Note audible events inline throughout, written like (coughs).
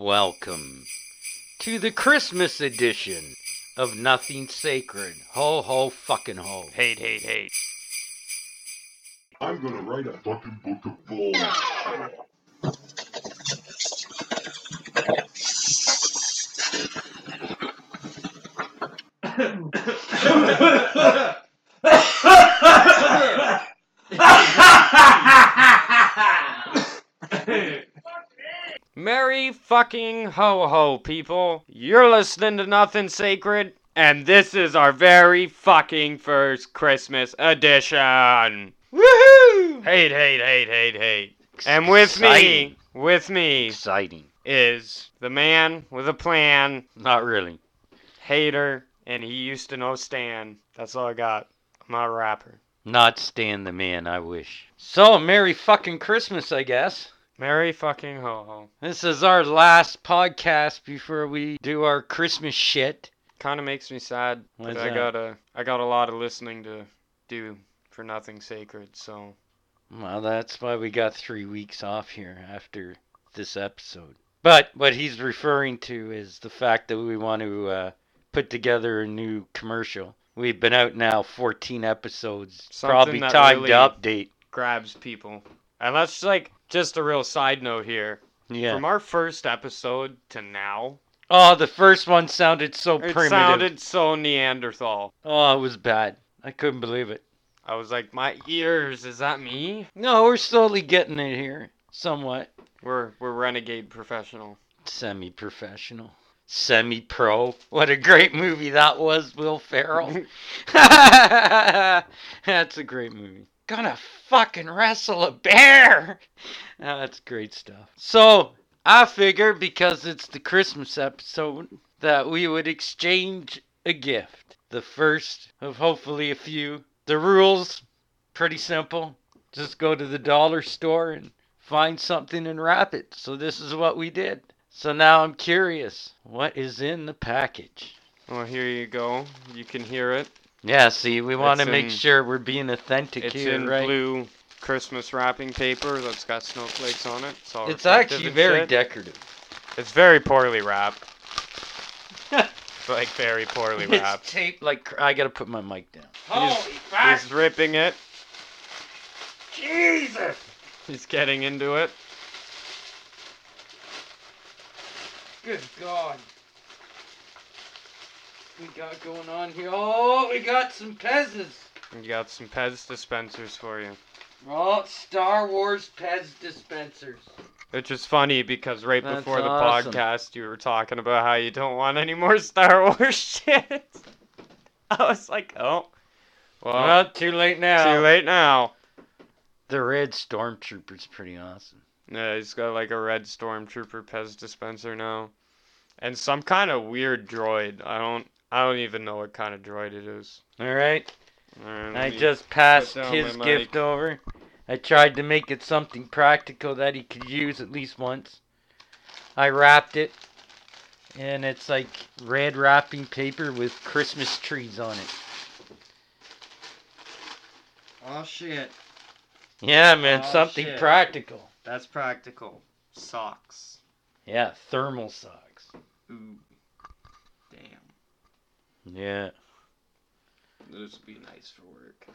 welcome to the Christmas edition of Nothing Sacred. Ho, ho, fucking ho. Hate, hate, hate. I'm gonna write a fucking book of balls. Merry fucking ho ho, people. You're listening to Nothing Sacred, and this is our very fucking first Christmas edition. Woohoo! Hate, hate, hate, hate, hate. And with Exciting. me, with me Exciting. is the man with a plan, Not really. hater, and he used to know Stan. That's all I got. I'm not a rapper. Not Stan the man, I wish. So, Merry fucking Christmas, I guess. Merry fucking ho ho. This is our last podcast before we do our Christmas shit. Kind of makes me sad. But I that? got a, I got a lot of listening to do for Nothing Sacred. So Well, that's why we got three weeks off here after this episode. But what he's referring to is the fact that we want to uh, put together a new commercial. We've been out now 14 episodes. Something Probably that time really- to update. grabs people. And that's like just a real side note here. Yeah. From our first episode to now, Oh, the first one sounded so it primitive. sounded so Neanderthal. Oh, it was bad. I couldn't believe it. I was like, my ears, is that me? No, we're slowly getting it here. Somewhat. We're we're renegade professional. Semi professional. Semi pro. What a great movie that was, Will Ferrell. (laughs) (laughs) that's a great movie. Gonna fucking wrestle a bear. (laughs) Ah, that's great stuff. So, I figure because it's the Christmas episode that we would exchange a gift. The first of hopefully a few. The rules pretty simple. Just go to the dollar store and find something and wrap it. So this is what we did. So now I'm curious, what is in the package? Well, here you go. You can hear it. Yeah, see, we want to It's make in- sure we're being authentic It's here, in right? blue Christmas wrapping paper that's got snowflakes on it. It's, all It's reflective actually and very shit. decorative. It's very poorly wrapped. (laughs) like very poorly It's wrapped. taped like cr- I gotta put my mic down. Holy He's, he's ripping it. Jesus! He's getting into it. Good God. We got going on here. Oh, we got some Pez's. You got some Pez dispensers for you. Oh, Star Wars Pez dispensers. Which is funny because right That's before the awesome. podcast you were talking about how you don't want any more (laughs) Star Wars shit. (laughs) I was like, oh. Well, Well, too late now. too late now. The red stormtrooper's pretty awesome. Yeah, he's got like a red stormtrooper Pez dispenser now. And some kind of weird droid. I don't I don't even know what kind of droid it is. All right. Alright, I just passed his gift mic. over. I tried to make it something practical that he could use at least once. I wrapped it, and it's like red wrapping paper with Christmas trees on it. Oh shit. Yeah, man, Oh, something shit. practical. That's practical. Socks. Yeah, thermal socks. Ooh. Yeah, This would be nice for work.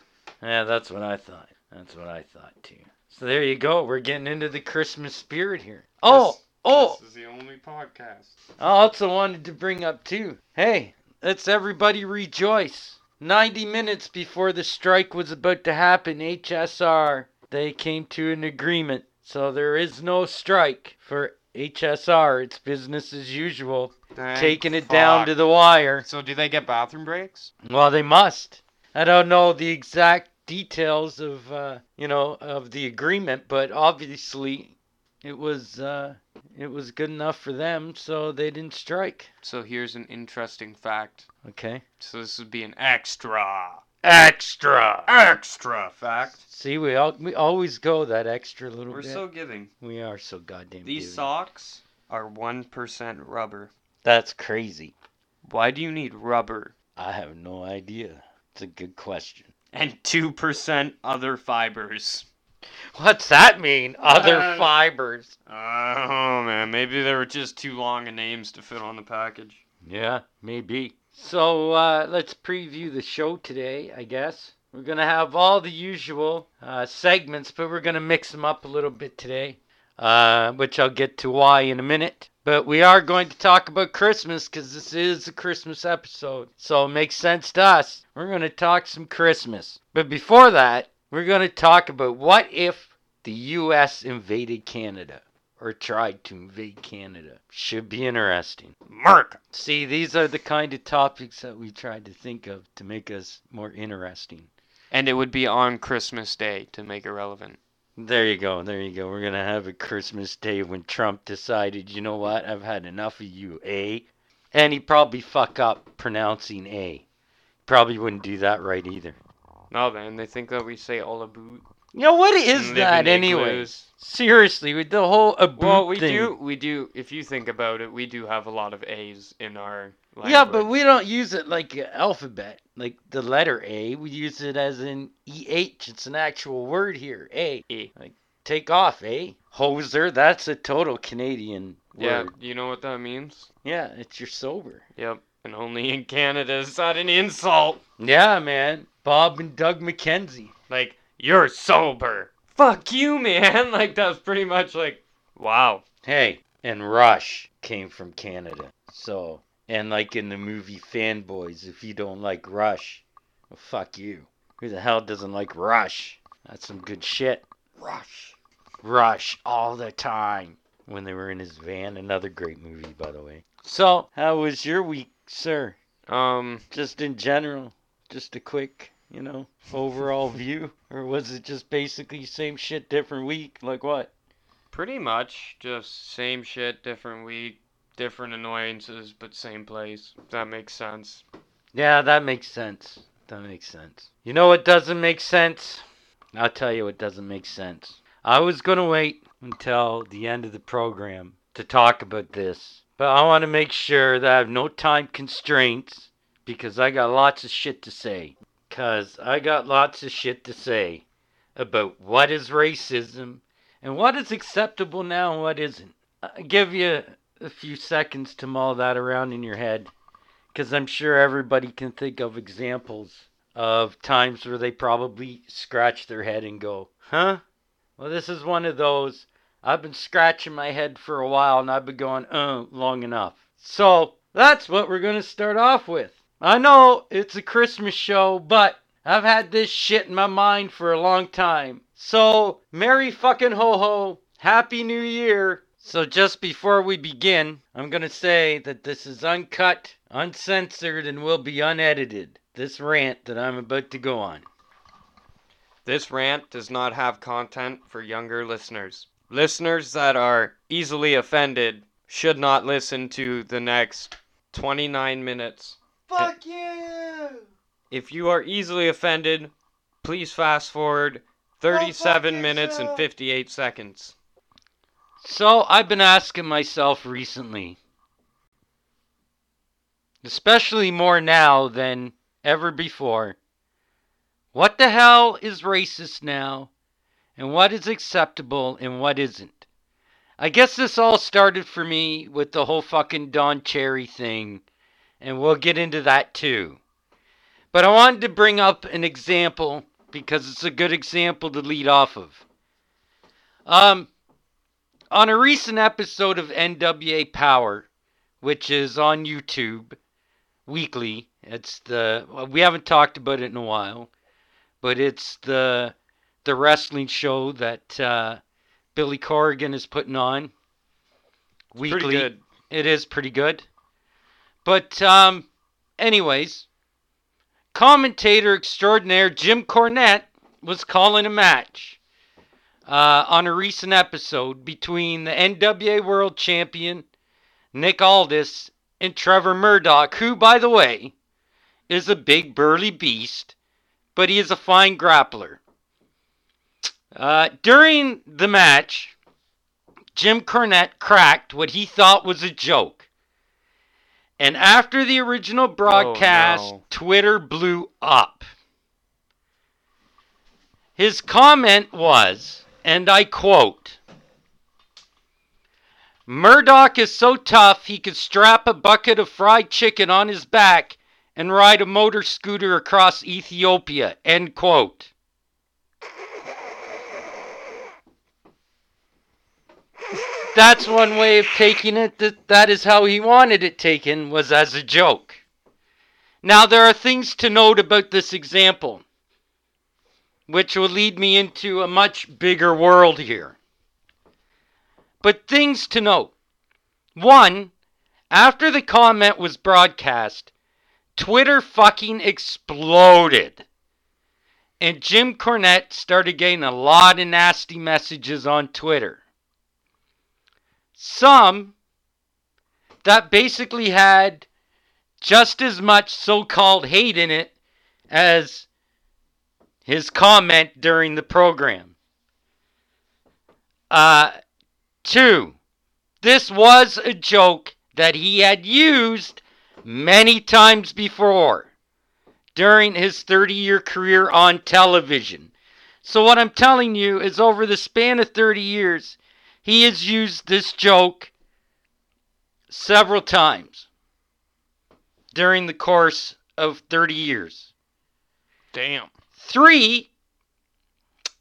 yeah, that's what I thought. That's what I thought too. So there you go. We're getting into the Christmas spirit here. Oh, This- oh, This is the only podcast. Oh, I also wanted to bring up too. Hey, let's everybody rejoice. 90 minutes before the strike was about to happen, HSR, they came to an agreement. So there is no strike for HSR. It's business as usual. Taking it down to the wire. So do they get bathroom breaks? Well, they must. I don't know the exact details of, uh, you know, of the agreement, but obviously it was, uh, it was good enough for them, so they didn't strike. So here's an interesting fact. Okay. So this would be an extra, Extra. extra fact. See, we all, we always go that extra little We're bit. so giving. we are so goddamn. These giving. socks are one percent rubber. That's crazy. Why do you need rubber? I have no idea. It's a good question. And two percent other fibers. What's that mean? Other Uh, fibers. Oh man, maybe they were just too long of names to fit on the package. Yeah, maybe. So uh, let's preview the show today, I guess. We're going to have all the usual uh, segments, but we're going to mix them up a little bit today, uh, which I'll get to why in a minute. But we are going to talk about Christmas because this is a Christmas episode. So it makes sense to us. We're going to talk some Christmas. But before that, we're going to talk about what if the U.S. invaded Canada or tried to invade Canada. Should be interesting. Mark. See, these are the kind of topics that we tried to think of to make us more interesting. And it would be on Christmas Day to make it relevant. There you go, there you go. We're gonna have a Christmas day when Trump decided, you know what, I've had enough of you, A. And he probably fuck up pronouncing A. Probably wouldn't do that right either. No, then they think that we say all about. You know what is that anyway? Seriously, with the whole about Well, we thing. do, we do. If you think about it, we do have a lot of A's in our. Language. Yeah, but we don't use it like an alphabet, like the letter A. We use it as in EH. It's an actual word here. A. E. Like, take off, eh? Hoser, that's a total Canadian word. Yeah, you know what that means? Yeah, it's you're sober. Yep. And only in Canada is that an insult. Yeah, man. Bob and Doug McKenzie. Like, you're sober. Fuck you, man. (laughs) Like, that's pretty much like, wow. Hey, and Rush came from Canada. So, and like in the movie Fanboys, if you don't like Rush, well, fuck you. Who the hell doesn't like Rush? That's some good shit. Rush. Rush all the time when they were in his van. Another great movie, by the way. So, how was your week, sir? Um, Just in general, just a quick, you know, overall (laughs) view, or was it just basically same shit, different week? Like what? pretty much just same shit, different week, different annoyances, but same place. That makes sense. Yeah, that makes sense. That makes sense. You know what doesn't make sense? I'll tell you what doesn't make sense. I was gonna wait until the end of the program to talk about this, but I want to make sure that I have no time constraints because I got lots of shit to say. Cause I got lots of shit to say about what is racism and what is acceptable now and what isn't. I'll give you a few seconds to mull that around in your head because I'm sure everybody can think of examples of times where they probably scratch their head and go, huh? Well, this is one of those. I've been scratching my head for a while and I've been going, uh, long enough. So that's what we're going to start off with. I know it's a Christmas show, but I've had this shit in my mind for a long time. So, Merry fucking ho ho, Happy New Year. So, just before we begin, I'm going to say that this is uncut, uncensored, and will be unedited. This rant that I'm about to go on. This rant does not have content for younger listeners. Listeners that are easily offended should not listen to the next 29 minutes. Fuck you! If you are easily offended, please fast forward 37 minutes and 58 seconds. So, I've been asking myself recently, especially more now than ever before, what the hell is racist now, and what is acceptable and what isn't? I guess this all started for me with the whole fucking Don Cherry thing, and we'll get into that too. But I wanted to bring up an example because it's a good example to lead off of. Um, on a recent episode of NWA Power, which is on YouTube weekly, it's the we haven't talked about it in a while, but it's the the wrestling show that uh, Billy Corgan is putting on weekly. Pretty good. It is pretty good. But um, anyways, commentator extraordinaire Jim Cornette was calling a match uh, on a recent episode between the NWA World Champion Nick Aldis and Trevor Murdoch, who, by the way, is a big burly beast, but he is a fine grappler. Uh, during the match, Jim Cornette cracked what he thought was a joke. And after the original broadcast, no. Twitter blew up. His comment was, and I quote Murdoch is so tough he could strap a bucket of fried chicken on his back and ride a motor scooter across Ethiopia. End quote. That's one way of taking it. That, that is how he wanted it taken, was as a joke. Now, there are things to note about this example, which will lead me into a much bigger world here. But things to note. One, after the comment was broadcast, Twitter fucking exploded. And Jim Cornette started getting a lot of nasty messages on Twitter. Some that basically had just as much so called hate in it as his comment during the program. Uh, two, this was a joke that he had used many times before during his 30 year career on television. So, what I'm telling you is over the span of 30 years, he has used this joke several times during the course of 30 years. Damn. Three,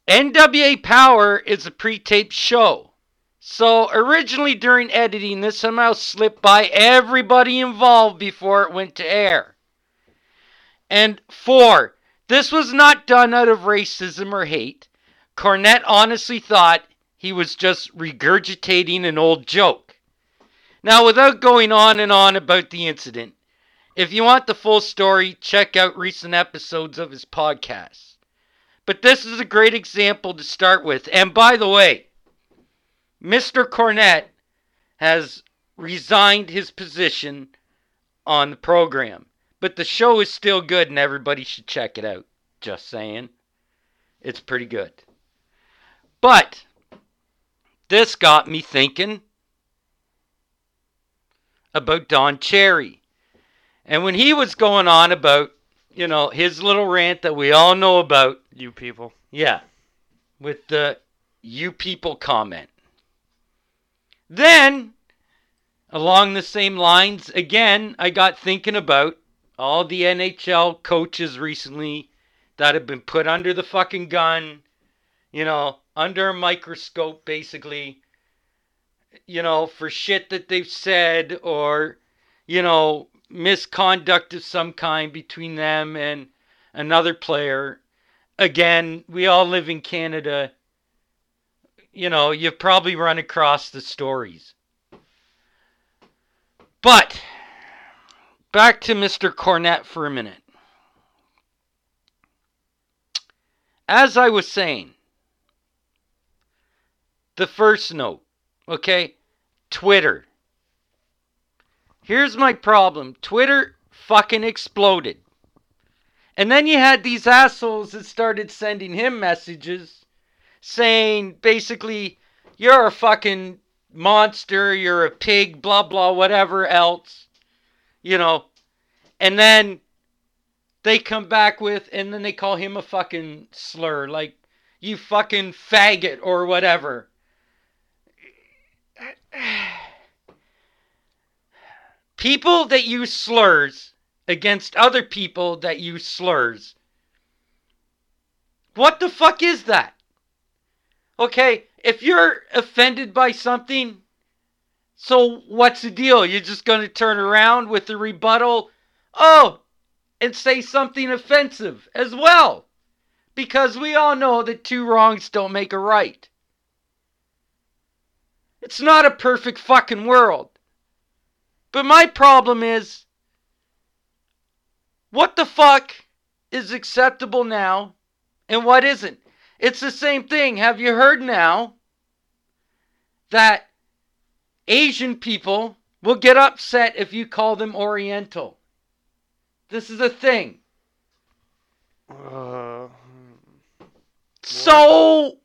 NWA Power is a pre taped show. So originally during editing, this somehow slipped by everybody involved before it went to air. And four, this was not done out of racism or hate. Cornette honestly thought he was just regurgitating an old joke. Now, without going on and on about the incident, if you want the full story, check out recent episodes of his podcast. But this is a great example to start with. And by the way, Mr. Cornette has resigned his position on the program. But the show is still good and everybody should check it out. Just saying. It's pretty good. But this got me thinking about Don Cherry. And when he was going on about, you know, his little rant that we all know about, You people. yeah, with the you people comment. Then, along the same lines, again, I got thinking about all the NHL coaches recently that have been put under the fucking gun, you know, under a microscope, basically, you know, for shit that they've said or, you know, misconduct of some kind between them and another player. Again, we all live in Canada. You know, you've probably run across the stories. But back to Mr. Cornette for a minute. As I was saying, the first note, okay? Twitter. Here's my problem Twitter fucking exploded. And then you had these assholes that started sending him messages saying basically, you're a fucking monster, you're a pig, blah, blah, whatever else, you know. And then they come back with, and then they call him a fucking slur, like, you fucking faggot or whatever. People that use slurs against other people that use slurs. What the fuck is that? Okay, if you're offended by something, so what's the deal? You're just going to turn around with a rebuttal? Oh, and say something offensive as well. Because we all know that two wrongs don't make a right. It's not a perfect fucking world. But my problem is what the fuck is acceptable now and what isn't? It's the same thing. Have you heard now that Asian people will get upset if you call them Oriental? This is a thing. Uh, So,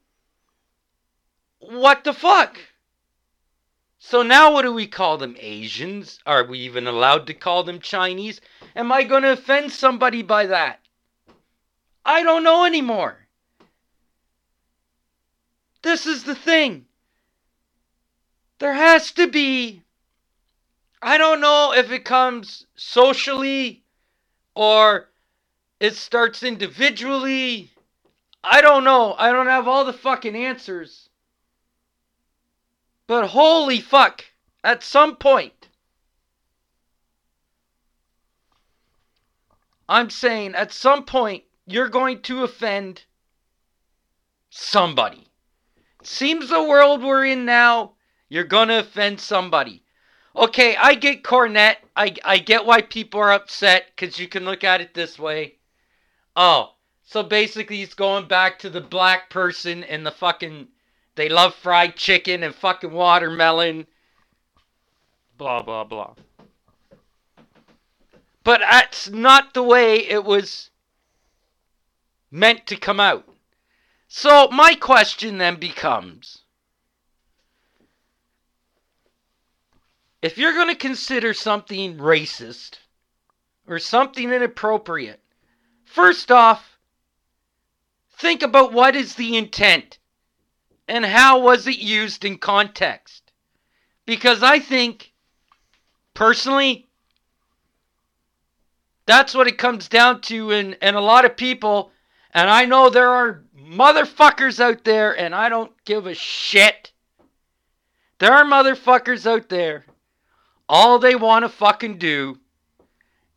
what the fuck? So now what do we call them? Asians? Are we even allowed to call them Chinese? Am I going to offend somebody by that? I don't know anymore. this is the thing. There has to be. I don't know if it comes socially or it starts individually. I don't know. I don't have all the fucking answers. But holy fuck, at some point, I'm saying at some point, you're going to offend somebody. Seems the world we're in now, you're gonna offend somebody. Okay, I get Cornette. I, I get why people are upset because you can look at it this way. Oh, so basically he's going back to the black person and the fucking. They love fried chicken and fucking watermelon. Blah blah blah. But that's not the way it was meant to come out. So my question then becomes if you're going to consider something racist or something inappropriate, first off, think about what is the intent and how was it used in context. Because I think, personally, that's what it comes down to, and, and a lot of people, and I know there are motherfuckers out there, and I don't give a shit. There are motherfuckers out there. All they want to fucking do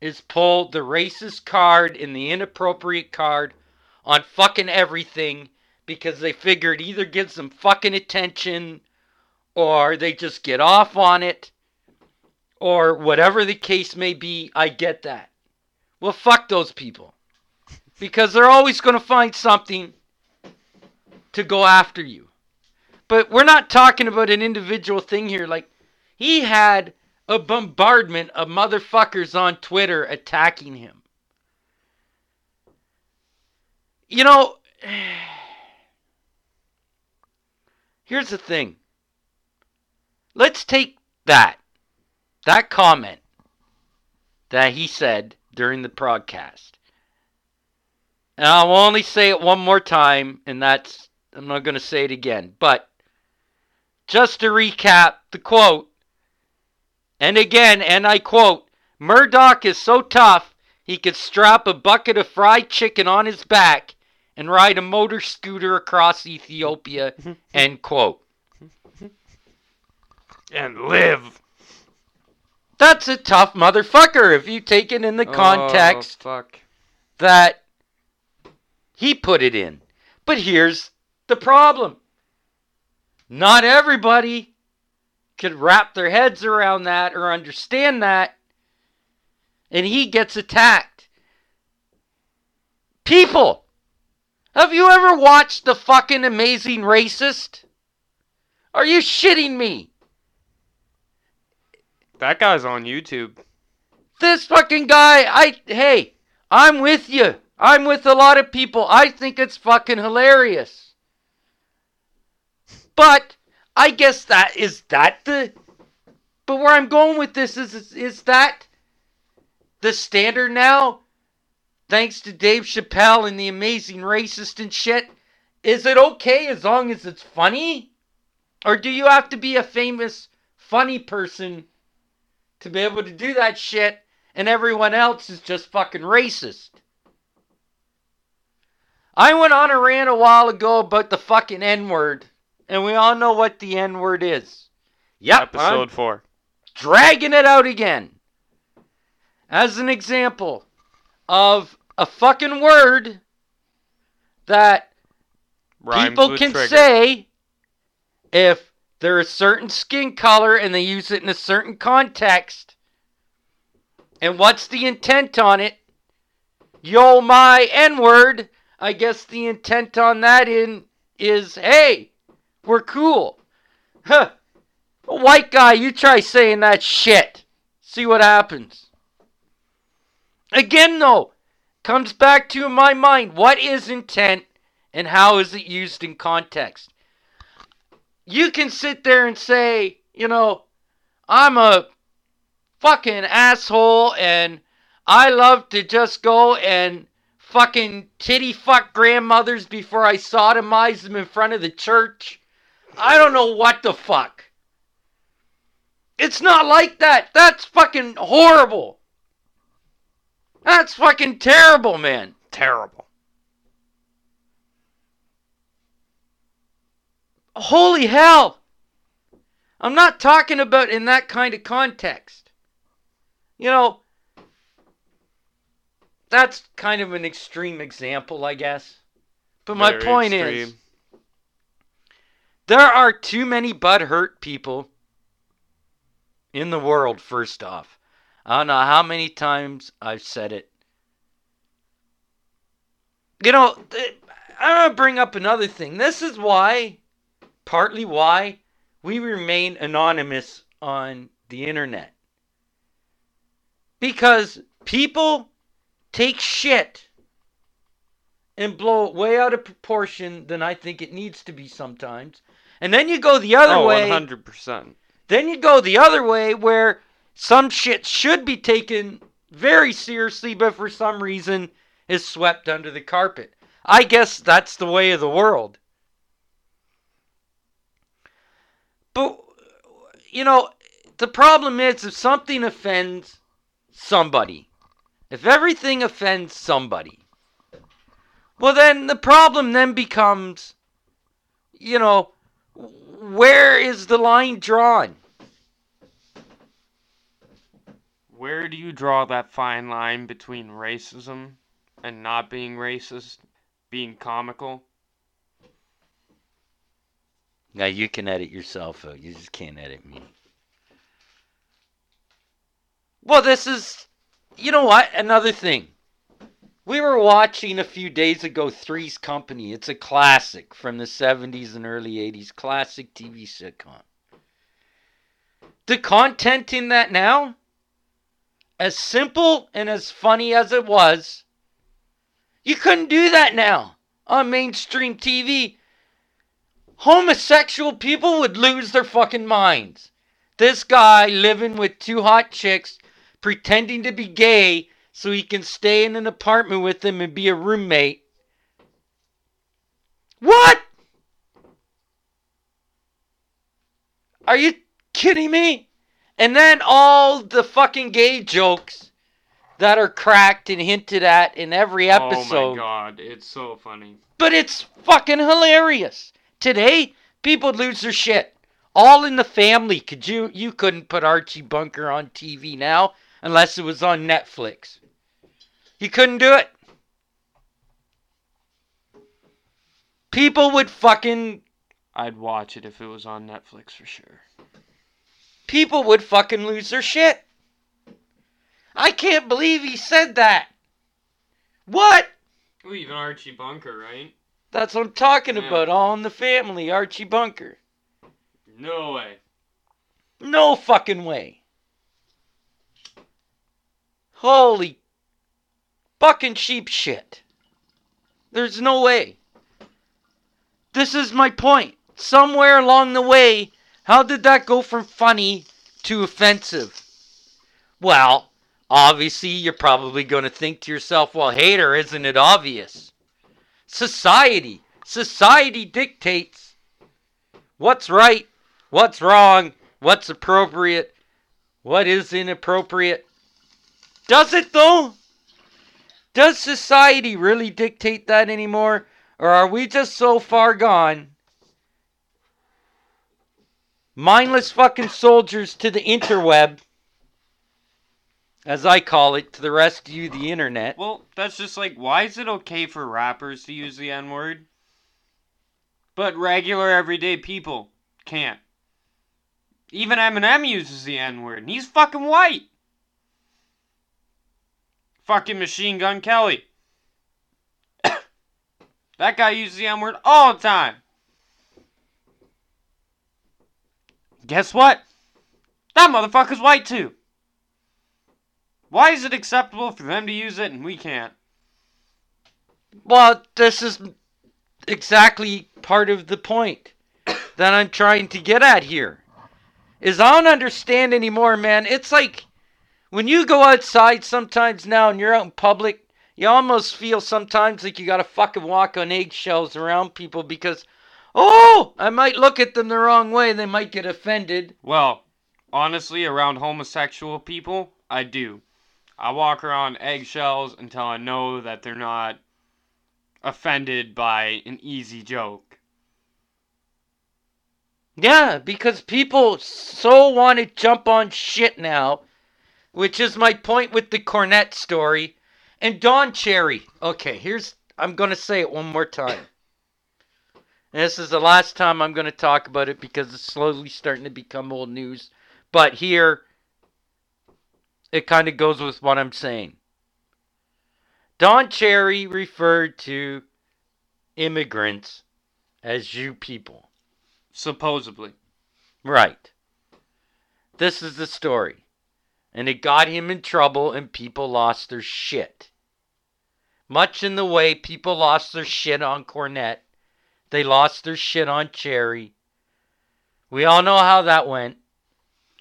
is pull the racist card and the inappropriate card on fucking everything because they figure it either gives them fucking attention or they just get off on it or whatever the case may be. I get that. Well, fuck those people because they're always going to find something to go after you. But we're not talking about an individual thing here. Like, he had a bombardment of motherfuckers on Twitter attacking him. You know, (sighs) here's the thing. Let's take that, that comment that he said during the broadcast. And I'll only say it one more time, and that's, I'm not going to say it again. But just to recap the quote, and again, and I quote, Murdoch is so tough he could strap a bucket of fried chicken on his back and ride a motor scooter across Ethiopia, (laughs) end quote. And live. That's a tough motherfucker if you take it in the oh, context Oh, fuck. that he put it in. But here's the problem not everybody could wrap their heads around that or understand that, and he gets attacked. People, have you ever watched The fucking Amazing Racist? Are you shitting me? That guy's on YouTube. this fucking guy, I hey, I'm with you. I'm with a lot of people. I think it's fucking hilarious. But I guess that is that the but where I'm going with this is is, is that the standard now? Thanks to Dave Chappelle and the amazing racist and shit. Is it okay as long as it's funny? Or do you have to be a famous funny person to be able to do that shit and everyone else is just fucking racist. I went on a rant a while ago about the fucking N word, and we all know what the N word is. Yep, I'm Episode four. dragging it out again. As an example of a fucking word that Rhymes people can trigger. say if they're a certain skin color and they use it in a certain context. And what's the intent on it? Yo, my N word. I guess the intent on that in is, hey, we're cool. Huh. A white guy, you try saying that shit. See what happens. Again, though, comes back to my mind what is intent and how is it used in context? You can sit there and say, you know, I'm a fucking asshole and I love to just go and fucking titty fuck grandmothers before I sodomize them in front of the church. I don't know what the fuck. It's not like that. That's fucking horrible. That's fucking terrible, man. Terrible. Holy hell. I'm not talking about in that kind of context. You know, that's kind of an extreme example, I guess. But my Very point is there are too many butthurt people in the world, first off. I don't know how many times I've said it. You know, I'm going to bring up another thing. This is why, partly why, we remain anonymous on the internet. Because people take shit and blow it way out of proportion than I think it needs to be sometimes. And then you go the other oh, way. 100%. Then you go the other way where some shit should be taken very seriously, but for some reason is swept under the carpet. I guess that's the way of the world. But, you know, the problem is if something offends somebody, if everything offends somebody, well, then the problem then becomes, you know, where is the line drawn? Where do you draw that fine line between racism and not being racist, being comical? Now you can edit yourself out. You just can't edit me. Well, this is, you know what? Another thing. We were watching a few days ago Three's Company. It's a classic from the 70s and early 80s. Classic TV sitcom. The content in that now, as simple and as funny as it was, you couldn't do that now on mainstream TV homosexual people would lose their fucking minds. This guy living with two hot chicks, pretending to be gay so he can stay in an apartment with them and be a roommate. What? Are you kidding me? And then all the fucking gay jokes that are cracked and hinted at in every episode. Oh my god, it's so funny. But it's fucking hilarious. Today, people would lose their shit. All in the family. Could you you couldn't put Archie Bunker on TV now unless it was on Netflix. You couldn't do it. People would fucking I'd watch it if it was on Netflix for sure. People would fucking lose their shit. I can't believe he said that. What? Well, even Archie Bunker, right? That's what I'm talking Yeah. about. All in the family, Archie Bunker. No way. No fucking way. Holy fucking sheep shit. There's no way. This is my point. Somewhere along the way, how did that go from funny to offensive? Well, obviously, you're probably going to think to yourself, well, hater, isn't it obvious? Society. Society dictates what's right, what's wrong, what's appropriate, what is inappropriate. Does it though? Does society really dictate that anymore? Or are we just so far gone? Mindless fucking soldiers to the interweb, as I call it, to the you, the internet. Well, that's just like, why is it okay for rappers to use the N word? But regular everyday people can't. Even Eminem uses the N word, and he's fucking white. Fucking Machine Gun Kelly. (coughs) that guy uses the N word all the time. Guess what? That motherfucker's white too. Why is it acceptable for them to use it and we can't? Well, this is exactly part of the point (coughs) that I'm trying to get at here. Is I don't understand anymore, man. It's like when you go outside sometimes now and you're out in public you almost feel sometimes like you gotta fucking walk on eggshells around people because, oh, I might look at them the wrong way. They might get offended. Well, honestly, around homosexual people, I do. I walk around eggshells until I know that they're not offended by an easy joke. Yeah, because people so want to jump on shit now, which is my point with the Cornette story. And Don Cherry. Okay, here's. I'm going to say it one more time. And this is the last time I'm going to talk about it because it's slowly starting to become old news. But here, it kind of goes with what I'm saying. Don Cherry referred to immigrants as you people. Supposedly. Right. This is the story. And it got him in trouble, and people lost their shit. Much in the way people lost their shit on Cornette, they lost their shit on Cherry. We all know how that went.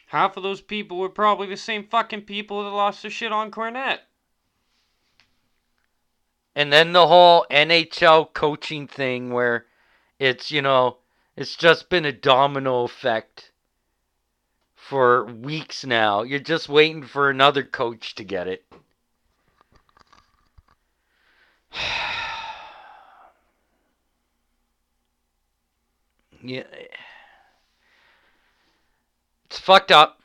Half of those people were probably the same fucking people that lost their shit on Cornette. And then the whole NHL coaching thing where it's, you know, it's just been a domino effect for weeks now. You're just waiting for another coach to get it. Yeah. It's fucked up.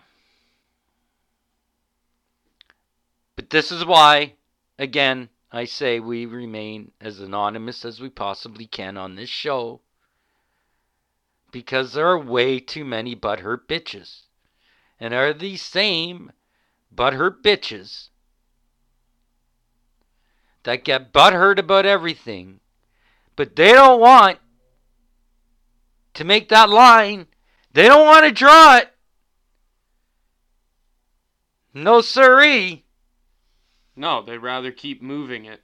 But this is why, again, I say we remain as anonymous as we possibly can on this show. Because there are way too many butthurt bitches. And are these same butthurt bitches that get butthurt about everything, but they don't want to make that line. They don't want to draw it. No siree. No, they'd rather keep moving it.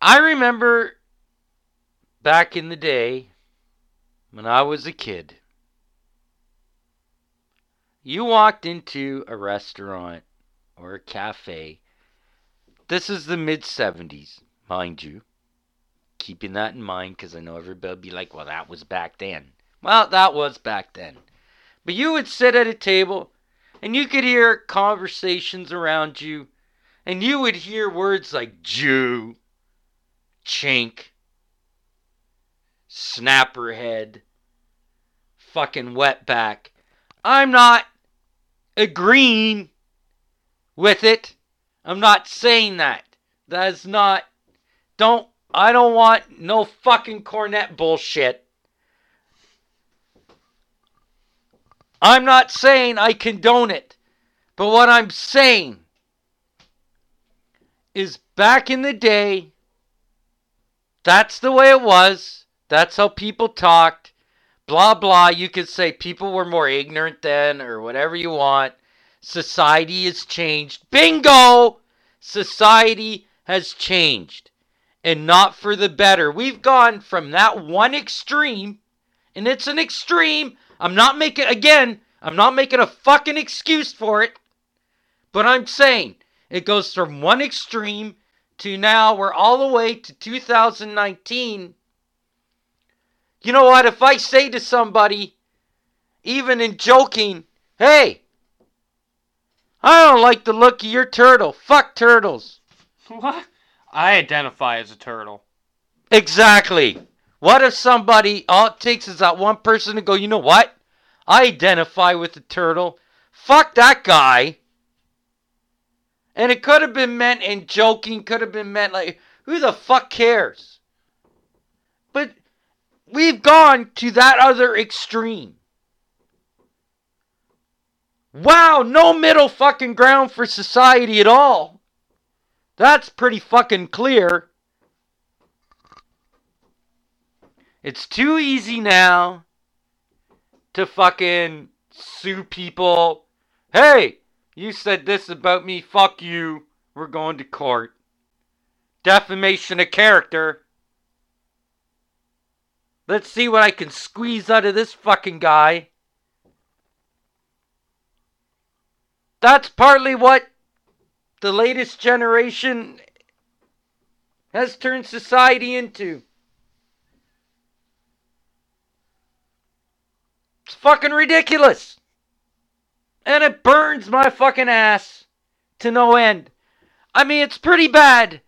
I remember back in the day when I was a kid, you walked into a restaurant or a cafe. This is the mid 70s, mind you. Keeping that in mind because I know everybody will be like, well, that was back then. Well, that was back then. But you would sit at a table and you could hear conversations around you, and you would hear words like Jew, chink, snapperhead, fucking wetback. I'm not agreeing with it. I'm not saying that. That's not. Don't. I don't want no fucking Cornette bullshit. I'm not saying I condone it. But what I'm saying is back in the day, that's the way it was. That's how people talked. Blah, blah. You could say people were more ignorant then or whatever you want. Society has changed. Bingo! Society has changed. And not for the better. We've gone from that one extreme, and it's an extreme. I'm not making, again, I'm not making a fucking excuse for it. But I'm saying it goes from one extreme to now we're all the way to 2019. You know what? If I say to somebody, even in joking, hey, I don't like the look of your turtle. Fuck turtles. (laughs) What? I identify as a turtle. Exactly. What if somebody, all it takes is that one person to go, you know what? I identify with the turtle. Fuck that guy. And it could have been meant in joking, could have been meant like, who the fuck cares? But we've gone to that other extreme. Wow, no middle fucking ground for society at all. That's pretty fucking clear. It's too easy now to fucking sue people. Hey, you said this about me, fuck you. We're going to court. Defamation of character. Let's see what I can squeeze out of this fucking guy. that's partly what the latest generation has turned society into. It's fucking ridiculous. And it burns my fucking ass to no end. I mean, it's pretty bad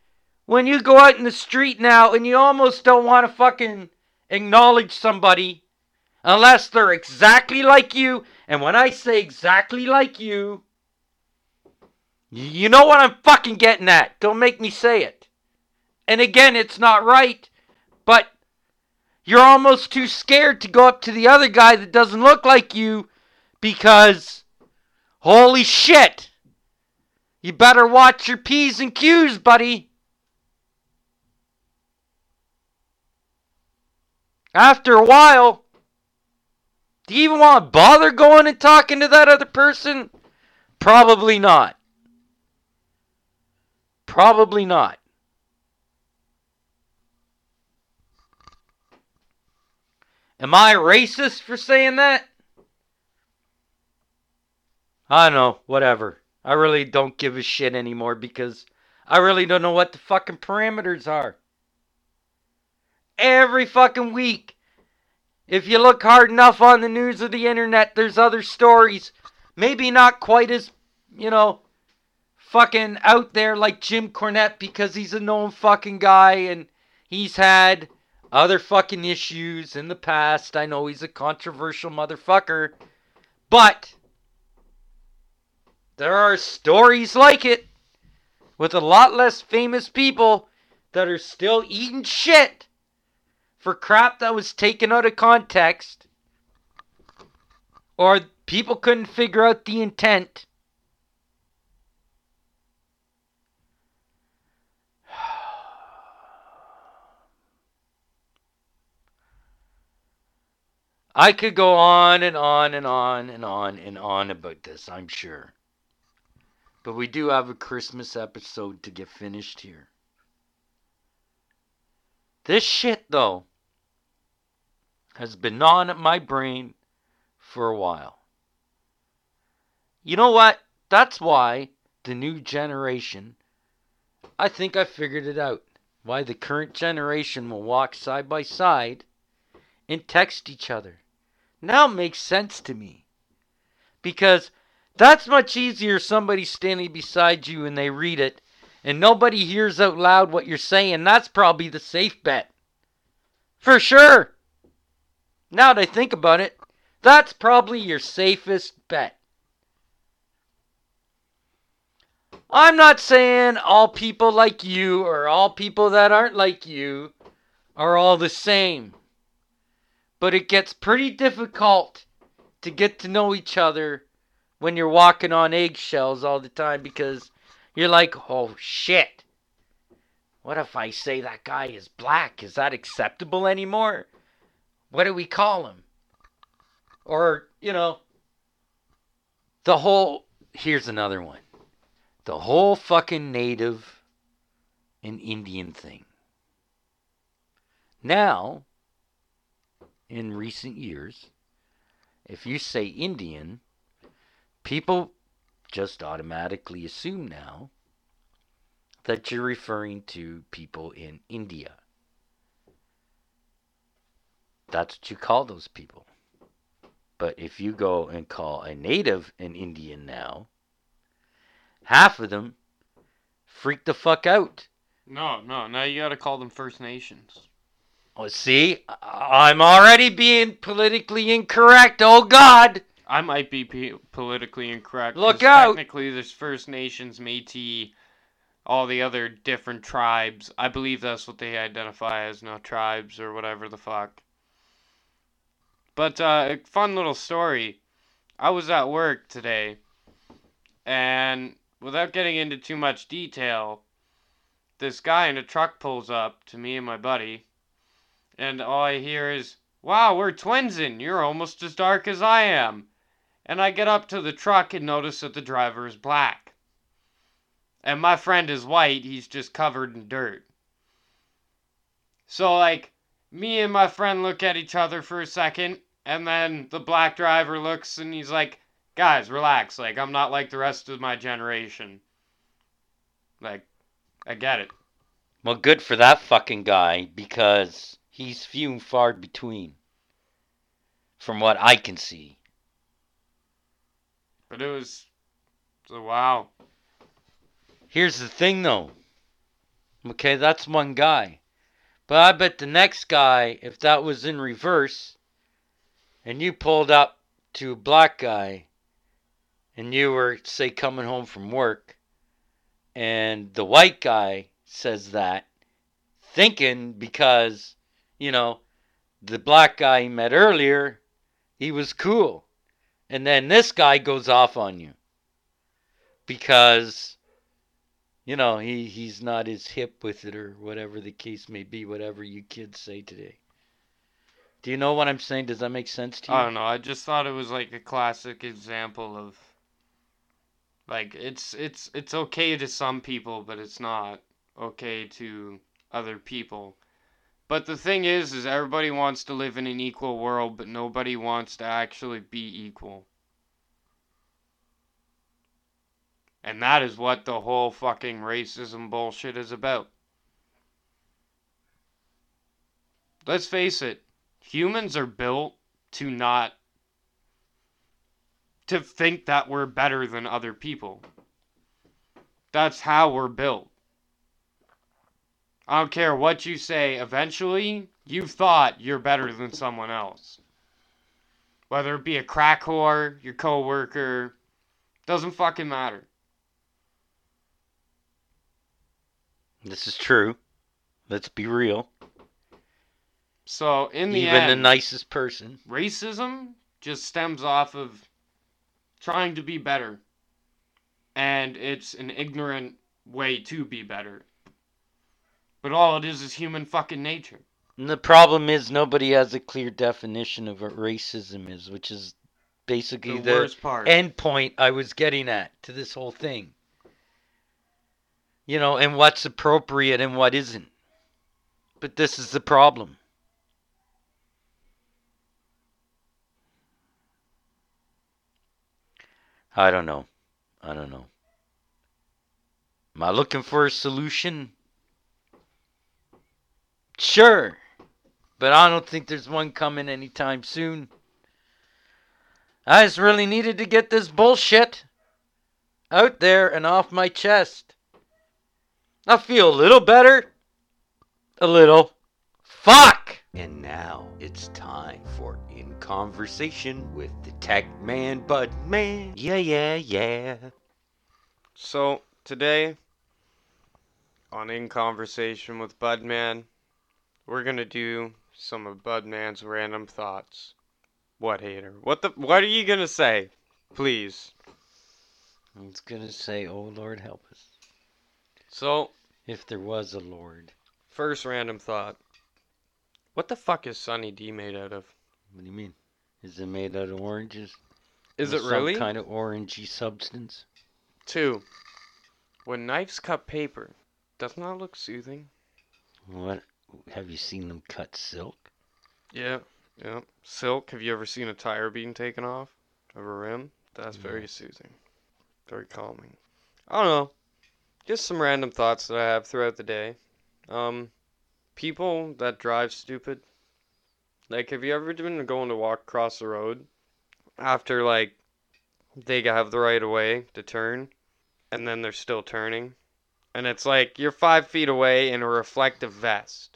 when you go out in the street now and you almost don't want to fucking acknowledge somebody unless they're exactly like you. And when I say exactly like you, you know what I'm fucking getting at. Don't make me say it. And again, it's not right, but you're almost too scared to go up to the other guy that doesn't look like you because, holy shit, you better watch your P's and Q's, buddy. After a while, do you even want to bother going and talking to that other person? Probably not. Probably not. Am I racist for saying that? I don't know, whatever. I really don't give a shit anymore because I really don't know what the fucking parameters are. Every fucking week, if you look hard enough on the news or the internet, there's other stories. Maybe not quite as, you know, fucking out there like Jim Cornette because he's a known fucking guy and he's had other fucking issues in the past. I know he's a controversial motherfucker. But there are stories like it with a lot less famous people that are still eating shit for crap that was taken out of context or people couldn't figure out the intent. I could go on and on and on and on and on about this, I'm sure. But we do have a Christmas episode to get finished here. This shit, though, has been gnawing at my brain for a while. You know what? That's why the new generation, I think I figured it out. Why the current generation will walk side by side and text each other. Now makes sense to me. Because that's much easier somebody standing beside you and they read it and nobody hears out loud what you're saying. That's probably the safe bet. For sure. Now that I think about it, that's probably your safest bet. I'm not saying all people like you or all people that aren't like you are all the same but it gets pretty difficult to get to know each other when you're walking on eggshells all the time because you're like, oh shit. What if I say that guy is black? Is that acceptable anymore? What do we call him? Or, you know, the whole. Here's another one. The whole fucking native and Indian thing. Now, in recent years, if you say Indian, people just automatically assume now that you're referring to people in India. That's what you call those people. But if you go and call a native an Indian now, half of them freak the fuck out. No, no, now you gotta call them First Nations. Oh, see, I'm already being politically incorrect. Oh God! I might be p- politically incorrect. Look out! Technically, there's First Nations, Métis, all the other different tribes. I believe that's what they identify as, no tribes or whatever the fuck. But uh, a fun little story. I was at work today, and without getting into too much detail, this guy in a truck pulls up to me and my buddy, and all I hear is, "Wow, we're twinsing. You're almost as dark as I am." And I get up to the truck and notice that the driver is black. And my friend is white, he's just covered in dirt. So, like, me and my friend look at each other for a second, and then the black driver looks and he's like, guys, relax. Like I'm not like the rest of my generation. Like, I get it. Well, good for that fucking guy because he's few and far between. From what I can see. But it was, so wow. Here's the thing though. Okay, that's one guy. But I bet the next guy, if that was in reverse, and you pulled up to a black guy, and you were, say, coming home from work, and the white guy says that, thinking because, you know, the black guy he met earlier, he was cool. And then this guy goes off on you. Because you know, he, he's not as hip with it or whatever the case may be, whatever you kids say today. Do you know what I'm saying? Does that make sense to you? I don't know. I just thought it was like a classic example of like it's it's it's okay to some people, but it's not okay to other people. But the thing is is everybody wants to live in an equal world, but nobody wants to actually be equal. And that is what the whole fucking racism bullshit is about. Let's face it, humans are built to not to think that we're better than other people. That's how we're built. I don't care what you say, eventually you've thought you're better than someone else. Whether it be a crack whore, your coworker, doesn't fucking matter. This is true. Let's be real. So in the Even end, the nicest person. racism just stems off of trying to be better. And it's an ignorant way to be better. But all it is is human fucking nature. And the problem is nobody has a clear definition of what racism is, which is basically The, the, worst part. end point I was getting at to this whole thing. You know, and what's appropriate and what isn't. But this is the problem. I don't know. I don't know. Am I looking for a solution? Sure. But I don't think there's one coming anytime soon. I just really needed to get this bullshit out there and off my chest. I feel a little better. A little. Fuck! And now it's time for In Conversation with the Tech Man Bud Man. Yeah, yeah, yeah. So today, on In Conversation with Budman, we're gonna do some of Budman's random thoughts. What hater? What the? What are you gonna say? Please. I was gonna say, oh Lord help us. So If there was a Lord. first random thought. What the fuck is Sunny D made out of? What do you mean? Is it made out of oranges? Is it really? Some kind of orangey substance? Two. When knives cut paper, doesn't that look soothing? What? Have you seen them cut silk? Yeah. Yeah. Silk. Have you ever seen a tire being taken off of a rim? That's very soothing. Very calming. I don't know. Just some random thoughts that I have throughout the day. Um, people that drive stupid. Like, have you ever been going to walk across the road after like they have the right of way to turn, and then they're still turning, and it's like you're five feet away in a reflective vest.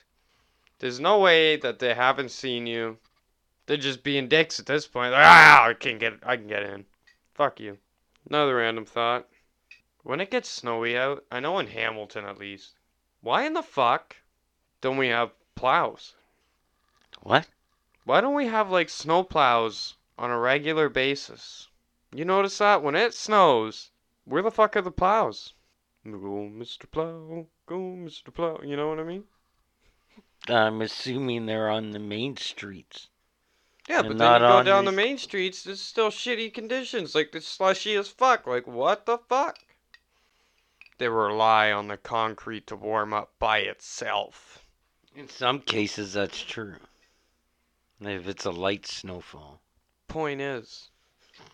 There's no way that they haven't seen you. They're just being dicks at this point. Like, ah, I can get, I can get in. Fuck you. Another random thought. When it gets snowy out, I know in Hamilton at least. Why in the fuck don't we have plows? What? Why don't we have like snow plows on a regular basis? You notice that when it snows, where the fuck are the plows? Go, Mr. Plow, go, Mr. Plow. You know what I mean? I'm assuming they're on the main streets. Yeah, but then you go down the these- main streets, there's still shitty conditions. Like, it's slushy as fuck. Like, what the fuck? They rely on the concrete to warm up by itself. In some cases, that's true. If it's a light snowfall. Point is,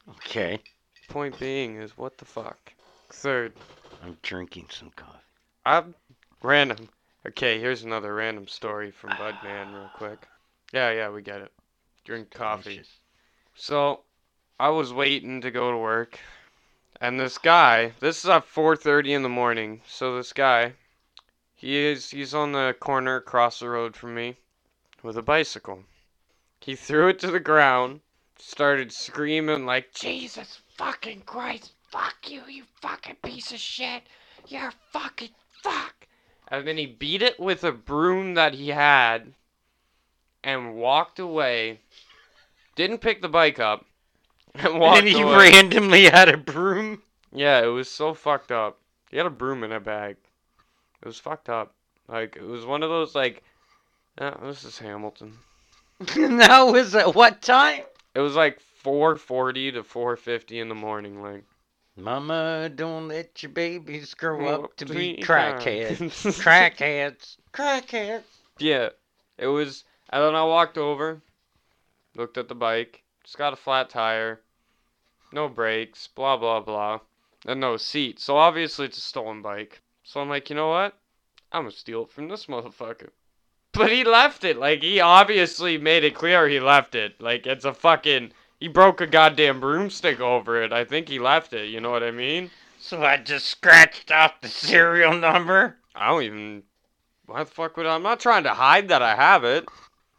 Okay. point being is what the fuck. Third, I'm drinking some coffee. I'm random. Okay, here's another random story from Budman, real quick. Yeah, yeah, we get it. Drink coffee. So, I was waiting to go to work, and this guy, this is at 4:30 in the morning. So this guy, he is he's on the corner across the road from me with a bicycle. He threw it to the ground, started screaming like Jesus fucking Christ, fuck you, you fucking piece of shit. You're fucking fuck. And then he beat it with a broom that he had and walked away. Didn't pick the bike up. (laughs) And walked And he away. randomly had a broom. Yeah, it was so fucked up. He had a broom in a bag. It was fucked up. Like it was one of those like, oh, this is Hamilton. and that was at what time? It was like 4:40 to 4:50 in the morning. Like Mama, don't let your babies grow up to be crackheads. (laughs) crackheads. crackheads. Yeah, it was. And then I walked over, looked at the bike. It's got a flat tire, no brakes, blah blah blah, and no seat. So obviously it's a stolen bike. So I'm like, you know what? I'm gonna steal it from this motherfucker. But he left it. Like he obviously made it clear he left it. Like it's a fucking. He broke a goddamn broomstick over it. I think he left it. You know what I mean? So I just scratched off the serial number. I don't even. Why the fuck would I? I'm not trying to hide that I have it.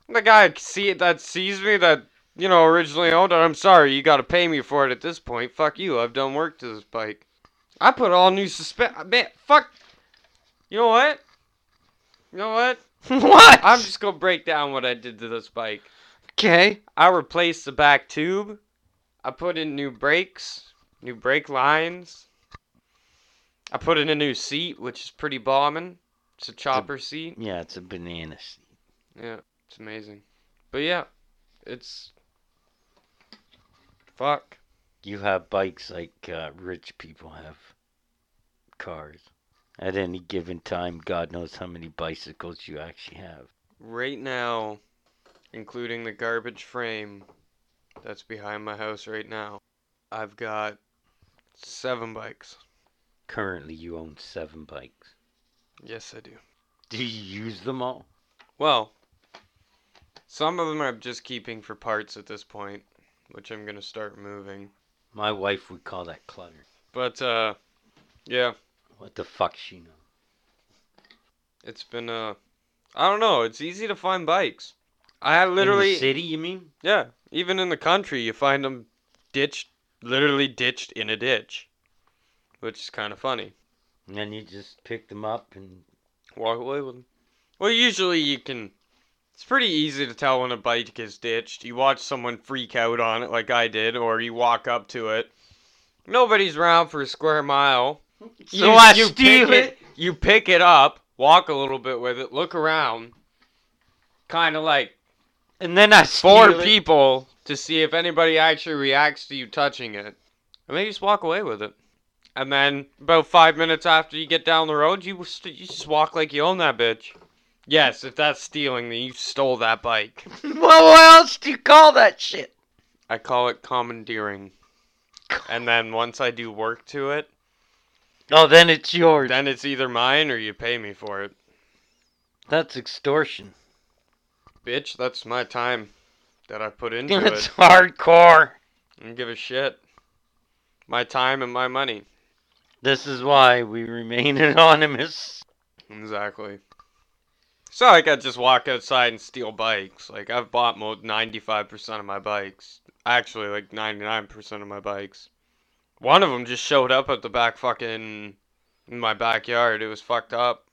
The guy see that sees me that you know originally owned it. I'm sorry, you got to pay me for it at this point. Fuck you. I've done work to this bike. I put all new suspen. Uh, man, fuck. You know what? You know what? (laughs) what? I'm just gonna break down what I did to this bike. Okay. I replaced the back tube. I put in new brakes, new brake lines. I put in a new seat, which is pretty bombing. It's a chopper seat. Yeah, it's a banana seat. Yeah, it's amazing. But yeah, it's fuck. You have bikes like uh, rich people have cars. At any given time, God knows how many bicycles you actually have. Right now, including the garbage frame that's behind my house right now, I've got seven bikes. Currently, you own seven bikes. Yes, I do. Do you use them all? Well, some of them I'm just keeping for parts at this point, which I'm gonna start moving. My wife would call that clutter. But uh, yeah, What the fuck she know? it's been uh, I don't know. It's easy to find bikes. I literally city, you mean? Yeah, even in the country, you find them ditched, literally ditched in a ditch, which is kind of funny. And then you just pick them up and Walk away with them. Well, usually you can. It's pretty easy to tell when a bike is ditched. You watch someone freak out on it, like I did, or you walk up to it. Nobody's around for a square mile. (laughs) So I you steal pick it. You pick it up, walk a little bit with it, look around, kind of like and then I four steal it. people to see if anybody actually reacts to you touching it. And then you just walk away with it. And then about five minutes after you get down the road, you st- you just walk like you own that bitch. Yes, if that's stealing, then you stole that bike. (laughs) well, what else do you call that shit? I call it commandeering. And then once I do work to it, Oh, then it's yours. then it's either mine or you pay me for it. That's extortion. Bitch, that's my time that I put into (laughs) it. hardcore. I don't give a shit. My time and my money. This is why we remain (laughs) anonymous. Exactly. So like I just walk outside and steal bikes. Like I've bought mo 95% of my bikes. Actually, like 99% of my bikes. One of them just showed up at the back fucking in my backyard. It was fucked up.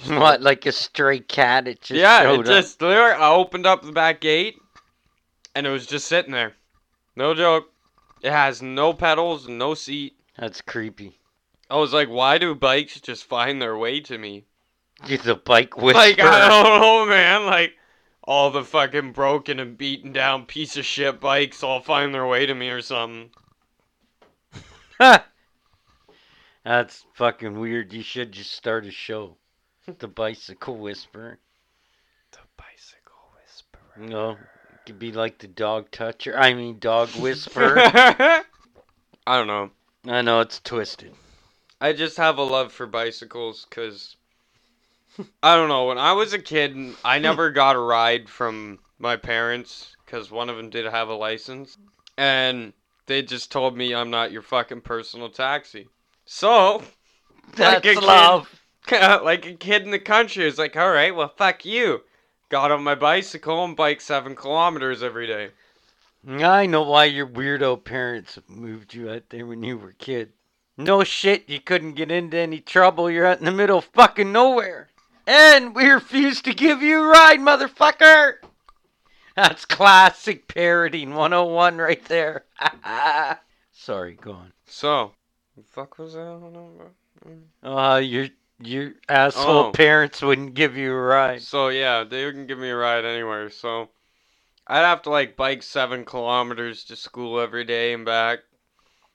(laughs) What, like a stray cat? It just yeah, showed it just literally I opened up the back gate and it was just sitting there. No joke. It has no pedals, no seat. That's creepy. I was like, why do bikes just find their way to me? You're the bike whisperer. Like I don't know, man. Like all the fucking broken and beaten down piece of shit bikes all find their way to me or something. (laughs) That's fucking weird. You should just start a show. The Bicycle Whisperer. The bicycle whisperer. No, it could be like the dog toucher. I mean, dog whisperer. (laughs) I don't know. I know it's twisted. I just have a love for bicycles because I don't know. When I was a kid, I never (laughs) got a ride from my parents because one of them did have a license, and they just told me I'm not your fucking personal taxi. So, That's a kid. (laughs) like a kid in the country, is like, all right, well, fuck you. Got on my bicycle and bike seven kilometers every day. I know why your weirdo parents moved you out there when you were a kid. No shit, you couldn't get into any trouble. You're out in the middle of fucking nowhere. And we refuse to give you a ride, motherfucker! That's classic parodying 101 right there. (laughs) Sorry, go on. So, the fuck was that? on about? Uh, your your asshole Oh. parents wouldn't give you a ride. So yeah, they wouldn't give me a ride anywhere. So I'd have to like bike seven kilometers to school every day and back.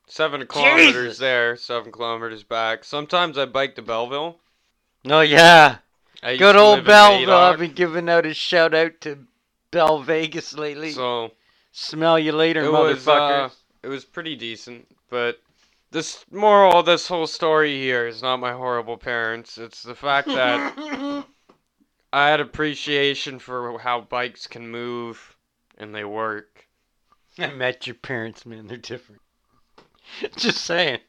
Seven kilometers Jesus. there, seven kilometers back. Sometimes I bike to Belleville. Oh yeah, I good old Belleville. I've been giving out a shout out to Bell Vegas lately. So Smell you later, it was motherfuckers. uh, it was pretty decent, but this moral of this whole story here is not my horrible parents. It's the fact that (laughs) I had appreciation for how bikes can move and they work. I met your parents, man. They're different. (laughs) Just saying.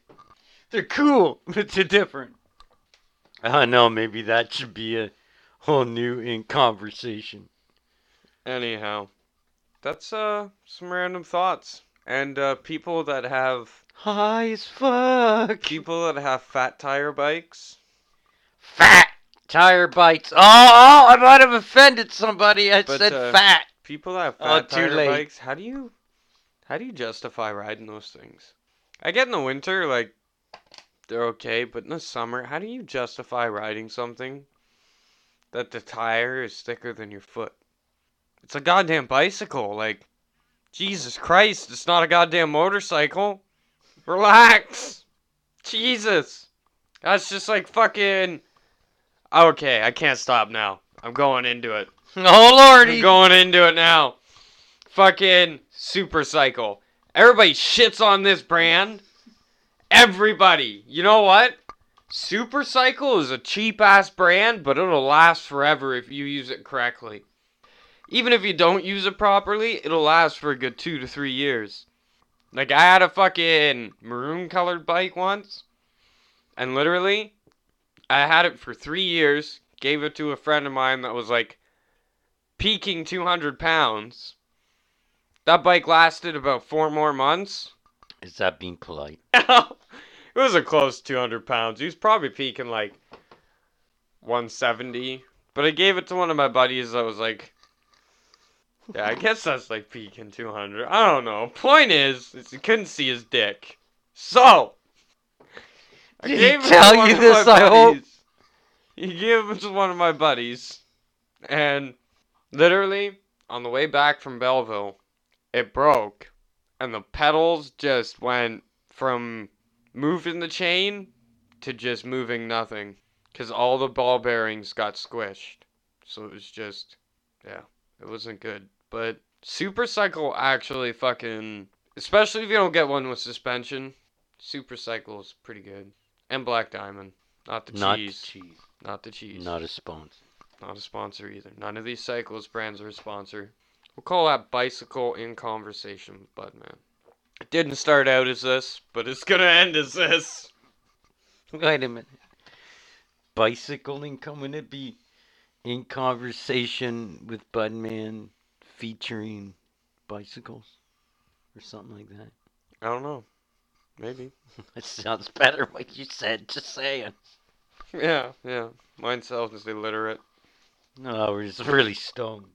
They're cool, (laughs) but they're different. I don't know, maybe that should be a whole new in conversation. Anyhow, that's uh some random thoughts. And uh people that have High as fuck. people that have fat tire bikes. Fat tire bikes. Oh, oh, I might have offended somebody. I But, said uh, fat. People that have Oh, fat too tire late. bikes, how do you how do you justify riding those things? I get in the winter like they're okay, but in the summer, how do you justify riding something that the tire is thicker than your foot? It's a goddamn bicycle, like Jesus Christ, it's not a goddamn motorcycle. Relax. Jesus. That's just like fucking Okay, I can't stop now. I'm going into it. (laughs) Oh, lordy. I'm going into it now. Fucking Super Cycle. Everybody shits on this brand. Everybody. You know what? Super Cycle is a cheap ass brand, but it'll last forever if you use it correctly. Even if you don't use it properly, it'll last for a good two to three years. Like, I had a fucking maroon colored bike once, and literally, I had it for three years, gave it to a friend of mine that was like peaking 200 pounds. That bike lasted about four more months. Is that being polite? (laughs) it was a close 200 pounds. He was probably peaking like 170. But I gave it to one of my buddies that was like, yeah, I guess that's like peaking 200. I don't know. Point is, is he couldn't see his dick. So, I Did he gave to tell you this, I hope? buddies. He gave it to one of my buddies, and literally on the way back from Belleville, it broke, and the pedals just went from moving the chain to just moving nothing, because all the ball bearings got squished. So it was just, yeah, it wasn't good. But Super Cycle actually fucking, especially if you don't get one with suspension, Super Cycle is pretty good. And Black Diamond, not the Not cheese, cheese. not the cheese. Not a sponsor. Not a sponsor either. None of these cyclist brands are a sponsor. We'll call that bicycle in conversation with Budman. It didn't start out as this, but it's gonna end as this. Wait a minute. Bicycling coming to be in conversation with Budman featuring bicycles or something like that. I don't know. Maybe. (laughs) That sounds better what you said, just saying. Yeah, yeah. Mine sounds illiterate. No, we're just really stoned.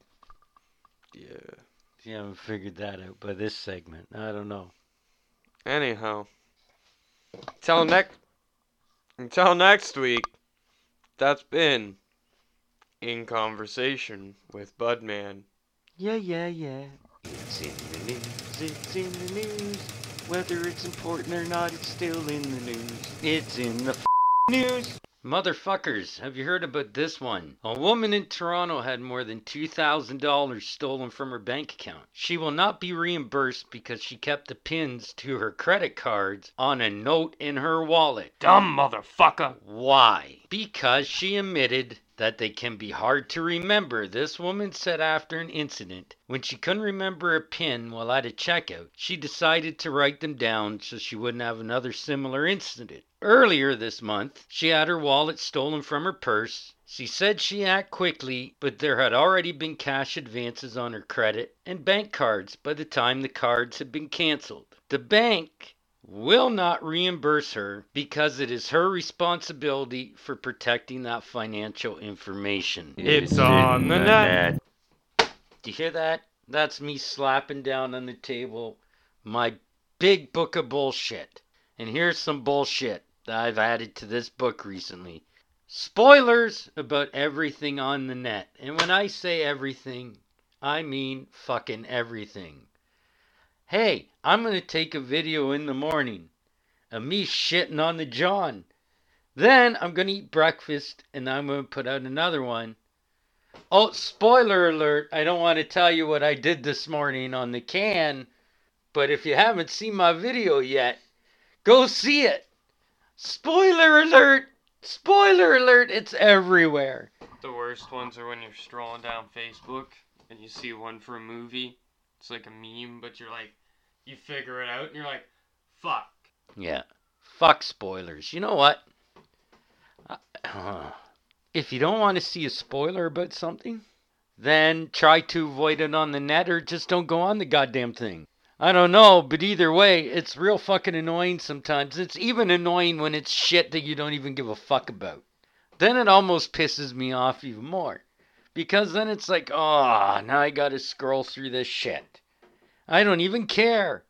Yeah. You haven't figured that out by this segment. I don't know. Anyhow. Until next until next week, that's been in conversation with Budman. Yeah, yeah, yeah. It's in the news, it's in the news. Whether it's important or not, it's still in the news. It's in the f- news. Motherfuckers, have you heard about this one? A woman in Toronto had more than $2,000 stolen from her bank account. She will not be reimbursed because she kept the pins to her credit cards on a note in her wallet. Dumb motherfucker. Why? Because she admitted that they can be hard to remember. This woman said after an incident, when she couldn't remember a pin while at a checkout, she decided to write them down so she wouldn't have another similar incident. Earlier this month, she had her wallet stolen from her purse. She said she acted quickly, but there had already been cash advances on her credit and bank cards by the time the cards had been canceled. The bank will not reimburse her because it is her responsibility for protecting that financial information. It's on the net. Do you hear that? That's me slapping down on the table my big book of bullshit. And here's some bullshit that I've added to this book recently. Spoilers about everything on the net. And when I say everything, I mean fucking everything. Hey, I'm going to take a video in the morning of me shitting on the John. Then I'm going to eat breakfast and I'm going to put out another one. Oh, spoiler alert, I don't want to tell you what I did this morning on the can, but if you haven't seen my video yet, go see it. Spoiler alert! Spoiler alert! It's everywhere. The worst ones are when you're strolling down Facebook and you see one for a movie. It's like a meme, but you're like, you figure it out and you're like, fuck. Yeah. Fuck spoilers. You know what? Uh, if you don't want to see a spoiler about something, then try to avoid it on the net or just don't go on the goddamn thing. I don't know, but either way, it's real fucking annoying sometimes. It's even annoying when it's shit that you don't even give a fuck about. Then it almost pisses me off even more. Because then it's like, oh, now I gotta scroll through this shit. I don't even care.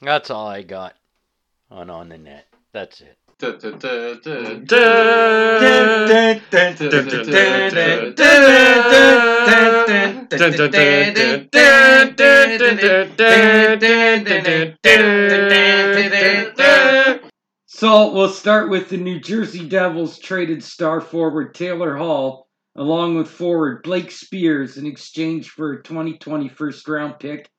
That's all I got on on the net. That's it. So we'll start with the New Jersey Devils traded star forward Taylor Hall along with forward Blake Speers in exchange for a 2020 first round pick,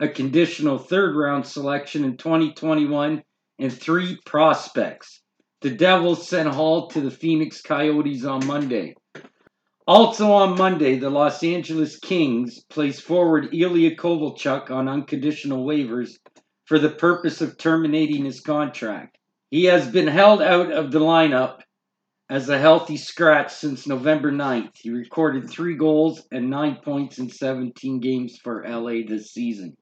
a conditional third round selection in 2021, and three prospects. The Devils sent Hall to the Phoenix Coyotes on Monday. Also on Monday, the Los Angeles Kings placed forward Ilya Kovalchuk on unconditional waivers for the purpose of terminating his contract. He has been held out of the lineup as a healthy scratch since November 9th. He recorded three goals and nine points in 17 games for LA this season.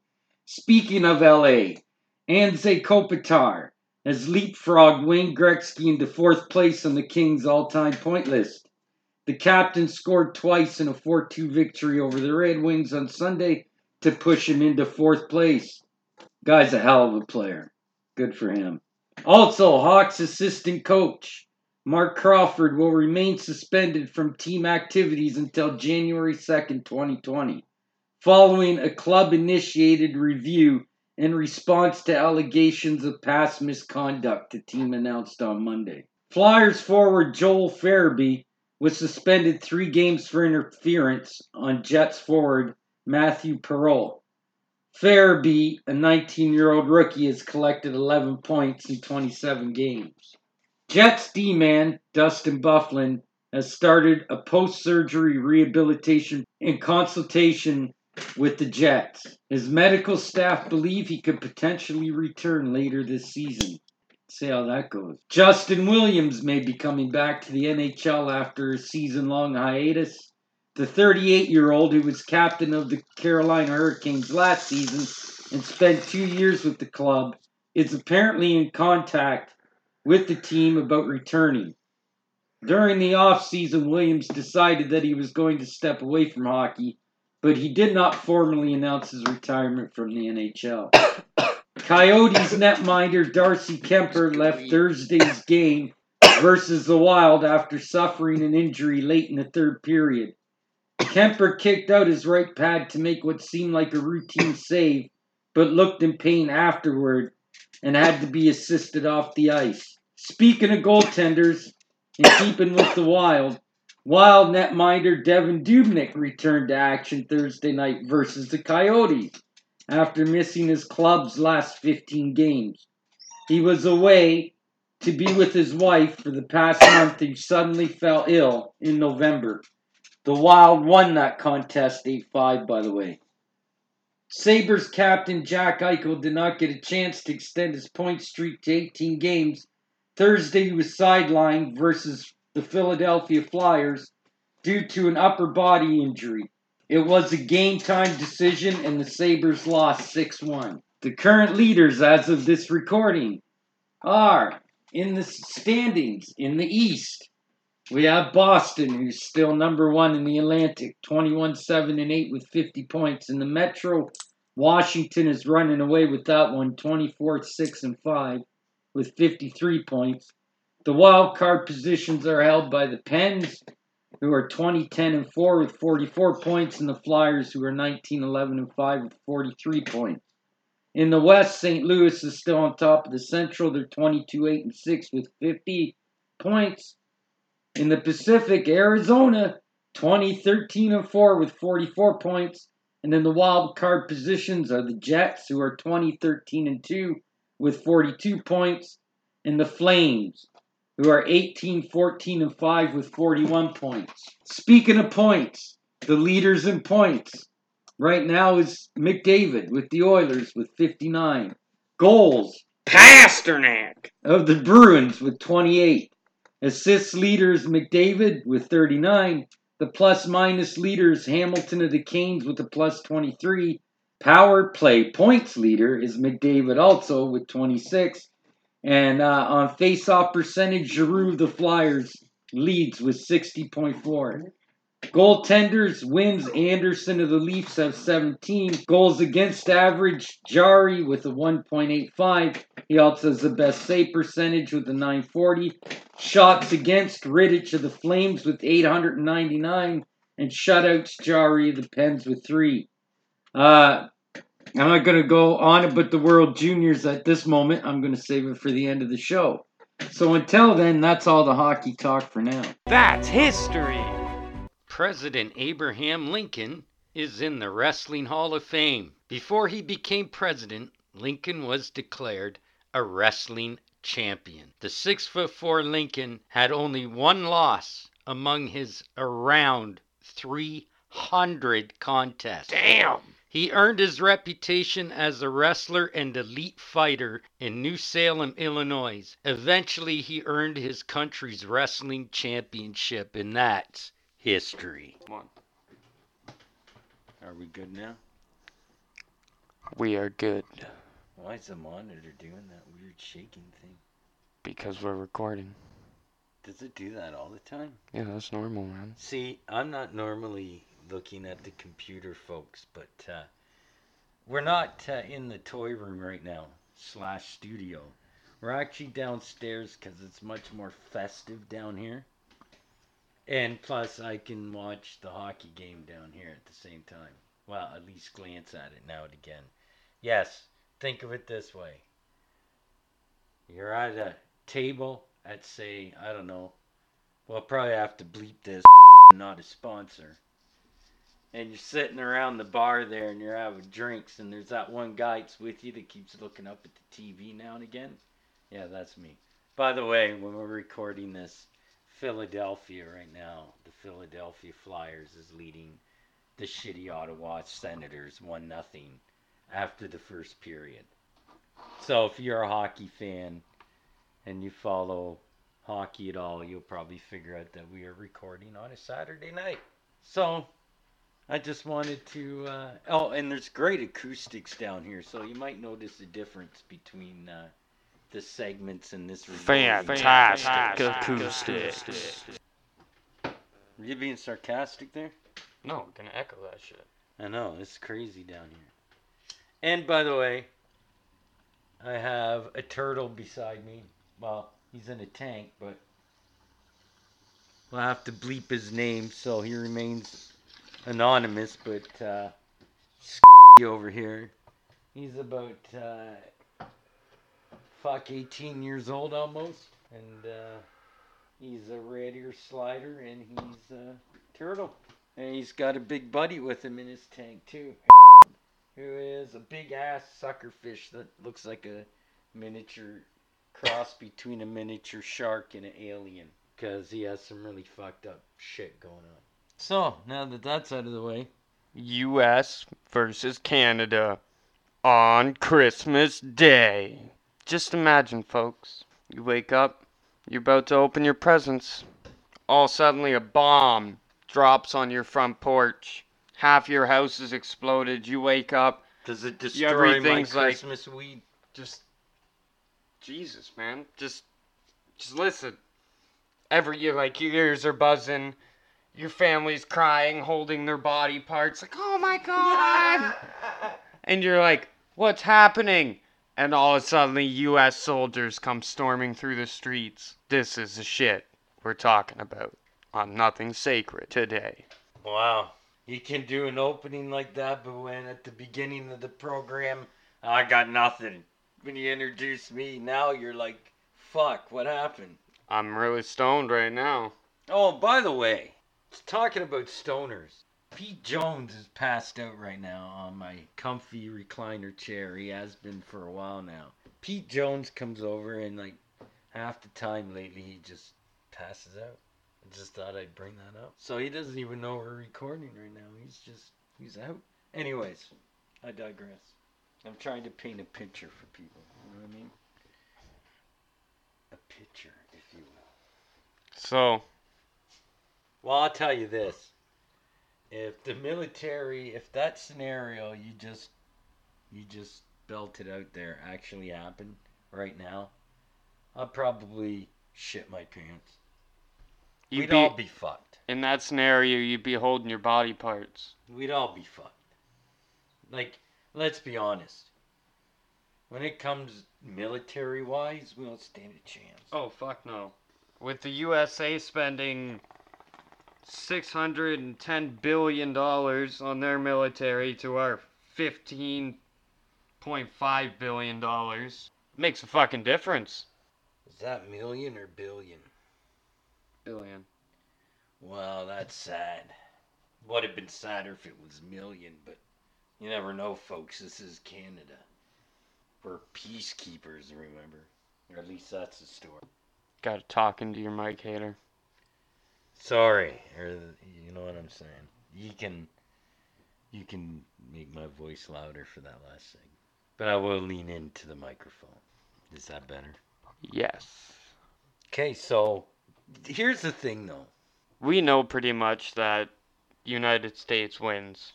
Speaking of LA, Anze Kopitar has leapfrogged Wayne Gretzky into fourth place on the Kings all time point list. The captain scored twice in a 4 2 victory over the Red Wings on Sunday to push him into fourth place. Guy's a hell of a player. Good for him. Also, Hawks assistant coach Marc Crawford will remain suspended from team activities until January 2nd, 2020, following a club initiated review in response to allegations of past misconduct, the team announced on Monday. Flyers forward Joel Farabee was suspended three games for interference on Jets forward Matthew Perreault. Farabee, a 19 year old rookie, has collected 11 points in 27 games. Jets D man Dustin Byfuglien has started a post surgery rehabilitation in consultation with the Jets. His medical staff believe he could potentially return later this season. See how that goes. Justin Williams may be coming back to the NHL after a season long hiatus. The 38 year old, who was captain of the Carolina Hurricanes last season and spent two years with the club, is apparently in contact with the team about returning. During the offseason, Williams decided that he was going to step away from hockey, but he did not formally announce his retirement from the NHL. (coughs) Coyotes netminder Darcy Kuemper left Thursday's game versus the Wild after suffering an injury late in the third period. Kuemper kicked out his right pad to make what seemed like a routine save, but looked in pain afterward and had to be assisted off the ice. Speaking of goaltenders, In keeping with the Wild, Wild netminder Devan Dubnyk returned to action Thursday night versus the Coyotes after missing his club's last 15 games. He was away to be with his wife for the past month and suddenly fell ill in November. The Wild won that contest 8 5, by the way. Sabres captain Jack Eichel did not get a chance to extend his point streak to 18 games. Thursday, he was sidelined versus the Philadelphia Flyers due to an upper body injury. It was a game time decision, and the Sabres lost 6 1. The current leaders, as of this recording, are in the standings in the East. We have Boston, who's still number one in the Atlantic, 21 7 and 8 with 50 points. In the Metro, Washington is running away with that one, 24 6 and 5 with 53 points. The wild card positions are held by the Pens, who are 20 10 and 4 with 44 points, and the Flyers, who are 19 11 and 5 with 43 points. In the West, St. Louis is still on top of the Central. They're 22 8 and 6 with 50 points. In the Pacific, Arizona 20 13 and 4 with 44 points. And then the wild card positions are the Jets, who are 20 13 and 2 with 42 points, and the Flames, who are 18 14 and 5 with 41 points. Speaking of points, the leaders in points right now is McDavid with the Oilers with 59. Goals Pastrnak. of the Bruins with 28. Assists leaders McDavid with 39. The plus minus leaders Hamilton of the Canes with a plus 23. Power play points leader is McDavid also with 26. And uh, on face-off percentage, Giroux the Flyers leads with 60.4. Goaltenders wins Andersen of the Leafs have 17. Goals against average, Jarry with a 1.85. He also has the best save percentage with a 940. Shots against Rittich of the Flames with 899. And shutouts, Jarry of the Pens with three. Uh, I'm not going to go on about the World Juniors at this moment. I'm going to save it for the end of the show. So until then, that's all the hockey talk for now. That's history. President Abraham Lincoln is in the Wrestling Hall of Fame. Before he became president, Lincoln was declared a wrestling champion. The six foot four Lincoln had only one loss among his around 300 contests. Damn. He earned his reputation as a wrestler and elite fighter in New Salem, Illinois. Eventually, he earned his country's wrestling championship, and that's history. Come on. Are we good now? We are good Why is the monitor doing that weird shaking thing? because we're recording. Does it do that all the time? Yeah, that's normal, man. See, I'm not normally looking at the computer, folks, but uh, we're not uh, in the toy room right now, slash studio. We're actually downstairs because it's much more festive down here. And plus, I can watch the hockey game down here at the same time. Well, at least glance at it now and again. Yes, think of it this way you're at a table at, say, I don't know, we'll probably have to bleep this, (laughs) not a sponsor. And you're sitting around the bar there and you're having drinks, and there's that one guy that's with you that keeps looking up at the TV now and again. Yeah, that's me. By the way, when we're recording this, Philadelphia right now, the Philadelphia Flyers is leading the shitty Ottawa Senators 1 nothing after the first period. So if you're a hockey fan and you follow hockey at all, you'll probably figure out that we are recording on a Saturday night. So I just wanted to. Uh, oh, and there's great acoustics down here, so you might notice the difference between uh, the segments in this. recording. Fantastic acoustics. Are you being sarcastic there? No, I'm gonna echo that shit. I know, it's crazy down here. And by the way, I have a turtle beside me. Well, he's in a tank, but we'll have to bleep his name so he remains anonymous. But uh, (laughs) over here, he's about uh, fuck 18 years old almost, and uh, He's a red ear slider and he's a turtle. And he's got a big buddy with him in his tank too. Who is a big ass sucker fish that looks like a miniature cross between a miniature shark and an alien. Because he has some really fucked up shit going on. So, now that that's out of the way, U.S. versus Canada on Christmas Day. Just imagine, folks. You wake up, you're about to open your presents. All suddenly, a bomb drops on your front porch. Half your house is exploded. You wake up. does it Yeah, destroy my everything's like- Christmas weed? Just, Jesus, man. Just, just listen. Every year, like your ears are buzzing. Your family's crying, holding their body parts, like, oh my god! and you're like, what's happening? And all of a sudden, U.S. soldiers come storming through the streets. This is the shit we're talking about on Nothing Sacred today. Wow. You can do an opening like that, but when at the beginning of the program, I got nothing. When you introduce me, now you're like, fuck, what happened? I'm really stoned right now. Oh, by the way, talking about stoners, Pete Jones is passed out right now on my comfy recliner chair. He has been for a while now. Pete Jones comes over and like half the time lately he just passes out. I just thought I'd bring that up. So he doesn't even know we're recording right now. He's just he's out. Anyways, I digress. I'm trying to paint a picture for people. You know what I mean? A picture, if you will. So, Well, I'll tell you this. If the military, if that scenario you just you just belted out there actually happened right now, I'd probably shit my pants. you'd We'd be, all be fucked. in that scenario, you'd be holding your body parts. We'd all be fucked. Like, let's be honest. When it comes military wise, we don't stand a chance. Oh fuck no. With the USA spending six hundred and ten billion dollars on their military to our fifteen point five billion dollars. Makes a fucking difference. Is that million or billion? Billion. Well, that's sad. Would have been sadder if it was million, but you never know, folks. This is Canada. We're peacekeepers, remember? Or at least that's the story. Got to talk into your mic, hater. Sorry, or you know what I'm saying. You can, you can make my voice louder for that last thing, but I will lean into the microphone. Is that better? Yes. Okay, so here's the thing, though. We know pretty much that United States wins.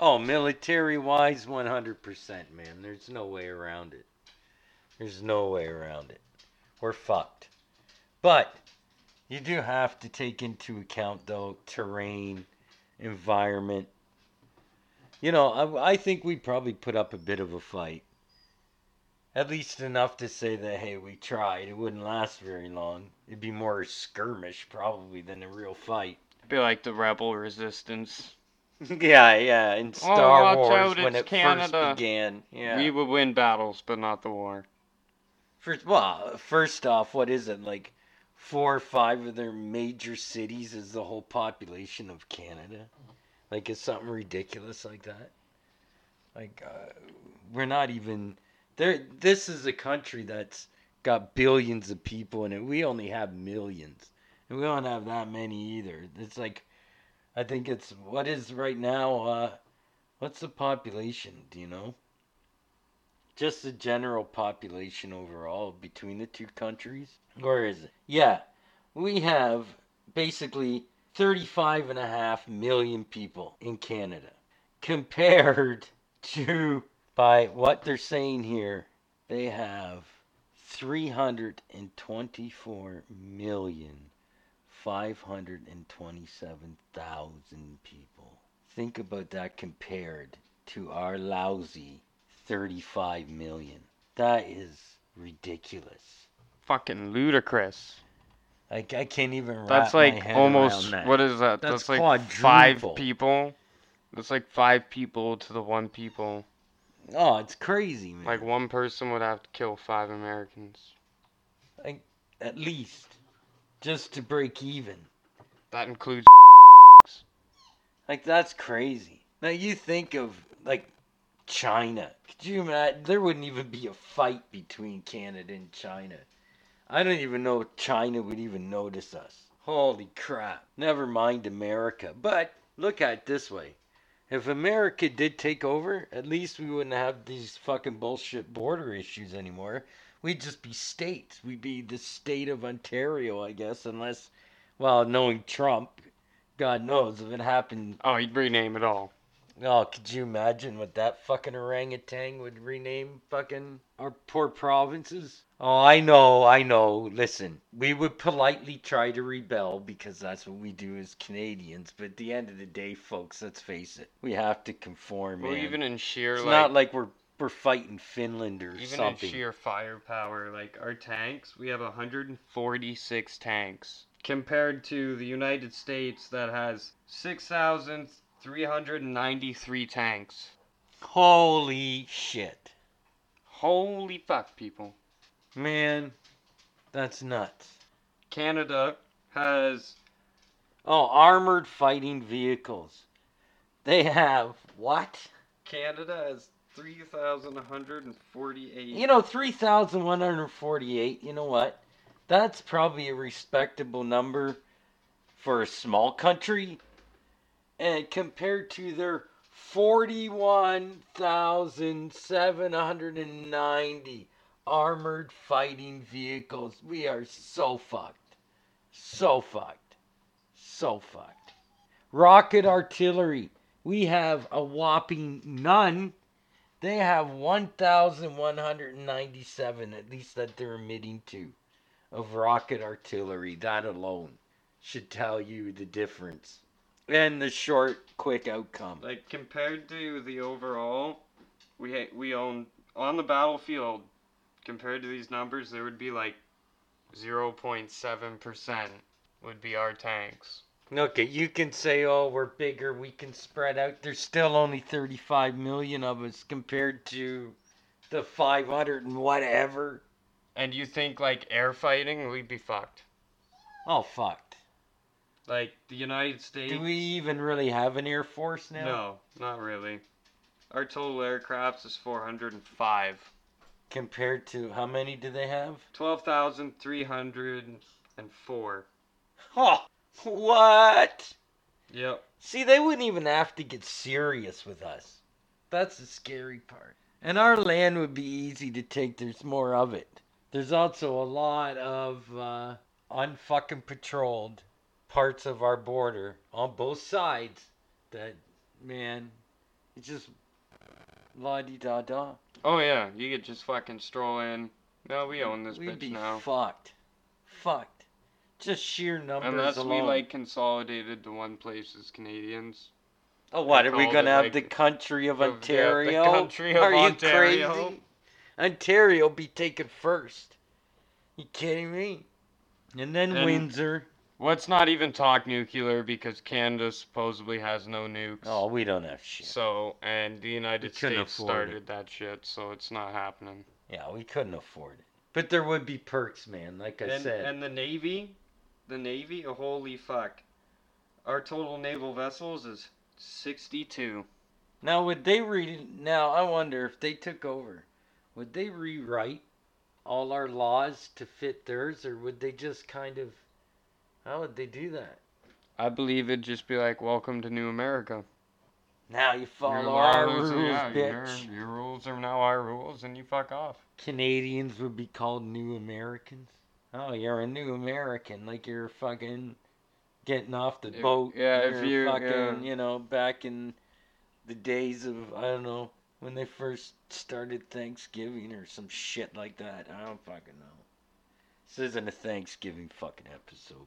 Oh, military wise, 100%, man. There's no way around it. There's no way around it. We're fucked. But you do have to take into account, though, terrain, environment. You know, I, I think we probably put up a bit of a fight. At least enough to say that, hey, we tried. It wouldn't last very long. It'd be more a skirmish, probably, than a real fight. It'd Be like the rebel resistance. (laughs) yeah, yeah. In Oh, Star watch Wars, when it Canada. first began. Yeah. We would win battles, but not the war. First, well, first off, what is it like? Four or five of their major cities is the whole population of Canada. Like, it's something ridiculous like that. Like, uh, we're not even there. This is a country that's got billions of people in it. We only have millions, and we don't have that many either. It's like, I think it's what is right now. Uh, what's the population? Do you know? Just the general population overall between the two countries? Or is it? Yeah, we have basically 35 and a half million people in Canada compared (laughs) to, by what they're saying here, they have 324 million 527,000 people. Think about that compared to our lousy 35 million. That is ridiculous. Fucking ludicrous. Like I can't even wrap That's like almost that. what is that? That's That's, like five people. That's like five people to the one people. Oh, it's crazy, man. Like one person would have to kill five Americans. Like at least. just to break even. That includes. Like that's crazy. Now you think of like China. Could you imagine? There wouldn't even be a fight between Canada and China. I don't even know if China would even notice us. Holy crap. Never mind America. But look at it this way. If America did take over, at least we wouldn't have these fucking bullshit border issues anymore. We'd just be states. We'd be the state of Ontario, I guess, unless, well, knowing Trump, God knows if it happened Oh, he'd rename it all. Oh, could you imagine what that fucking orangutan would rename fucking our poor provinces? Oh, I know, I know. Listen, we would politely try to rebel because that's what we do as Canadians. But at the end of the day, folks, let's face it, we have to conform, Well, man. even in sheer it's like, not like we're we're fighting Finland or even something. in sheer firepower, like our tanks, we have 146 tanks compared to the United States that has 6,393 tanks. Holy shit, Holy fuck, people! man, that's nuts. Canada has Oh, armored fighting vehicles. They have what? Canada has 3,148. You know, 3,148, you know what? That's probably a respectable number for a small country. And compared to their 41,790 armored fighting vehicles, we are so fucked. So fucked. So fucked. Rocket artillery. We have a whopping none. They have 1,197, at least that they're admitting to, of rocket artillery. That alone should tell you the difference. And the short, quick outcome. Like compared to the overall, we ha- we own on the battlefield. Compared to these numbers, there would be like 0.7 percent would be our tanks. Okay, you can say, oh, we're bigger, we can spread out. There's still only 35 million of us compared to the 500 and whatever. And you think like air fighting, we'd be fucked. Oh, fucked. Like the United States. Do we even really have an Air Force now? No, not really. Our total aircrafts is 405. Compared to how many do they have? 12,304. Oh, what? Yep. See, they wouldn't even have to get serious with us. That's the scary part. And our land would be easy to take. There's more of it. There's also a lot of uh, unfucking patrolled parts of our border on both sides. That man, it's just la di da da. Oh yeah, you could just fucking stroll in. No, we own this We'd bitch be now. fucked, fucked. Just sheer numbers Unless alone. we like consolidated to one place as Canadians. Oh, what are we gonna it, have like, the country of yeah, the Ontario? country of are you Ontario. crazy? Ontario be taken first. You kidding me? And then And- Windsor. Let's not even talk nuclear because Canada supposedly has no nukes. Oh, we don't have shit. So and the United States afford it. started that shit, so it's not happening. Yeah, we couldn't afford it. But there would be perks, man. Like I and, said. and the Navy, the Navy, oh, holy fuck. Our total naval vessels is 62. now, would they re? Now, I wonder if they took over, would they rewrite all our laws to fit theirs, or would they just kind of? How would they do that? I believe it'd just be like, welcome to New America. Now you follow our rules, yeah, bitch. Your, your rules are now our rules, and you fuck off. Canadians would be called New Americans. Oh, you're a New American, like you're fucking getting off the If- boat. yeah, if you're you- fucking, yeah. you know, back in the days of I don't know when they first started Thanksgiving or some shit like that. I don't fucking know. This isn't a Thanksgiving fucking episode.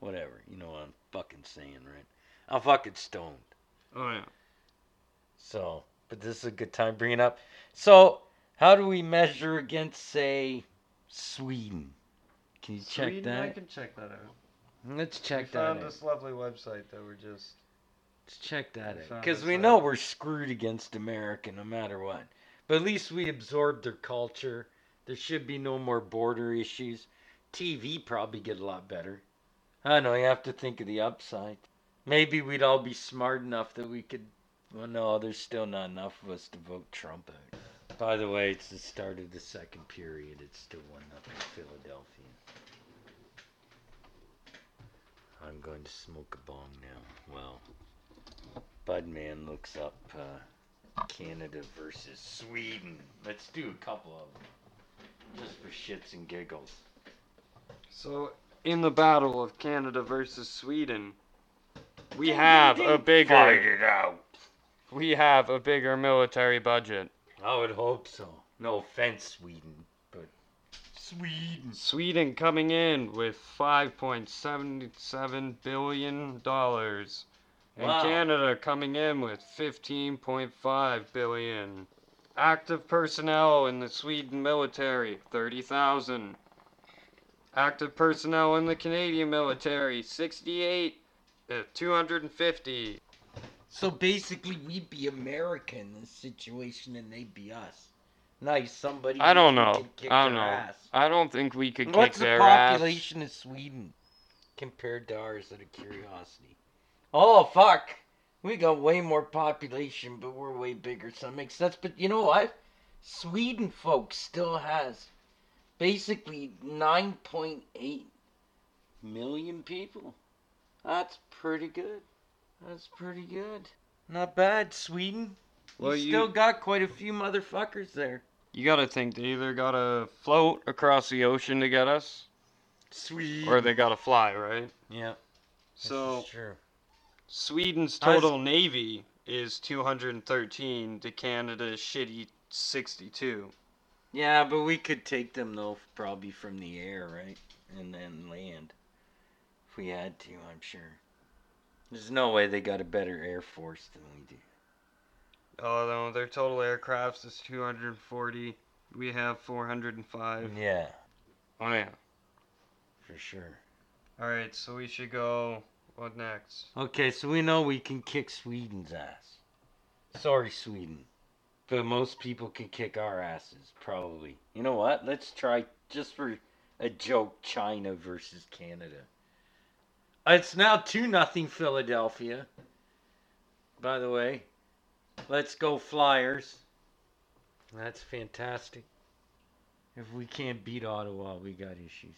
Whatever, you know what I'm fucking saying, right? I'm fucking stoned. Oh yeah. So, but this is a good time bringing up. So, how do we measure against, say, Sweden? Can you check that? Sweden, I can check that out. Let's check we that found out. this lovely website that we're just. Let's check that we out. Because we know we're screwed against America no matter what. But at least we absorbed their culture. There should be no more border issues. TV probably get a lot better. I know you have to think of the upside. Maybe we'd all be smart enough that we could. Well, no, there's still not enough of us to vote Trump out. By the way, it's the start of the second period. It's still one nothing Philadelphia. I'm going to smoke a bong now. Well, Budman looks up uh, Canada versus Sweden. Let's do a couple of them, just for shits and giggles. So, in the battle of Canada versus Sweden, we have a bigger it out. we have a bigger military budget. I would hope so. No offense, Sweden, but Sweden. Sweden coming in with 5.77 billion dollars. And Wow. Canada coming in with 15.5 billion. Active personnel in the Sweden military, 30,000. Active personnel in the Canadian military, 68, uh, 250. So basically, we'd be America in this situation, and they'd be us. Nice, somebody. I don't know. kick I don't know. ass. I don't think we could What's kick the their ass. What's the population of Sweden compared to ours? Out of curiosity. Oh fuck, we got way more population, but we're way bigger, so that makes sense. But you know what? Sweden, folks, still has basically 9.8 million people. That's pretty good. That's pretty good. Not bad, Sweden. Well, you you- still got quite a few motherfuckers there. You gotta think they either gotta float across the ocean to get us, Sweden. or they gotta fly, right? yeah. So. Sweden's I was- total navy is 213 to Canada's shitty 62. Yeah, but we could take them though, probably from the air, right, and then land. If we had to, I'm sure. There's no way they got a better air force than we do. Oh no, their total aircrafts is 240. We have 405. Yeah, Oh yeah. for sure. All right, so we should go. What next? Okay, so we know we can kick Sweden's ass. Sorry, Sweden. But most people can kick our asses, probably. You know what? Let's try, just for a joke, China versus Canada. Uh, it's now 2 nothing Philadelphia. By the way, let's go Flyers. That's fantastic. If we can't beat Ottawa, we got issues.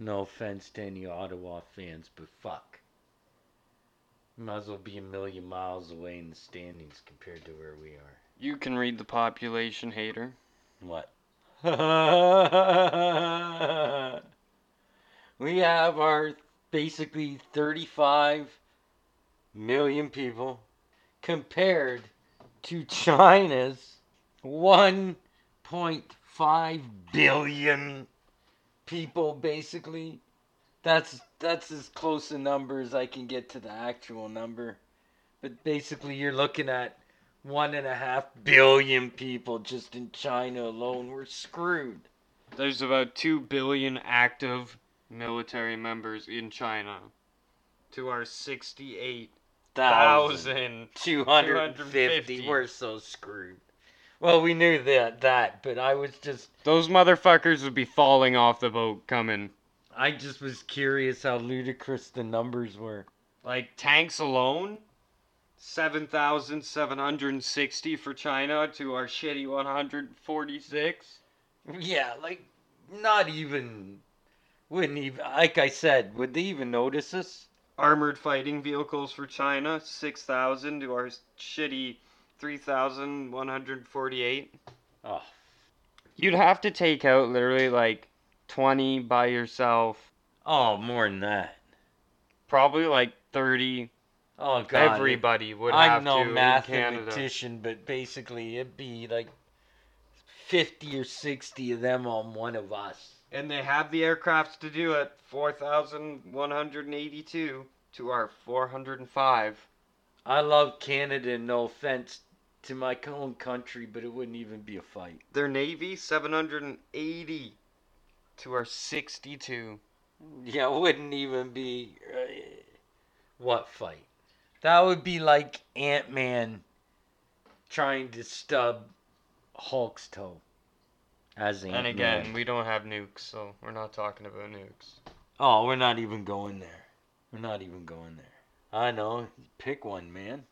No offense to any Ottawa fans, but fuck. Might as well be a million miles away in the standings compared to where we are. You can read the population hater. What? (laughs) we have our basically 35 million people compared to China's 1.5 billion people basically that's that's as close a number as I can get to the actual number but basically you're looking at one and a half billion people just in China alone. We're screwed. There's about 2 billion active military members in China. To our 68,000. 250. We're so screwed. Well, we knew that, that, but I was just, Those motherfuckers would be falling off the boat coming. I just was curious how ludicrous the numbers were. Like tanks alone, 7,760 for China to our shitty 146. Yeah, like, not even, wouldn't even, like I said, would they even notice us? Armored fighting vehicles for China, 6,000 to our shitty 3,148. Oh, You'd have to take out literally like 20 by yourself. oh, more than that. Probably like 30. Oh, God. Everybody would I'm no to in Canada. mathematician, but basically it'd be like 50 or 60 of them on one of us. And they have the aircrafts to do it. 4,182 to our 405. I love Canada, no offense to my own country, but it wouldn't even be a fight. Their Navy, 780 to our 62. Yeah, it wouldn't even be. Uh, what fight? That would be like Ant Man trying to stub Hulk's toe. As And Ant-Man. again, we don't have nukes, so we're not talking about nukes. Oh, we're not even going there. We're not even going there. I know. Pick one, man.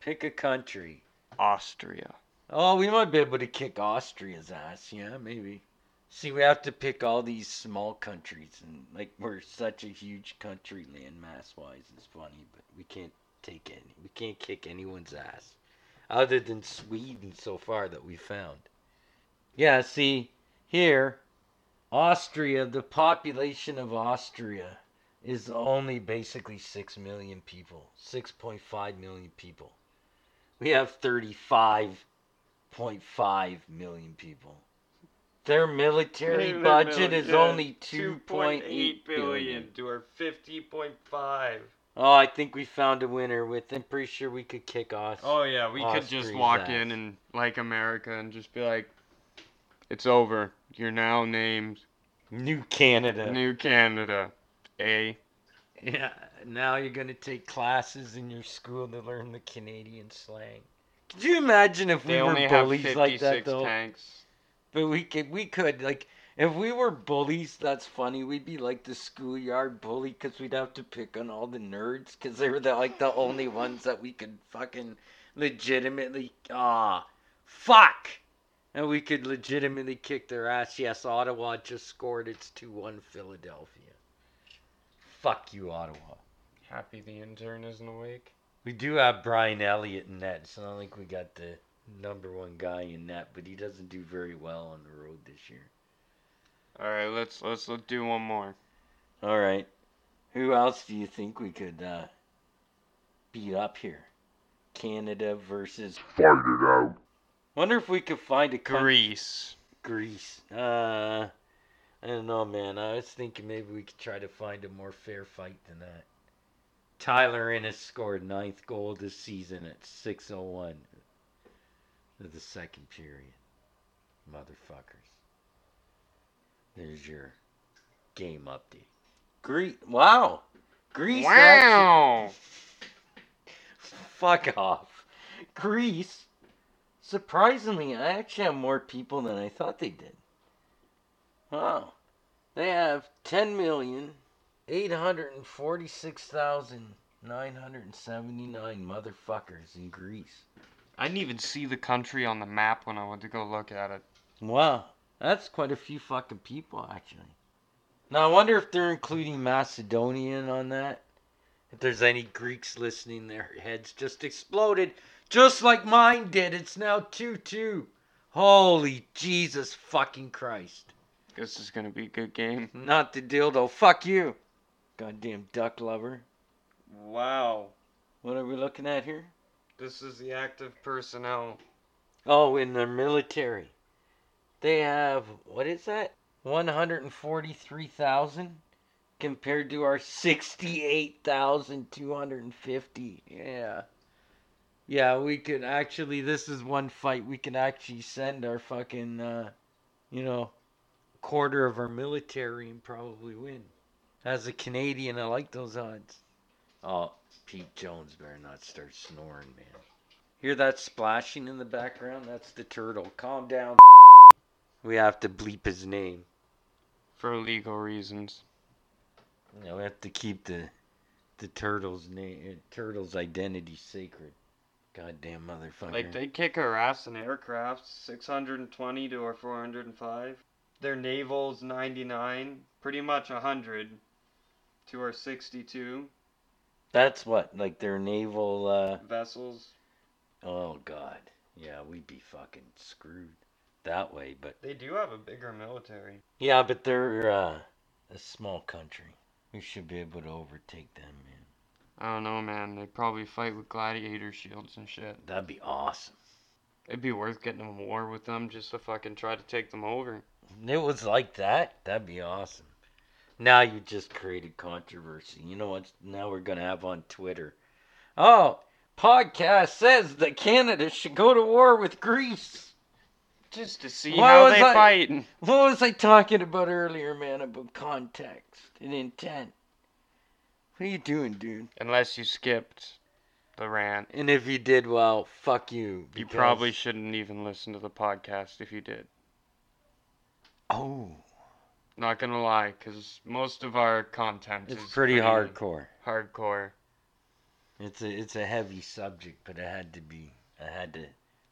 Pick a country. Austria. Oh, we might be able to kick Austria's ass. Yeah, maybe. See, we have to pick all these small countries, and like we're such a huge country, land mass wise. It's funny, but we can't take any. We can't kick anyone's ass, other than Sweden so far that we found. Yeah, see, here, Austria, the population of Austria is only basically 6 million people. 6.5 million people. We have 35.5 million people. Their military budget is only 2.8 billion. to our 50.5. Oh, I think we found a winner with. I'm pretty sure we could kick off. Oh yeah, we could just walk in and like America and just be like, "It's over. You're now named New Canada. New Canada." A. Yeah, now you're gonna take classes in your school to learn the Canadian slang. Could you imagine if we were bullies like that though? tanks. But we could, we could like, if we were bullies, that's funny. We'd be like the schoolyard bully because we'd have to pick on all the nerds because they were the, like the only ones that we could fucking legitimately ah fuck, and we could legitimately kick their ass. Yes, Ottawa just scored. It's two one Philadelphia. Fuck you, Ottawa. Happy the intern isn't awake. We do have Brian Elliott in net. It's not like we got the number one guy in net, but he doesn't do very well on the road this year. All right, let's let's let's do one more. All right. Who else do you think we could uh, beat up here? Canada versus. Fight it out. Wonder if we could find a country. Greece. Greece. Uh, I don't know, man. I was thinking maybe we could try to find a more fair fight than that. Tyler Ennis scored ninth goal this season at 6:01 of the second period. Motherfuckers. There's your game update. Greece. Wow. Greece. actually- Wow. Fuck off. Greece, surprisingly, I actually have more people than I thought they did. Wow. They have 10,846,979 motherfuckers in Greece. I didn't even see the country on the map when I went to go look at it. Wow. That's quite a few fucking people, actually. Now, I wonder if they're including Macedonian on that. If there's any Greeks listening, their heads just exploded, just like mine did. It's now 2 2. Holy Jesus fucking Christ. This is gonna be a good game. Not the dildo. Fuck you. Goddamn duck lover. Wow. What are we looking at here? This is the active personnel. Oh, in the military. They have, what is that? 143,000 compared to our 68,250. Yeah. Yeah, we could actually, this is one fight we can actually send our fucking, uh, you know, quarter of our military and probably win. As a Canadian, I like those odds. Oh, Pete Jones better not start snoring, man. Hear that splashing in the background? That's the turtle. Calm down. We have to bleep his name. For legal reasons. You know, we have to keep the the turtle's name, turtle's identity sacred. Goddamn motherfucker. Like they kick our ass in aircraft, 620 to our 405. Their naval's 99, pretty much 100 to our 62 That's what, like their naval. uh vessels. Oh God, yeah, we'd be fucking screwed that way. But They do have a bigger military. yeah, but they're uh, a small country. We should be able to overtake them, man. I don't know, man. They probably fight with gladiator shields and shit. That'd be awesome. It'd be worth getting in war with them just to fucking try to take them over. It was like that. That'd be awesome. Now you just created controversy. You know what? Now we're gonna have on Twitter. Oh, podcast says that Canada should go to war with Greece. Just to see Why how they I- fight. What was I talking about earlier, man? About context and intent. What are you doing, dude? Unless you skipped the rant. And if you did, well, fuck you. You because- probably shouldn't even listen to the podcast if you did. Oh, Not gonna lie, because most of our content it's is pretty hardcore. Hardcore. It's a it's a heavy subject, but it had to be. I had to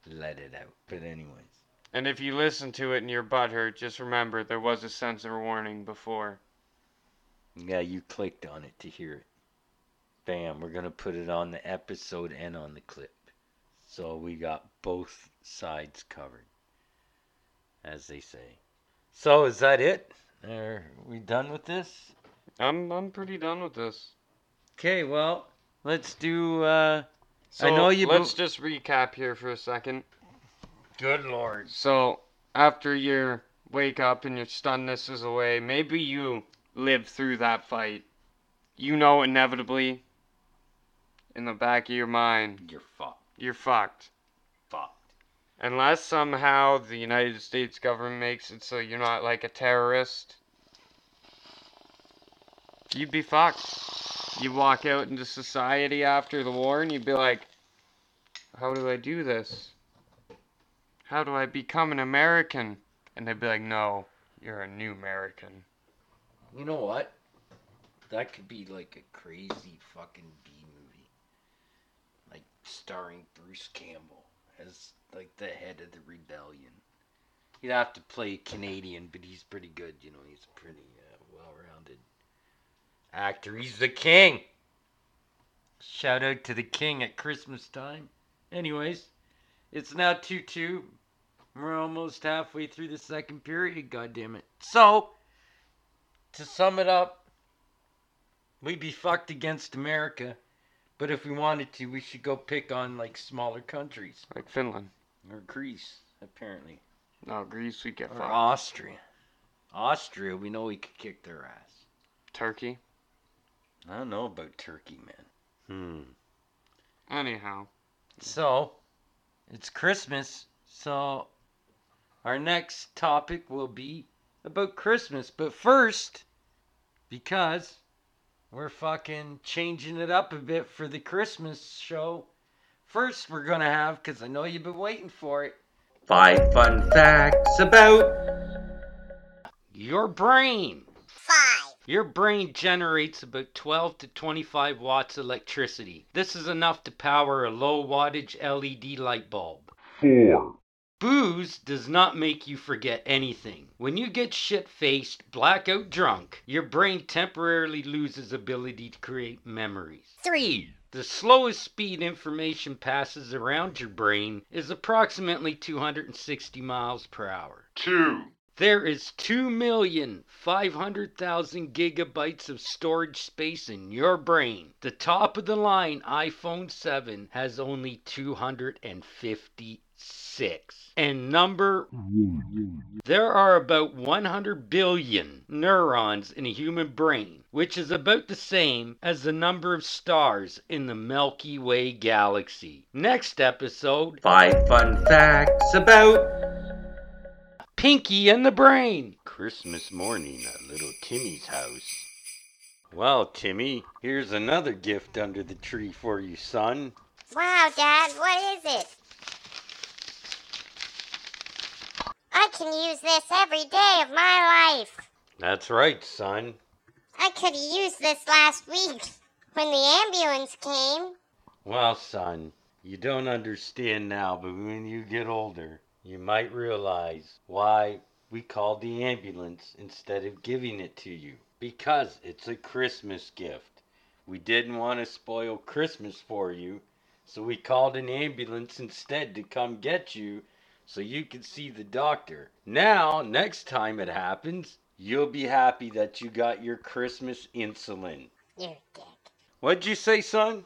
let it out. But anyways, And if you listen to it and your butt hurt, just remember there was a censor warning before. yeah, you clicked on it to hear it. Bam, we're gonna put it on the episode and on the clip, so we got both sides covered, as they say. So is that it? Are we done with this? I'm I'm pretty done with this. Okay, well, let's do. uh So I know you Let's bo- just recap here for a second. Good lord. So after you wake up and your stunness is away, maybe you live through that fight. You know inevitably in the back of your mind You're fucked. you're fucked. Fucked. Unless somehow the United States government makes it so you're not like a terrorist, you'd be fucked. You walk out into society after the war and you'd be like, how do I do this? How do I become an American? And they'd be like, no, you're a new American. You know what? That could be like a crazy fucking B movie. Like starring Bruce Campbell as like the head of the rebellion. He'd have to play Canadian, but he's pretty good, you know, he's a pretty uh, well-rounded actor. He's the king. Shout out to the king at Christmas time. Anyways, it's now 2-2. We're almost halfway through the second period, goddammit. So, to sum it up, we'd be fucked against America, but if we wanted to, we should go pick on like smaller countries Like Finland. or Greece, apparently, No, Greece, we get or fucked. Austria. Austria, we know we could kick their ass. Turkey. I don't know about Turkey, man. Hmm. Anyhow. So, it's Christmas, so our next topic will be about Christmas. But first, because we're fucking changing it up a bit for the Christmas show, first we're gonna have, because I know you've been waiting for it, five fun facts about your brain. Five. Your brain generates about 12 to 25 watts of electricity. This is enough to power a low wattage LED light bulb. four, Booze does not make you forget anything. When you get shit faced, blackout drunk, your brain temporarily loses ability to create memories. 3. The slowest speed information passes around your brain is approximately 260 miles per hour. two, There is 2,500,000 gigabytes of storage space in your brain. The top of the line iPhone 7 has only 256. And number there are about 100 billion neurons in a human brain, which is about the same as the number of stars in the Milky Way galaxy. Next episode 5 fun facts about Pinky and the Brain. Christmas morning at little Timmy's house. Well, Timmy, here's another gift under the tree for you, son. Wow, Dad, what is it? I can use this every day of my life. That's right, son. I could have used this last week when the ambulance came. Well, son, you don't understand now, but when you get older, you might realize why we called the ambulance instead of giving it to you. Because it's a Christmas gift. We didn't want to spoil Christmas for you, so we called an ambulance instead to come get you so you could see the doctor. Now, next time it happens, you'll be happy that you got your Christmas insulin. You're dick. What'd you say, son?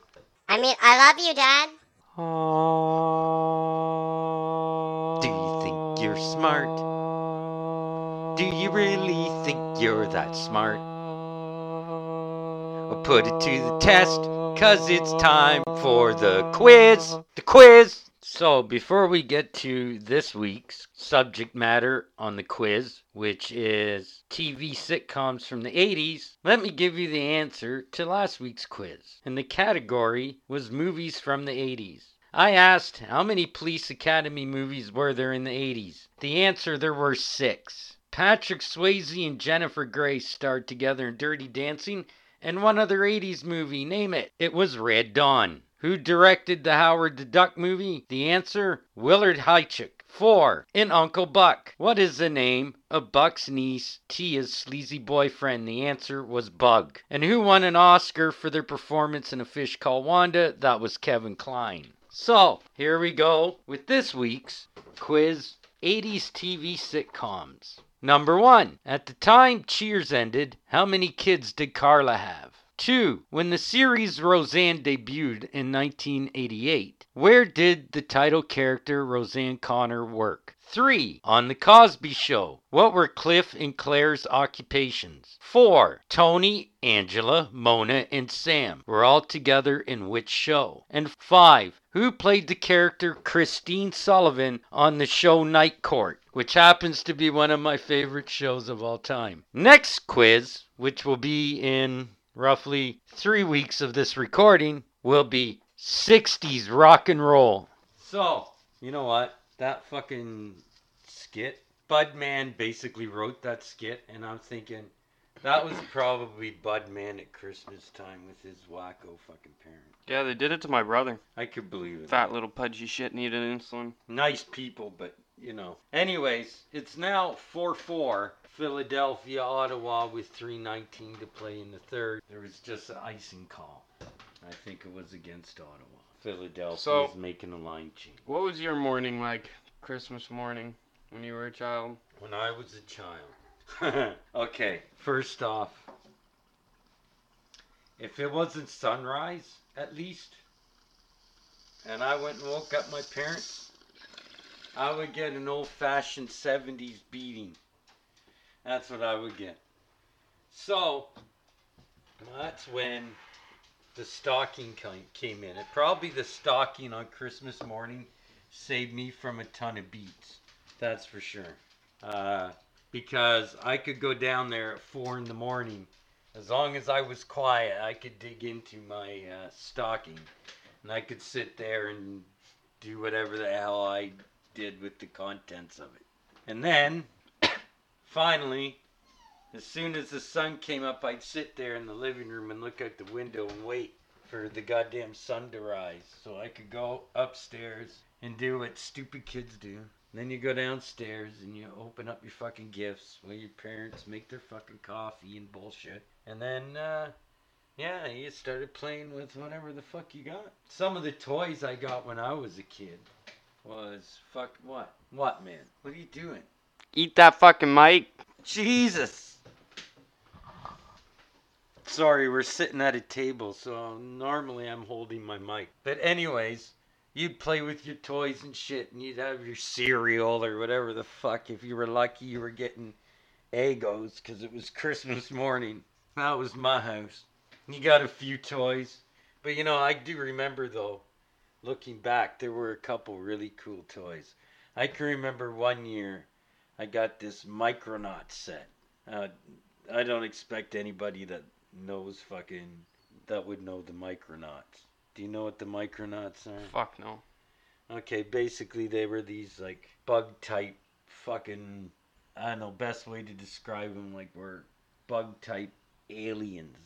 I mean, I love you, Dad. Do you think you're smart? Do you really think you're that smart? Well, put it to the test, cause it's time for the quiz. The quiz! So, before we get to this week's subject matter on the quiz, which is TV sitcoms from the 80s, let me give you the answer to last week's quiz. And the category was movies from the 80s. I asked how many Police Academy movies were there in the 80s. The answer there were six. Patrick Swayze and Jennifer Grey starred together in Dirty Dancing and one other 80s movie. Name it. It was Red Dawn. Who directed the Howard the Duck movie? The answer Willard Huyck. 4. In Uncle Buck. What is the name of Buck's niece, Tia's sleazy boyfriend? The answer was Bug. And who won an Oscar for their performance in A Fish Called Wanda? That was Kevin Kline. So, here we go with this week's quiz 80s TV sitcoms. Number 1. At the time Cheers ended, how many kids did Carla have? 2. When the series Roseanne debuted in 1988, where did the title character Roseanne Conner work? 3. On The Cosby Show, what were Cliff and Claire's occupations? 4. Tony, Angela, Mona, and Sam were all together in which show? And 5. Who played the character Christine Sullivan on the show Night Court, which happens to be one of my favorite shows of all time? Next quiz, which will be in roughly three weeks of this recording, will be 60s rock and roll. So, you know what? That fucking skit, Budman basically wrote that skit, and I'm thinking that was probably Budman at Christmas time with his wacko fucking parents. Yeah, they did it to my brother. I could believe it. Fat little pudgy shit needed insulin. nice people, but you know. Anyways, it's now 4 4. Philadelphia, Ottawa with 319 to play in the third. There was just an icing call. I think it was against Ottawa. Philadelphia So- is making a line change. What was your morning like, Christmas morning, when you were a child? When I was a child. (laughs) okay, first off, if it wasn't sunrise, at least, and I went and woke up my parents, I would get an old fashioned 70s beating. That's what I would get. So, that's when the stocking came in. It probably the stocking on Christmas morning saved me from a ton of beats. That's for sure. Uh, because I could go down there at four in the morning. As long as I was quiet, I could dig into my uh, stocking, and I could sit there and do whatever the hell I did with the contents of it. And then, (coughs) finally, as soon as the sun came up, I'd sit there in the living room and look out the window and wait for the goddamn sun to rise, so I could go upstairs and do what stupid kids do. Then you go downstairs and you open up your fucking gifts while your parents make their fucking coffee and bullshit. And then, uh, yeah, you started playing with whatever the fuck you got. Some of the toys I got when I was a kid was fuck what? What, man? What are you doing? Eat that fucking mic. Jesus! Sorry, we're sitting at a table, so normally I'm holding my mic. But, anyways, you'd play with your toys and shit, and you'd have your cereal or whatever the fuck. If you were lucky, you were getting Eggos because it was Christmas morning. That was my house. You got a few toys. But, you know, I do remember, though, looking back, there were a couple really cool toys. I can remember one year I got this Micronaut set. Uh, I don't expect anybody that knows fucking that would know the Micronauts. Do you know what the Micronauts are? Fuck no. Okay, basically they were these like bug type fucking I don't know best way to describe them like were bug type aliens,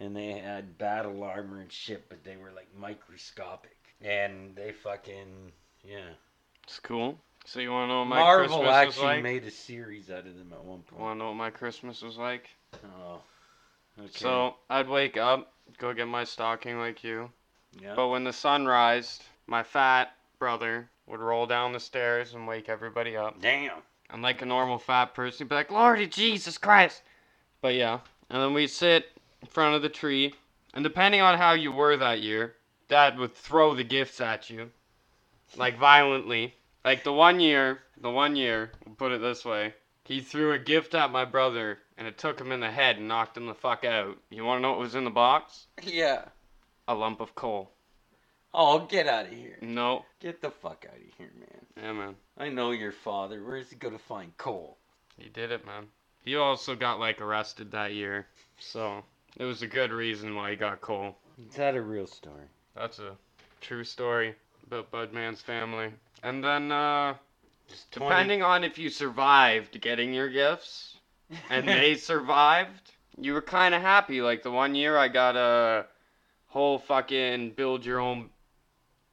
and they had battle armor and shit, but they were like microscopic, and they fucking yeah. It's cool. So you wanna know what my Marvel Christmas was like? Marvel actually made a series out of them at one point. Wanna know what my Christmas was like? Oh, okay. So I'd wake up, go get my stocking like you. yeah. But when the sun rised, my fat brother would roll down the stairs and wake everybody up. Damn. And like a normal fat person, he'd be like, Lordy Jesus Christ. But yeah. And then we'd sit in front of the tree. And depending on how you were that year, Dad would throw the gifts at you. Like violently. Like the one year, the one year, we'll put it this way. He threw a gift at my brother and it took him in the head and knocked him the fuck out. You wanna know what was in the box? Yeah. A lump of coal. Oh, get out of here. No. Get the fuck out of here, man. Yeah, man. I know your father. Where's he gonna find coal? He did it, man. He also got like arrested that year, so it was a good reason why he got coal. Is that a real story? That's a true story about Budman's family. And then, uh, Depending on if you survived getting your gifts and they (laughs) survived, you were kind of happy. Like the one year I got a whole fucking build your own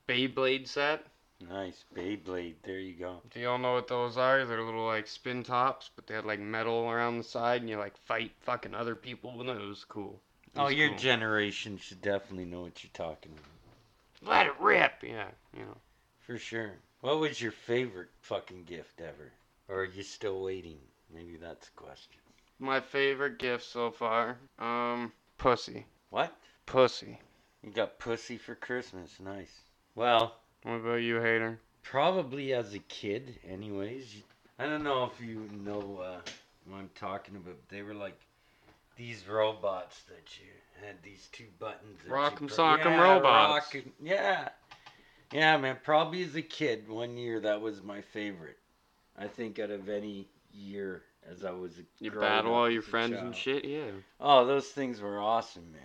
Beyblade set. Nice Beyblade. There you go. Do y'all know what those are? They're little like spin tops, but they had like metal around the side, and you like fight fucking other people with it. It was cool. Oh, your cool. generation should definitely know what you're talking about. Let it rip, yeah. You know. For sure. What was your favorite fucking gift ever? Or are you still waiting? Maybe that's the question. My favorite gift so far, um, pussy. What? Pussy. You got pussy for Christmas. Nice. Well, What about you, hater? probably as a kid, anyways. I don't know if you know uh, what I'm talking about. They were like these robots that you had these two buttons. Rock'em sock'em yeah, robots. yeah. Yeah, man. Probably as a kid, one year that was my favorite. I think out of any year as I was You battle all your friends and shit, yeah. Oh, those things were awesome, man.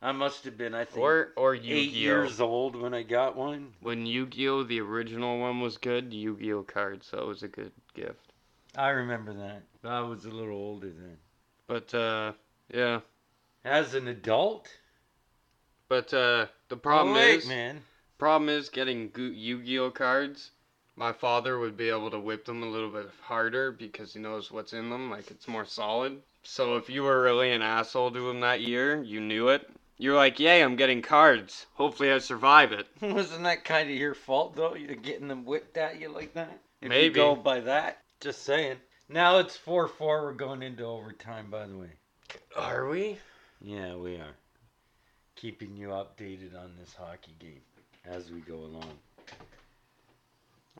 I must have been, I think, Or or eight years old when I got one. When Yu-Gi-Oh the original one was good, Yu-Gi-Oh cards, so that was a good gift. I remember that. I was a little older then. But uh, yeah. As an adult? But uh, the problem oh, wait, is, man. problem is getting Yu-Gi-Oh cards. My father would be able to whip them a little bit harder because he knows what's in them. Like it's more solid. So if you were really an asshole to him that year, you knew it. You're like, yay, I'm getting cards. Hopefully I survive it. (laughs) Wasn't that kind of your fault though? You're getting them whipped at you like that. If you Maybe. go by that, just saying. Now it's four four. We're going into overtime, by the way. Are we? Yeah, we are. Keeping you updated on this hockey game as we go along.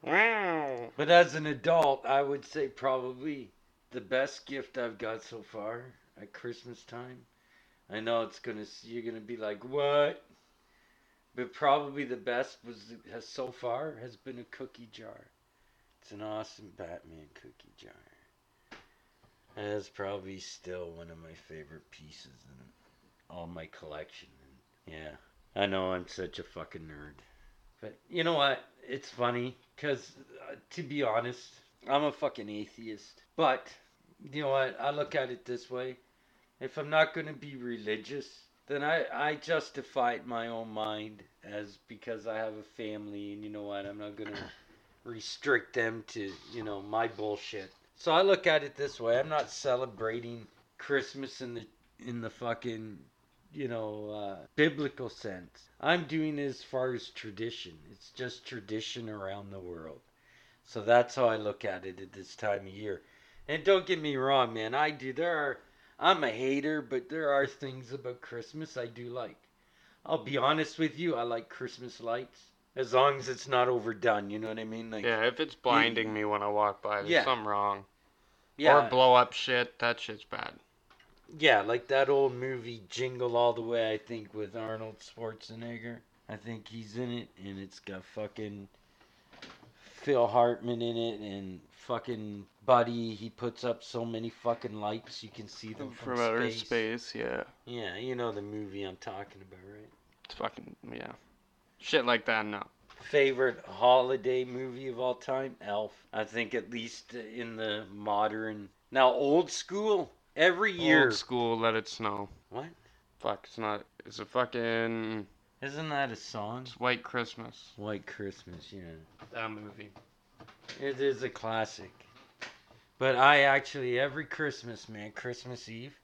Wow. But as an adult, I would say probably the best gift I've got so far at Christmas time. I know it's gonna you're gonna be like what, but probably the best was has so far has been a cookie jar. It's an awesome Batman cookie jar. It's probably still one of my favorite pieces in all my collection. And yeah, I know I'm such a fucking nerd. But you know what? It's funny because, uh, to be honest, I'm a fucking atheist. But you know what? I look at it this way: if I'm not going to be religious, then I I justify it in my own mind as because I have a family, and you know what? I'm not going to (clears throat) restrict them to you know my bullshit. So I look at it this way: I'm not celebrating Christmas in the in the fucking you know, uh, biblical sense. I'm doing it as far as tradition. It's just tradition around the world. So that's how I look at it at this time of year. And don't get me wrong, man. I do. There are. I'm a hater, but there are things about Christmas I do like. I'll be honest with you. I like Christmas lights as long as it's not overdone. You know what I mean? Like, Yeah, if it's blinding me when I walk by, there's Yeah. something wrong. yeah, Or blow up shit, that shit's bad. Yeah, like that old movie Jingle All the Way, I think, with Arnold Schwarzenegger. I think he's in it, and it's got fucking Phil Hartman in it, and fucking Buddy. He puts up so many fucking lights, you can see them from, From outer space. space, yeah. Yeah, you know the movie I'm talking about, right? It's fucking, yeah. Shit like that, no. Favorite holiday movie of all time? Elf. I think at least in the modern. Now, old school, every year. Old school, let it snow. What? Fuck, it's not. It's a fucking. Isn't that a song? It's White Christmas. White Christmas, yeah. That movie. It is a classic. But I actually every Christmas, man, Christmas Eve,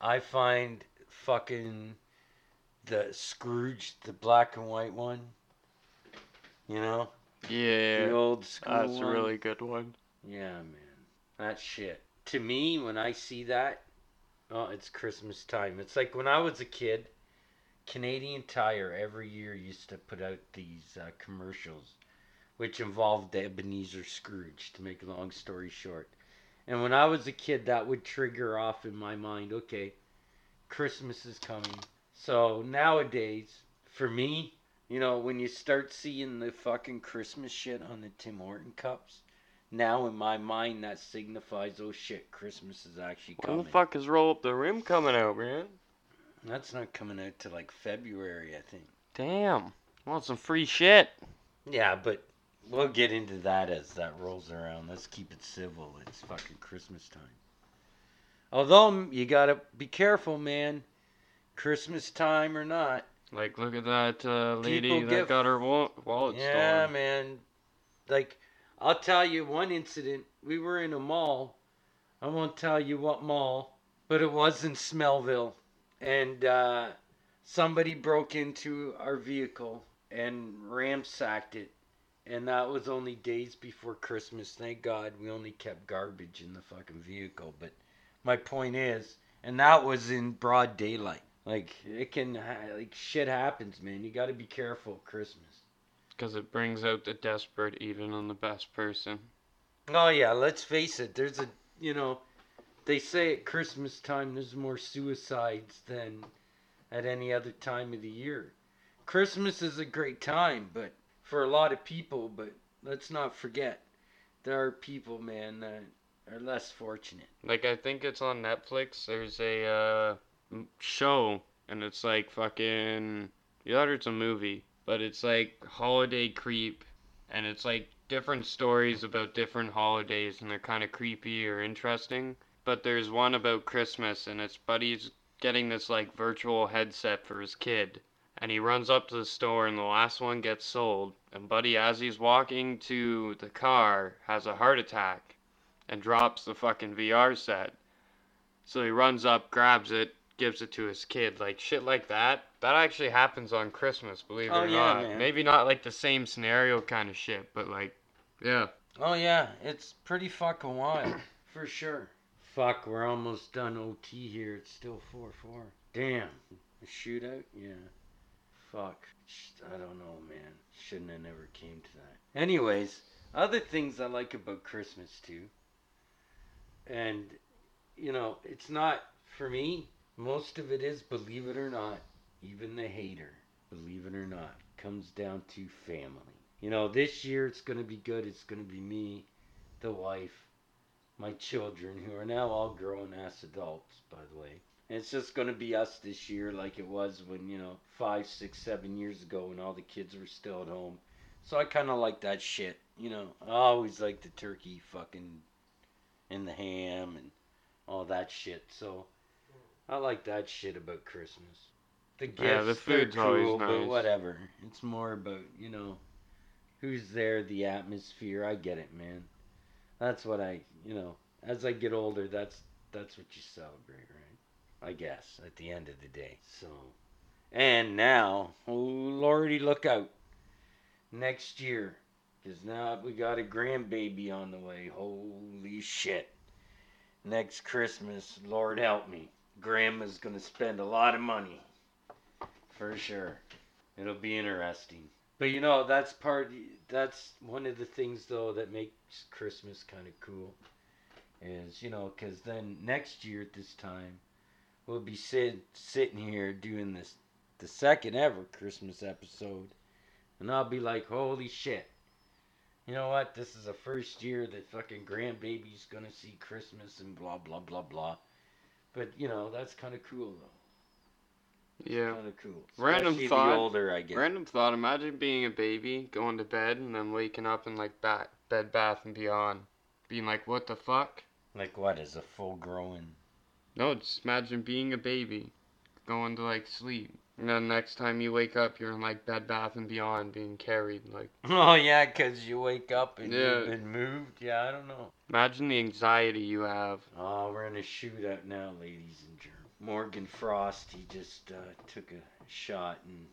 I find fucking the Scrooge, the black and white one. You know, Yeah. the old school That's a really good one. Yeah, man, that shit. To me, when I see that, oh, it's Christmas time. It's like when I was a kid. Canadian Tire every year used to put out these uh, commercials which involved the Ebenezer Scrooge, to make a long story short. And when I was a kid, that would trigger off in my mind, okay, Christmas is coming. So nowadays, for me, you know, when you start seeing the fucking Christmas shit on the Tim Horton cups, now in my mind that signifies, oh shit, Christmas is actually coming. When the fuck is Roll Up the Rim coming out, man? That's not coming out till like February, I think. Damn. Want some free shit? Yeah, but we'll get into that as that rolls around. Let's keep it civil. It's fucking Christmas time. Although you gotta be careful, man. Christmas time or not. Like, look at that uh, lady People that get- got her wa- wallet stolen. Yeah, stolen. man. Like, I'll tell you one incident. We were in a mall. I won't tell you what mall, but it was in Smellville. And uh, somebody broke into our vehicle and ransacked it. And that was only days before Christmas. Thank God we only kept garbage in the fucking vehicle. But my point is, and that was in broad daylight. Like, it can, ha- like, shit happens, man. You gotta be careful at Christmas. Because it brings out the desperate even in the best person. Oh yeah, let's face it. There's a you know, they say at Christmas time there's more suicides than at any other time of the year. Christmas is a great time, but for a lot of people, but let's not forget there are people, man, that are less fortunate. Like, I think it's on Netflix. There's a uh, show, and it's like fucking. You thought it's a movie, but it's like Holiday Creep, and it's like different stories about different holidays, and they're kind of creepy or interesting. But there's one about Christmas, and it's Buddy's getting this like virtual headset for his kid. And he runs up to the store, and the last one gets sold. And Buddy, as he's walking to the car, has a heart attack and drops the fucking VR set. So he runs up, grabs it, gives it to his kid. Like shit like that. That actually happens on Christmas, believe it Oh, or yeah, not. man. Maybe not like the same scenario kind of shit, but like, yeah. Oh yeah, it's pretty fucking wild, (coughs) for sure. Fuck, we're almost done OT here. It's still four four. Damn, a shootout. Yeah. Fuck. I don't know, man. Shouldn't have never came to that. Anyways, other things I like about Christmas too. And, you know, it's not for me. Most of it is, believe it or not, even the hater, believe it or not, comes down to family. You know, this year it's going to be good. It's going to be me, the wife, my children, who are now all grown ass adults, by the way. And it's just going to be us this year, like it was when, you know, five, six, seven years ago when all the kids were still at home. So I kind of like that shit. You know, I always like the turkey fucking and the ham and all that shit. So I like that shit about Christmas. The gifts, Yeah, the they're food's always cool, but nice. whatever. It's more about, you know, who's there, the atmosphere. I get it, man. That's what I, you know, as I get older, that's that's what you celebrate, right? I guess at the end of the day. So, and now, oh lordy, look out! Next year, because now we got a grandbaby on the way. Holy shit! Next Christmas, Lord help me, Grandma's gonna spend a lot of money, for sure. It'll be interesting. But you know, that's part. That's one of the things though that makes Christmas kind of cool. Is you know, because then next year at this time, we'll be sit, sitting here doing this, the second ever Christmas episode, and I'll be like, holy shit. You know what? This is the first year that fucking grandbaby's gonna see Christmas and blah blah blah blah. But you know, that's kind of cool though. Yeah. Kind of cool. Random Especially thought. The older I get. Random thought. Imagine being a baby, going to bed, and then waking up in like bat, Bed Bath and Beyond, being like, "What the fuck?" Like what? As a full grown. No, just imagine being a baby, going to like sleep, and then next time you wake up, you're in like Bed Bath and Beyond, being carried. Like, (laughs) Oh yeah, 'cause you wake up and Yeah. you've been moved. Yeah, I don't know. imagine the anxiety you have. Oh, we're in a shootout now, ladies and gentlemen. Morgan Frost, he just uh, took a shot, and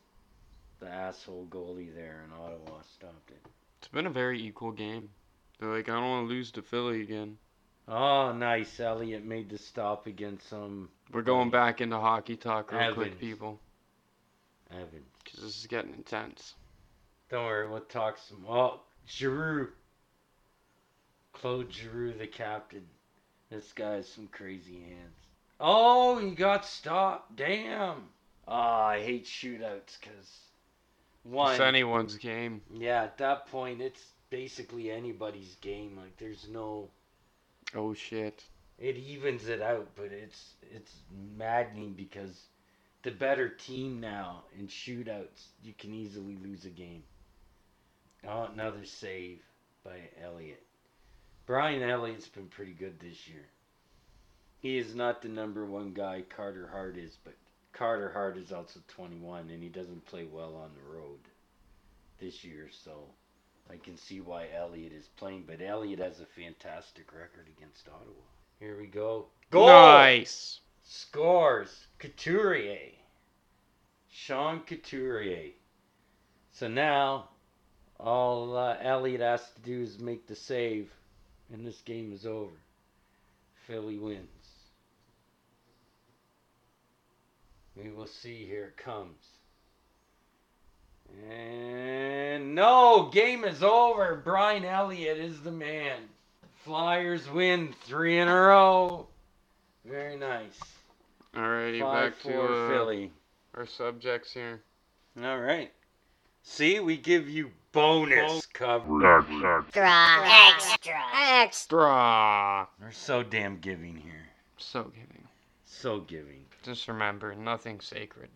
the asshole goalie there in Ottawa stopped it. It's been a very equal game. They're like, I don't want to lose to Philly again. Oh, nice. Elliott made the stop against some We're going back into hockey talk real quick, Evans. Evan. because this is getting intense. Don't worry, we'll talk some. Oh, Giroux. Claude Giroux, the captain. This guy has some crazy hands. Oh, he got stopped. Damn. Oh, I hate shootouts because one. It's anyone's game. Yeah, at that point, it's basically anybody's game. Like, there's no. Oh shit. It evens it out, but it's it's maddening because the better team now in shootouts, you can easily lose a game. Oh, another save by Elliott. Brian Elliott's been pretty good this year. He is not the number one guy Carter Hart is, but Carter Hart is also 21 and he doesn't play well on the road this year, so I can see why Elliott is playing. But Elliott has a fantastic record against Ottawa. Here we go. Goal! Nice. Scores Couturier. Sean Couturier. So now, all uh, has to do is make the save, and this game is over. Philly wins. We will see. Here it comes. And no, game is over. Brian Elliott is the man. Flyers win three in a row. Very nice. Alrighty, Five back four to uh, Philly. our subjects here. All right. See, we give you bonus coverage. Extra. Extra. Extra. Straw. We're so damn giving here. So giving. So giving. Just remember, nothing sacred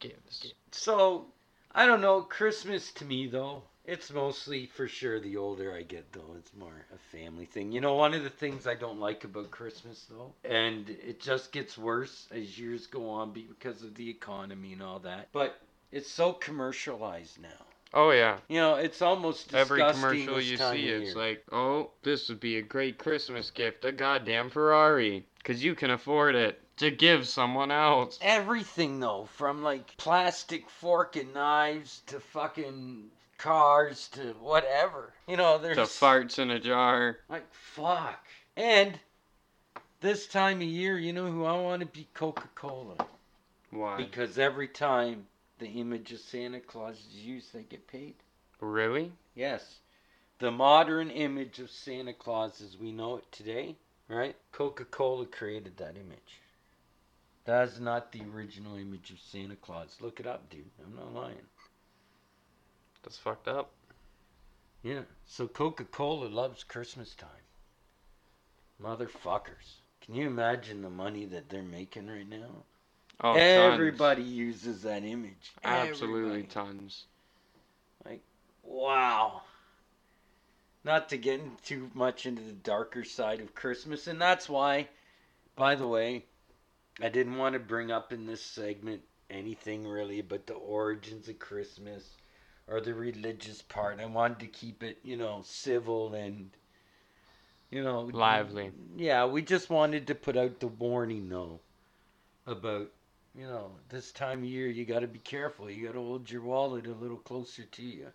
gives. So, I don't know. Christmas to me, though, it's mostly for sure the older I get, though. It's more a family thing. You know, one of the things I don't like about Christmas, though, and it just gets worse as years go on because of the economy and all that, but it's so commercialized now. Oh yeah. You know, it's almost Every commercial you see, it's like, oh, this would be a great Christmas gift, a goddamn Ferrari, because you can afford it to give someone else. everything though, from like plastic fork and knives to fucking cars to whatever. You know, there's To farts in a jar. like fuck. And this time of year, you know who I want to be Coca-Cola Why? because every time the image of Santa Claus is used, they get paid. Really? Yes. The modern image of Santa Claus as we know it today, right? Coca Cola created that image. That is not the original image of Santa Claus. Look it up, dude. I'm not lying. That's fucked up. Yeah. So Coca Cola loves Christmas time. Motherfuckers. Can you imagine the money that they're making right now? Oh, tons. Everybody uses that image. Absolutely Everybody. tons. Like, wow. Not to get in too much into the darker side of Christmas, and that's why, by the way, I didn't want to bring up in this segment anything really about the origins of Christmas or the religious part. I wanted to keep it, you know, civil and, you know, Lively. Yeah, we just wanted to put out the warning, though, about, you know, this time of year you got to be careful. You got to hold your wallet a little closer to you.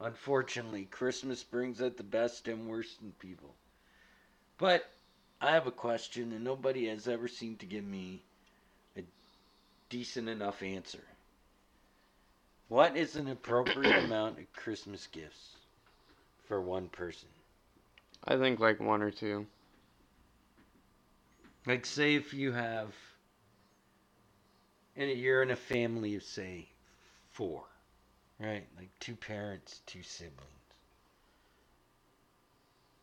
Unfortunately, Christmas brings out the best and worst in people. But I have a question, and nobody has ever seemed to give me a decent enough answer. What is an appropriate (coughs) amount of Christmas gifts for one person? I think like one or two. Like, say if you have, and you're in a family of, say, four, right? Like two parents, two siblings.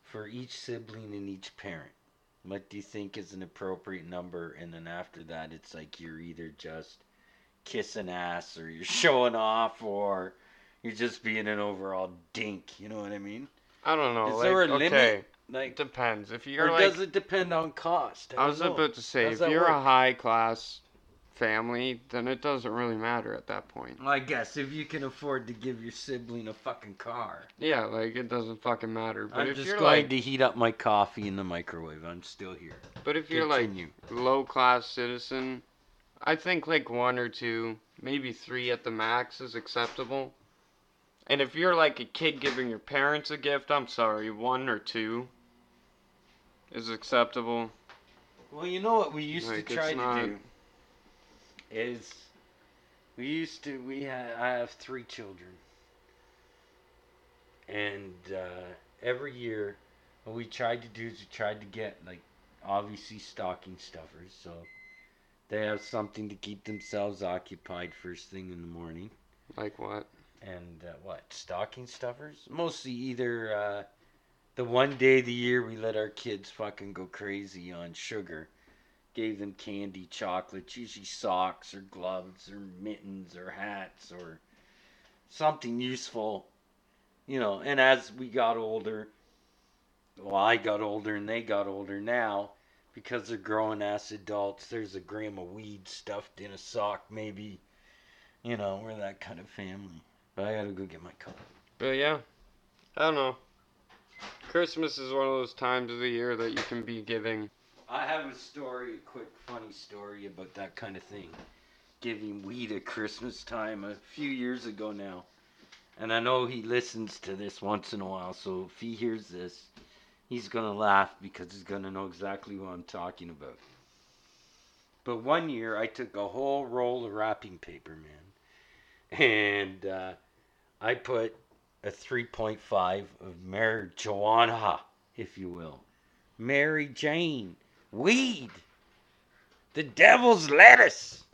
For each sibling and each parent, what do you think is an appropriate number? And then after that, it's like you're either just kissing ass or you're (laughs) showing off or you're just being an overall dink. You know what I mean? I don't know. Is like, there a okay, limit? it Like, depends. If you're like, does it depend on cost? I don't was know. about to say, if you're a high class family, then it doesn't really matter at that point. Well, I guess if you can afford to give your sibling a fucking car. Yeah, like it doesn't fucking matter. But I'm if just you're going like, to heat up my coffee in the microwave. I'm still here. but if you're like low class citizen, I think like one or two, maybe three at the max is acceptable. And if you're like a kid giving your parents a gift, I'm sorry, one or two is acceptable. Well, you know what we used Like, to try not- to do is we used to we had I have three children, and uh, every year what we tried to do is we tried to get like obviously stocking stuffers, so they have something to keep themselves occupied first thing in the morning. Like what? and uh, what stocking stuffers mostly either uh, the one day of the year we let our kids fucking go crazy on sugar gave them candy chocolates usually socks or gloves or mittens or hats or something useful You know, and as we got older, well, I got older and they got older now because they're growing ass adults. There's a gram of weed stuffed in a sock, maybe. You know, we're that kind of family. But I gotta go get my cup. But yeah, I don't know. Christmas is one of those times of the year that you can be giving. I have a story, a quick funny story about that kind of thing. Giving weed at Christmas time a few years ago now. And I know he listens to this once in a while, so if he hears this, he's gonna laugh because he's gonna know exactly what I'm talking about. But one year I took a whole roll of wrapping paper, man, and uh, I put a 3.5 of marijuana, if you will. Mary Jane. Weed. The devil's lettuce.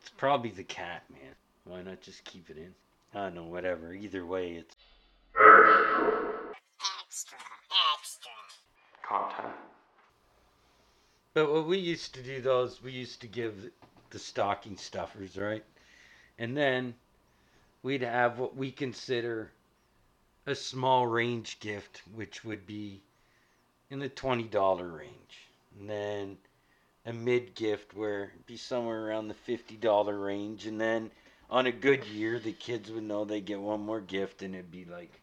It's probably the cat, man. Why not just keep it in? I don't know, whatever. Either way, it's. Extra, extra. Content. But what we used to do, is we used to give the stocking stuffers, right? And then we'd have what we consider a small range gift, which would be in the $20 range. And then a mid gift where it'd be somewhere around the $50 range. And then on a good year, the kids would know they get one more gift and it'd be like,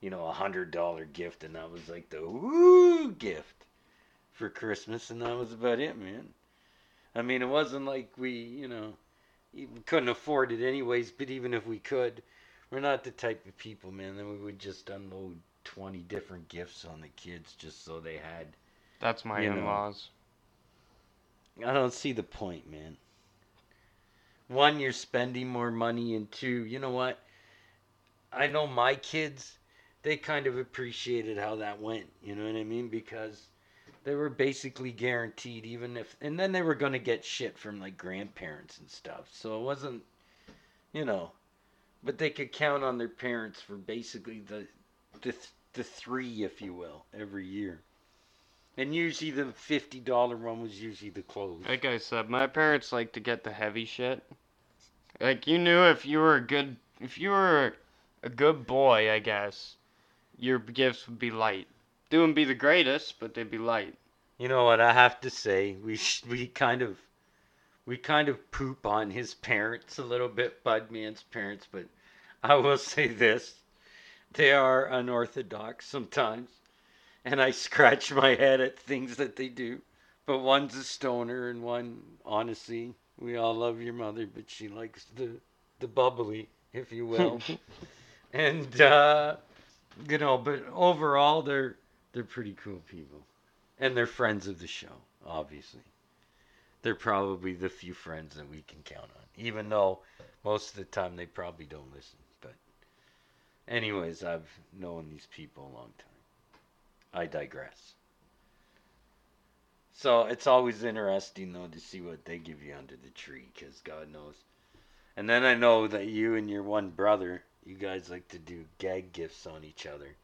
you know, a $100 gift. And that was like the woo gift for Christmas, and that was about it, man. I mean, it wasn't like we, you know, we couldn't afford it anyways. But even if we could, we're not the type of people, man. That we would just unload twenty different gifts on the kids just so they had. That's my in-laws. I don't see the point, man. One, you're spending more money, and two, you know what? I know my kids, they kind of appreciated how that went. You know what I mean? Because they were basically guaranteed, even if, and then they were going to get shit from like grandparents and stuff. So it wasn't, you know, but they could count on their parents for basically the, the, the three, if you will, every year. And usually the fifty dollar one was usually the clothes. Like I said, my parents like to get the heavy shit. Like you knew if you were a good, if you were a good boy, I guess, your gifts would be light. They wouldn't be the greatest, but they'd be light. You know what I have to say? We sh- we kind of we kind of poop on his parents a little bit, Budman's parents, but I will say this: they are unorthodox sometimes, and I scratch my head at things that they do. But one's a stoner, and one, honestly, we all love your mother, but she likes the the bubbly, if you will, (laughs) and uh, you know. But overall, they're they're pretty cool people. And they're friends of the show, obviously. They're probably the few friends that we can count on, even though most of the time they probably don't listen. But, anyways, I've known these people a long time. I digress. So it's always interesting, though, to see what they give you under the tree, because God knows. And then I know that you and your one brother, you guys like to do gag gifts on each other.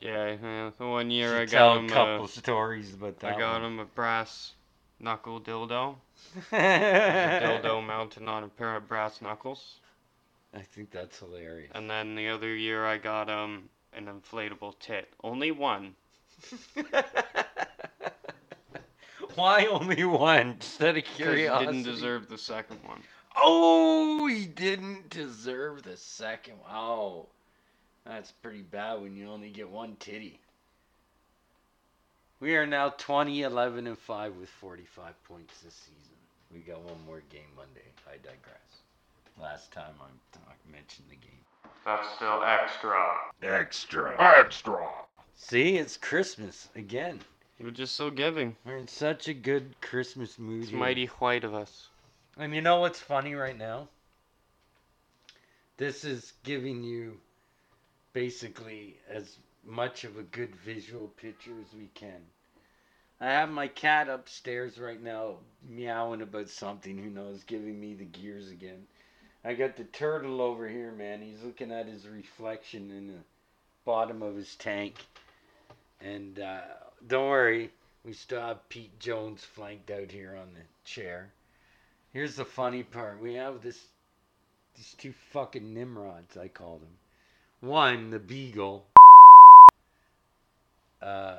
Yeah, yeah. The one year Should I got him, a couple a, stories but that. I got one. him a brass knuckle dildo. (laughs) Dildo mounted on a pair of brass knuckles. I think that's hilarious. And then the other year I got him an inflatable tit. Only one. (laughs) Why only one? Just out of 'cause he didn't deserve the second one. Oh, he didn't deserve the second. Wow, that's pretty bad when you only get one titty. We are now 20, 11, and 5 with 45 points this season. We got one more game Monday. I digress. Last time I, I mentioned the game. That's still extra. Extra. Extra. See, it's Christmas again. You're just so giving. We're in such a good Christmas mood. It's here. mighty white of us. And you know what's funny right now? This is giving you basically as much of a good visual picture as we can. I have my cat upstairs right now meowing about something, who knows, giving me the gears again. I got the turtle over here, man. He's looking at his reflection in the bottom of his tank. And uh, don't worry, we still have Pete Jones flanked out here on the chair. Here's the funny part. We have this these two fucking Nimrods, I call them. One, the beagle. Uh,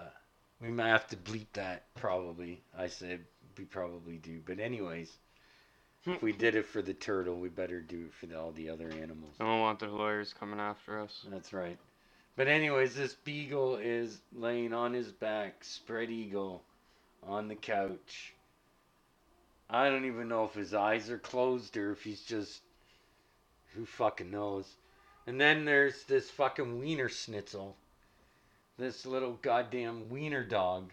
we might have to bleep that probably. I said we probably do, but anyways, if we did it for the turtle, we better do it for the, all the other animals. I don't want the lawyers coming after us. That's right. But anyways, this beagle is laying on his back, spread eagle, on the couch. I don't even know if his eyes are closed or if he's just who fucking knows. And then there's this fucking wiener schnitzel. This little goddamn wiener dog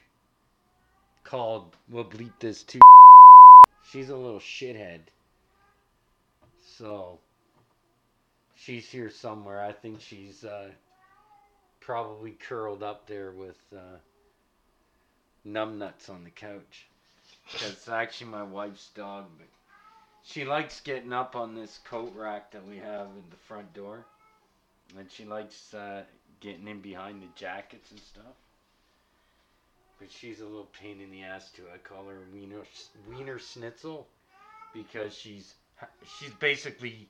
called we'll bleep this too. She's a little shithead. So she's here somewhere. I think she's uh, probably curled up there with uh, numbnuts on the couch. That's actually my wife's dog, but she likes getting up on this coat rack that we have in the front door, and she likes uh, getting in behind the jackets and stuff. But she's a little pain in the ass too. I call her Wiener Wiener Schnitzel because she's she's basically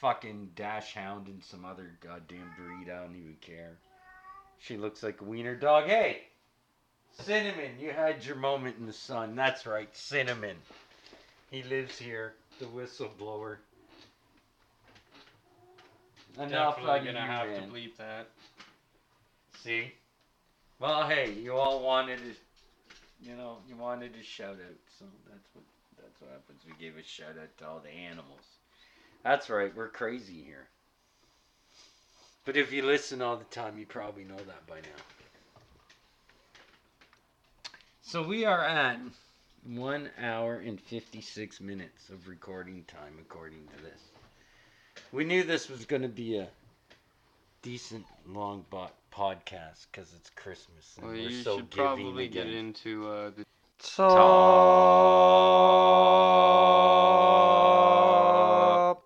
fucking dash hound and some other goddamn breed. I don't even care. She looks like a wiener dog. Hey, Cinnamon, you had your moment in the sun. That's right, Cinnamon. He lives here, the whistleblower. Enough Definitely on gonna have to bleep that. See? Well, hey, you all wanted to, you know, you wanted a shout out, so that's what that's what happens. We gave a shout out to all the animals. That's right, we're crazy here. But if you listen all the time, you probably know that by now. So we are at one hour and 56 minutes of recording time, according to this. We knew this was going to be a decent long bo- podcast because it's Christmas and Well, we're you so should giving probably get into uh, the Top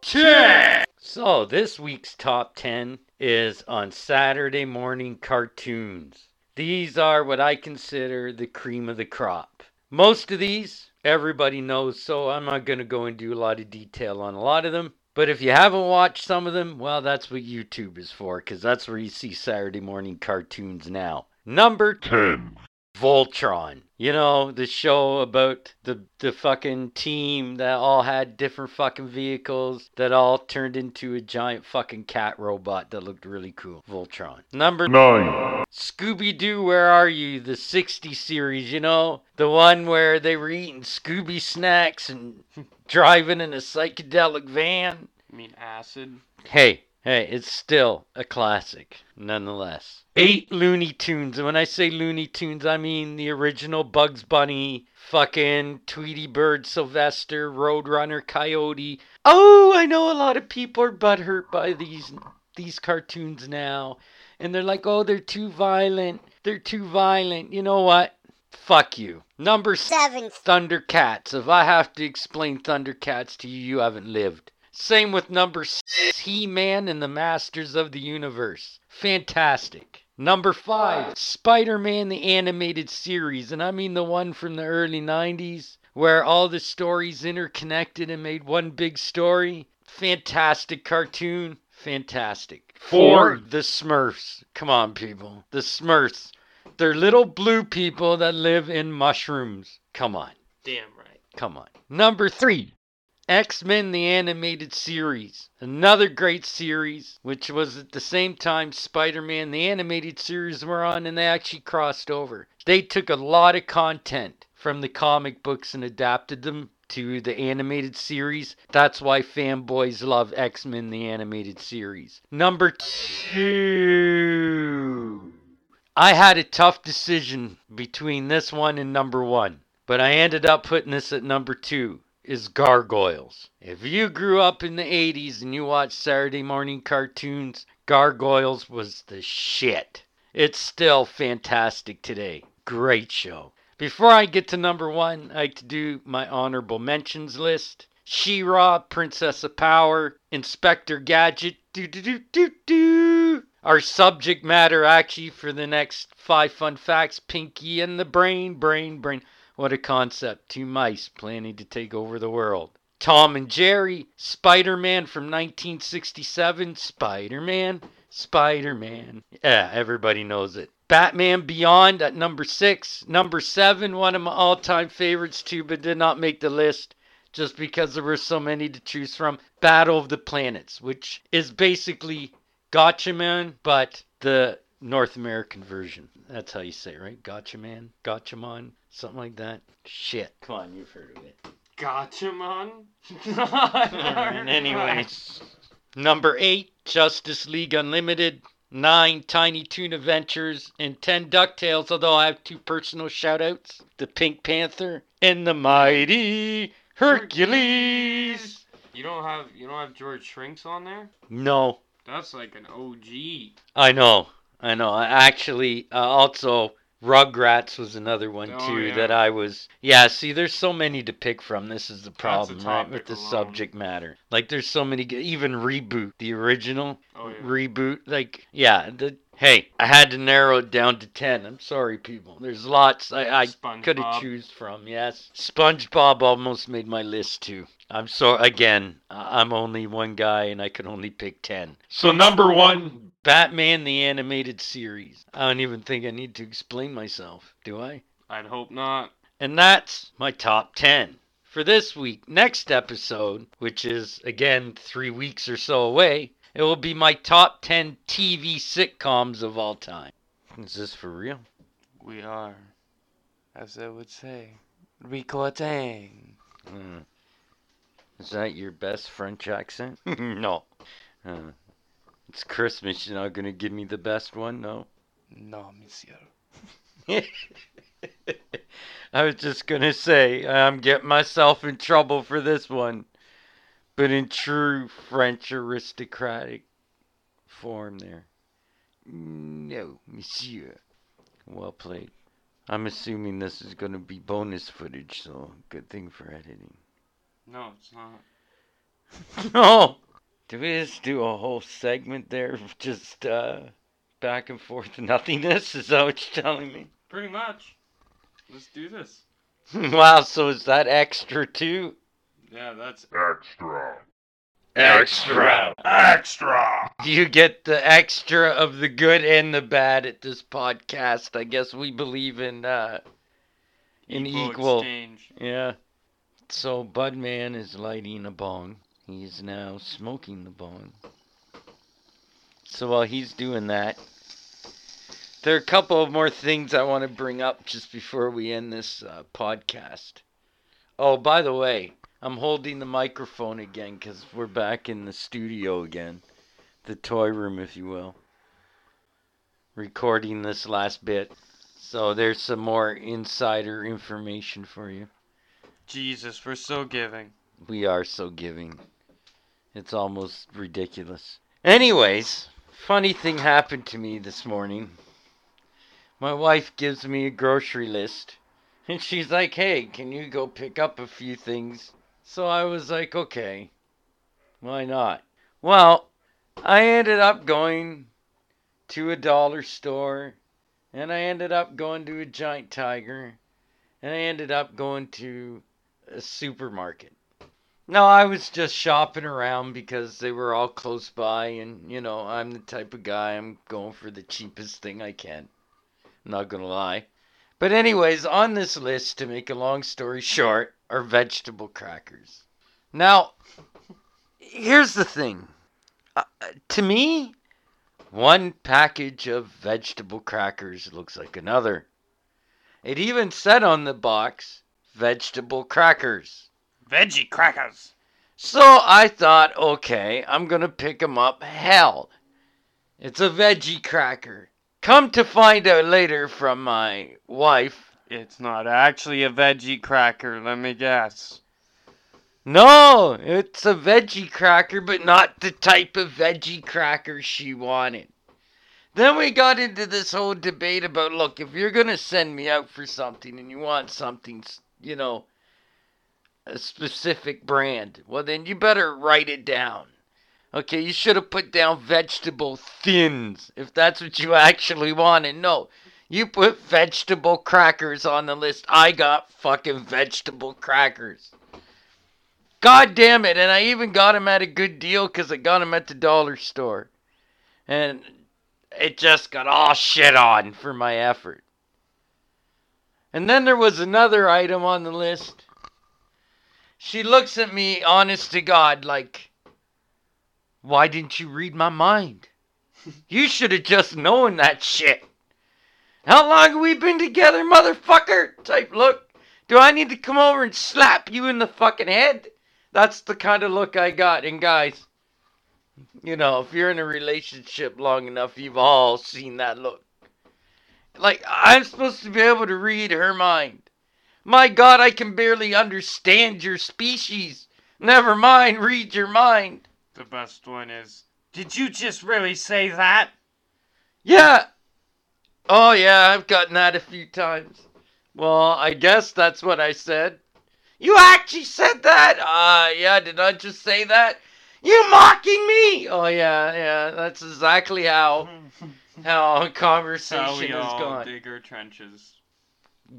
10. So this week's top 10 is on Saturday morning cartoons. These are what I consider the cream of the crop. Most of these everybody knows, so I'm not going to go into a lot of detail on a lot of them. But if you haven't watched some of them, well, that's what YouTube is for, because that's where you see Saturday morning cartoons now. Number 10, Voltron. You know, the show about the the fucking team that all had different fucking vehicles that all turned into a giant fucking cat robot that looked really cool. Voltron. Number 9, Scooby Doo, Where Are You? The 60 series, you know? The one where they were eating Scooby snacks and (laughs) driving in a psychedelic van. I mean acid. Hey, hey, it's still a classic, nonetheless. Eight Looney Tunes. And when I say Looney Tunes, I mean the original Bugs Bunny, fucking Tweety Bird, Sylvester, Roadrunner, Coyote. Oh, I know a lot of people are butthurt by these these cartoons now. And they're like, oh, they're too violent. They're too violent. You know what? Fuck you. Number Seven. Thundercats. If I have to explain Thundercats to you, you haven't lived. Same with number six, He Man and the Masters of the Universe. Fantastic. Number five, Spider Man the Animated Series, and I mean the one from the early 90s where all the stories interconnected and made one big story. Fantastic cartoon. Fantastic. Four. The Smurfs. Come on, people. The Smurfs. They're little blue people that live in mushrooms. Come on. Damn right. Come on. Number three, X Men the Animated Series. Another great series, which was at the same time Spider Man the Animated Series were on, and they actually crossed over. They took a lot of content from the comic books and adapted them to the animated series. That's why fanboys love X Men the Animated Series. Number two. I had a tough decision between this one and number one, but I ended up putting this at number two. Is Gargoyles. If you grew up in the 80s and you watched Saturday morning cartoons, Gargoyles was the shit. It's still fantastic today. Great show. Before I get to number one, I like to do my honorable mentions list. She-Ra, Princess of Power, Inspector Gadget, do do do do do. Our subject matter actually for the next five fun facts, Pinky and the Brain, Brain, Brain. What a concept. Two mice planning to take over the world. Tom and Jerry, Spider Man from 1967, Spider Man, Spider Man. Yeah, everybody knows it. Batman Beyond at number six. Number seven, one of my all time favorites too, but did not make the list just because there were so many to choose from. Battle of the Planets, which is basically Gotcha Man, but the North American version. That's how you say it, right? Gotcha Man? Gotcha Man? Something like that. Shit. Come on, you've heard of it. Gotcha, man. (laughs) (laughs) Anyways. Number eight, Justice League Unlimited. Nine, Tiny Toon Adventures. And ten, DuckTales, although I have two personal shout outs The Pink Panther and the Mighty Hercules. You don't have you don't have George Shrinks on there? No, That's like an OG. I know. I know. I actually, uh, also, Rugrats was another one Oh, too yeah. that I was. Yeah, see, there's so many to pick from. This is the problem, right? With the alone. subject matter. Like, there's so many. Even Reboot, the original Oh yeah. reboot. Like, yeah. The, hey, I had to narrow it down to 10. I'm sorry, people. There's lots I, I could have choose from. Yes. SpongeBob almost made my list too. I'm sorry. Again, I'm only one guy and I could only pick 10. So number one, Batman the Animated Series. I don't even think I need to explain myself, do I? I'd hope not. And that's my top 10 for this week. Next episode, which is again three weeks or so away, it will be my top 10 TV sitcoms of all time. Is this for real? We are, as I would say, recording. Hmm. Is that your best French accent? (laughs) no. Uh, it's Christmas. You're not going to give me the best one? No. No, monsieur. (laughs) I was just gonna say I'm getting myself in trouble for this one, but in true French aristocratic form, there. No, monsieur. Well played. I'm assuming this is gonna be bonus footage, so good thing for editing. No, it's not. (laughs) no. Do we just do a whole segment there of just uh, back and forth (laughs) nothingness? Is that what you're telling me? Pretty much. Let's do this. (laughs) wow, so is that extra too? Yeah, that's extra, Extra. extra. You get the extra of the good and the bad at this podcast. I guess we believe in uh in equal. exchange. Yeah. So Budman is lighting a bong. He's now smoking the bong. So while he's doing that, there are a couple of more things I want to bring up just before we end this uh, podcast. Oh, by the way, I'm holding the microphone again because we're back in the studio again, the toy room, if you will. Recording this last bit. So there's some more insider information for you. Jesus, we're so giving. We are so giving. It's almost ridiculous. Anyways, funny thing happened to me this morning. My wife gives me a grocery list. And she's like, hey, can you go pick up a few things? So I was like, okay. Why not? Well, I ended up going to a dollar store. And I ended up going to a giant tiger. And I ended up going to a supermarket. No, I was just shopping around because they were all close by, and you know, I'm the type of guy I'm going for the cheapest thing I can. Not gonna lie. But, anyways, on this list, to make a long story short, are vegetable crackers. Now, here's the thing. Uh, to me, one package of vegetable crackers looks like another. It even said on the box, vegetable crackers. Veggie crackers. So I thought, okay, I'm gonna pick 'em up. Hell, it's a veggie cracker. Come to find out later from my wife. It's not actually a veggie cracker, let me guess. No, it's a veggie cracker, but not the type of veggie cracker she wanted. Then we got into this whole debate about look, if you're gonna send me out for something and you want something, you know, a specific brand, well then you better write it down. Okay, you should have put down vegetable thins if that's what you actually wanted. No, you put vegetable crackers on the list. I got fucking vegetable crackers. God damn it, and I even got them at a good deal because I got them at the dollar store. And it just got all shit on for my effort. And then there was another item on the list. She looks at me, honest to God, like, why didn't you read my mind? You should have just known that shit. How long have we been together, motherfucker? Type look. Do I need to come over and slap you in the fucking head? That's the kind of look I got. And guys, you know, if you're in a relationship long enough, you've all seen that look. Like, I'm supposed to be able to read her mind. My God, I can barely understand your species. Never mind, read your mind. The best one is. Did you just really say that? Yeah. Oh, yeah, I've gotten that a few times. Well, I guess that's what I said. You actually said that? Uh, yeah, did I just say that? You mocking me? Oh, yeah, yeah, that's exactly how (laughs) how a conversation How we has all gone. dig our trenches.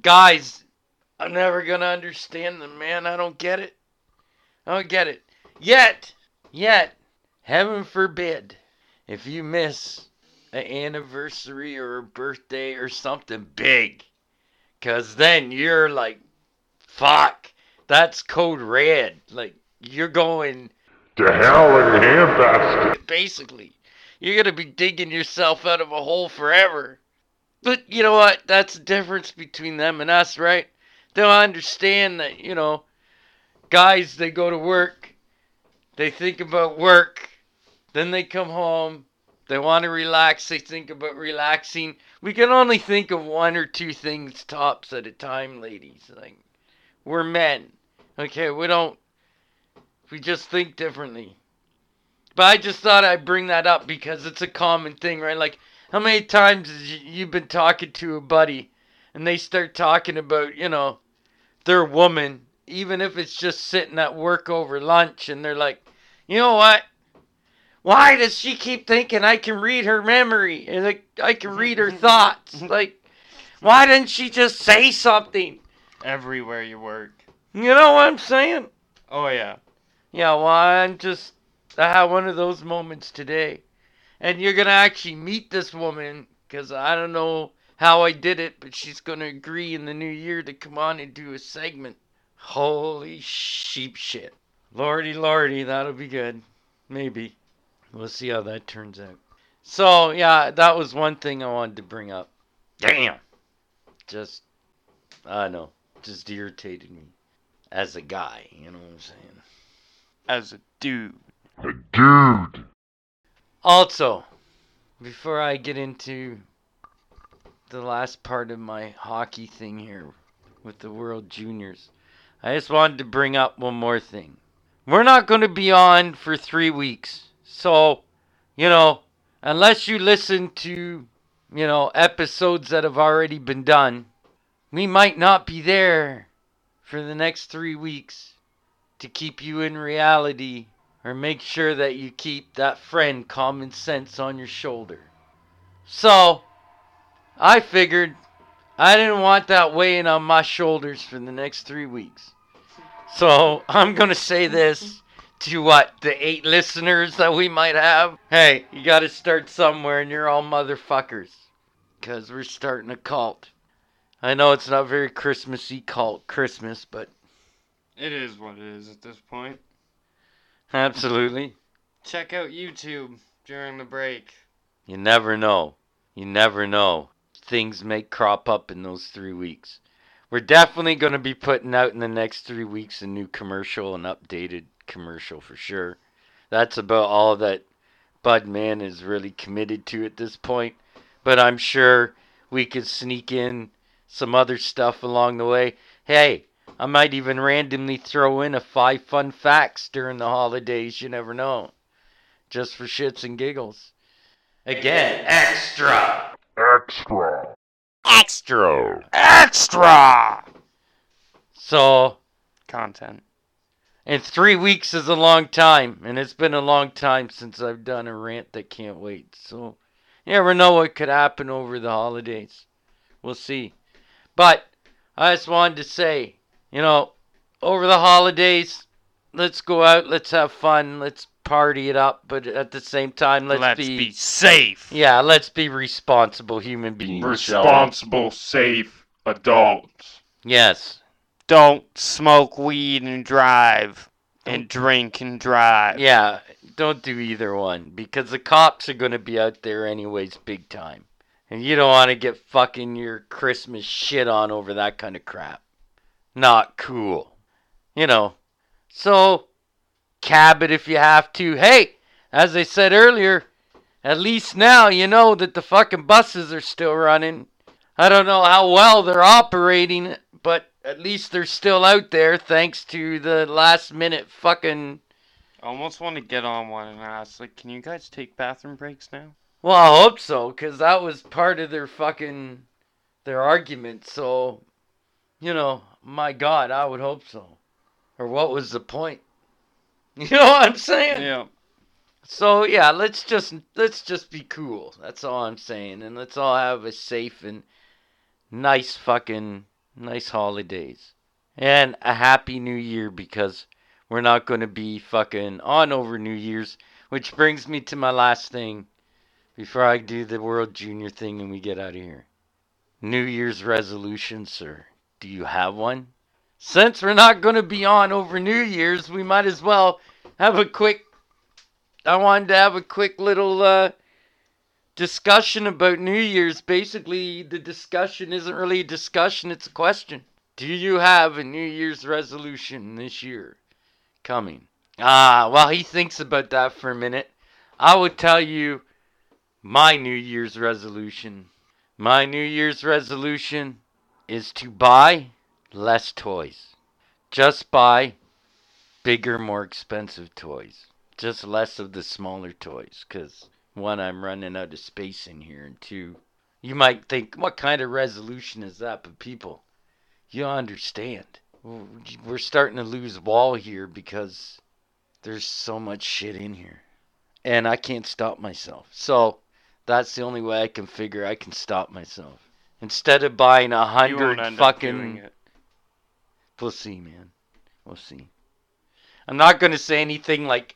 Guys, I'm never gonna understand them, man. I don't get it. I don't get it. Yet, yet, heaven forbid, if you miss an anniversary or a birthday or something big, cause then you're like, fuck, that's code red. Like you're going To hell in a handbasket. basically. You're gonna be digging yourself out of a hole forever. But you know what? That's the difference between them and us, right? They'll understand that, you know, guys, they go to work, they think about work, then they come home, they want to relax, they think about relaxing. We can only think of one or two things tops at a time, ladies. Like, we're men. Okay, we don't, we just think differently. But I just thought I'd bring that up because it's a common thing, right? Like, how many times has y- you been talking to a buddy and they start talking about, you know, their woman, even if it's just sitting at work over lunch, and they're like, you know what? Why does she keep thinking I can read her memory and like I can read her (laughs) thoughts? Like, why didn't she just say something? Everywhere you work. You know what I'm saying? Oh, yeah. Yeah, well, I'm just I had one of those moments today, and you're gonna actually meet this woman because I don't know how I did it, but she's gonna agree in the new year to come on and do a segment. Holy sheep shit, lordy, lordy, that'll be good. Maybe we'll see how that turns out. So yeah, that was one thing I wanted to bring up. Damn, just I don't know, just irritated me as a guy. You know what I'm saying? As a dude. A dude. Also, before I get into the last part of my hockey thing here with the World Juniors, I just wanted to bring up one more thing. We're not going to be on for three weeks. So, you know, unless you listen to, you know, episodes that have already been done, we might not be there for the next three weeks to keep you in reality or make sure that you keep that friend common sense on your shoulder. So, I figured I didn't want that weighing on my shoulders for the next three weeks. So, I'm going to say this to what, the eight listeners that we might have? Hey, you got to start somewhere, and you're all motherfuckers. Because we're starting a cult. I know it's not very Christmassy cult Christmas, but It is what it is at this point. absolutely. Check out YouTube during the break. You never know. You never know. Things may crop up in those three weeks. We're definitely going to be putting out in the next three weeks a new commercial, an updated commercial for sure. That's about all that Budman is really committed to at this point. But I'm sure we could sneak in some other stuff along the way. Hey, I might even randomly throw in a five fun facts during the holidays. You never know. Just for shits and giggles. Again, extra. Extra. Extra. Extra. So, Content. and three weeks is a long time, and it's been a long time since I've done a rant that can't wait. So, you never know what could happen over the holidays. We'll see. But I just wanted to say, you know, over the holidays, let's go out, let's have fun, let's party it up, but at the same time, let's, Let's, be, be, safe. yeah, let's be responsible human beings. Responsible, safe adults. Yes. Don't smoke weed and drive, and drink and drive. Yeah, don't do either one because the cops are going to be out there anyways, big time. And you don't want to get fucking your Christmas shit on over that kind of crap. Not cool. You know. So, cab it if you have to. Hey, as I said earlier, at least now you know that the fucking buses are still running. I don't know how well they're operating, but at least they're still out there thanks to the last minute fucking I almost want to get on one and ask, like, can you guys take bathroom breaks now? Well, I hope so, because that was part of their fucking their argument. So, you know, my God, I would hope so. Or what was the point? (laughs) You know what I'm saying? Yeah. So yeah, let's just let's just be cool. That's all I'm saying, and let's all have a safe and nice fucking nice holidays and a happy New Year because we're not going to be fucking on over New Year's. Which brings me to my last thing before I do the World Junior thing and we get out of here. New Year's resolution, sir. Do you have one? Since we're not going to be on over New Year's, we might as well have a quick. I wanted to have a quick little uh, discussion about New Year's. Basically, the discussion isn't really a discussion, it's a question. Do you have a New Year's resolution this year coming? Ah, while he thinks about that for a minute, I will tell you my New Year's resolution. My New Year's resolution is to buy less toys. Just buy bigger, more expensive toys. Just less of the smaller toys. Because, one, I'm running out of space in here. And two, you might think, what kind of resolution is that? But people, you understand. We're starting to lose wall here because there's so much shit in here. And I can't stop myself. So, that's the only way I can figure I can stop myself. Instead of buying a hundred fucking. We'll see, man. We'll see. I'm not going to say anything like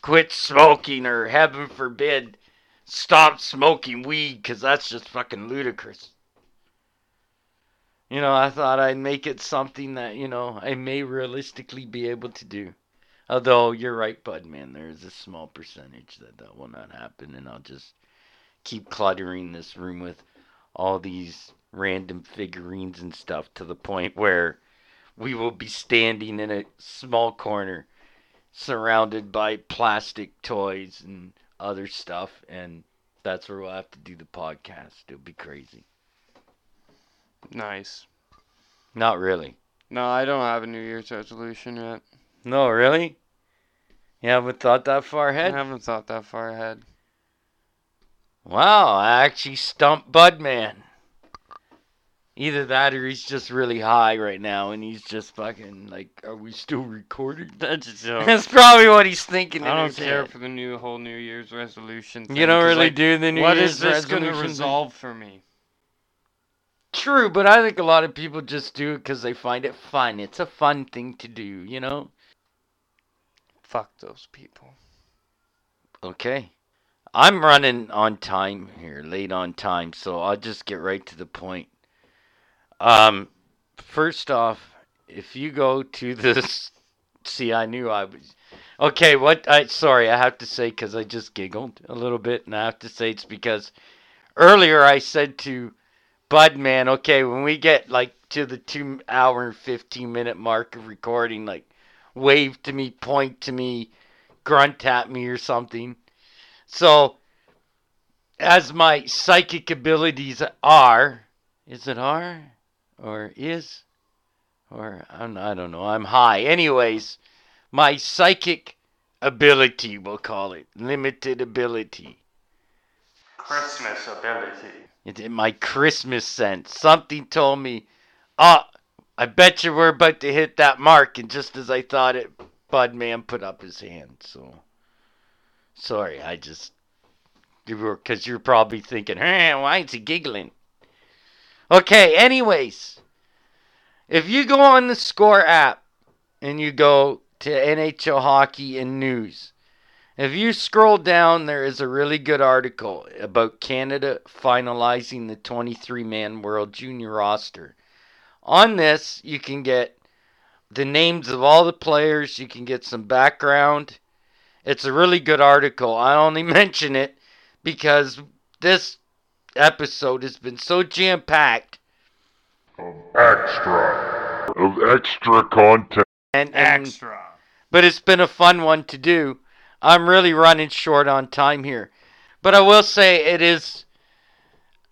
quit smoking or heaven forbid stop smoking weed because that's just fucking ludicrous. You know, I thought I'd make it something that, you know, I may realistically be able to do. Although, you're right, Bud, man. There's a small percentage that that will not happen, and I'll just keep cluttering this room with all these random figurines and stuff to the point where we will be standing in a small corner surrounded by plastic toys and other stuff and that's where we'll have to do the podcast. It'll be crazy. Nice. Not really. No, I don't have a New Year's resolution yet. No, really? You haven't thought that far ahead? I haven't thought that far ahead. Wow, I actually stumped Budman. Either that or he's just really high right now and he's just fucking like, are we still recording? (laughs) That's a joke. That's probably what he's thinking. I don't care head. for the new whole New Year's resolution. Thing, You don't really like, do the New What Year's is this going to resolve for me? True, but I think a lot of people just do it because they find it fun. It's a fun thing to do, you know? Fuck those people. Okay. I'm running on time here, late on time, so I'll just get right to the point. Um, first off, if you go to this, (laughs) see, I knew I was. Okay, what? I sorry, I have to say because I just giggled a little bit, and I have to say it's because earlier I said to Budman, okay, when we get like to the two hour and fifteen minute mark of recording, like wave to me, point to me, grunt at me or something. So, as my psychic abilities are, is it are or is or I'm, I don't know. I'm high. Anyways, my psychic ability, we'll call it limited ability. Christmas ability. It, in my Christmas sense, something told me, "Ah, I bet you we're about to hit that mark." And just as I thought it, Budman put up his hand. So, sorry, I just you were because you're probably thinking, "Hey, why is he giggling?" Okay. Anyways, if you go on the Score app and you go to NHL hockey and news, If you scroll down, there is a really good article about Canada finalizing the 23 man World Junior roster. On this, you can get the names of all the players, you can get some background. It's a really good article. I only (laughs) mention it because this episode has been so jam packed Of Extra. Of extra content. and, and Extra. but it's been a fun one to do. I'm really running short on time here. But I will say it is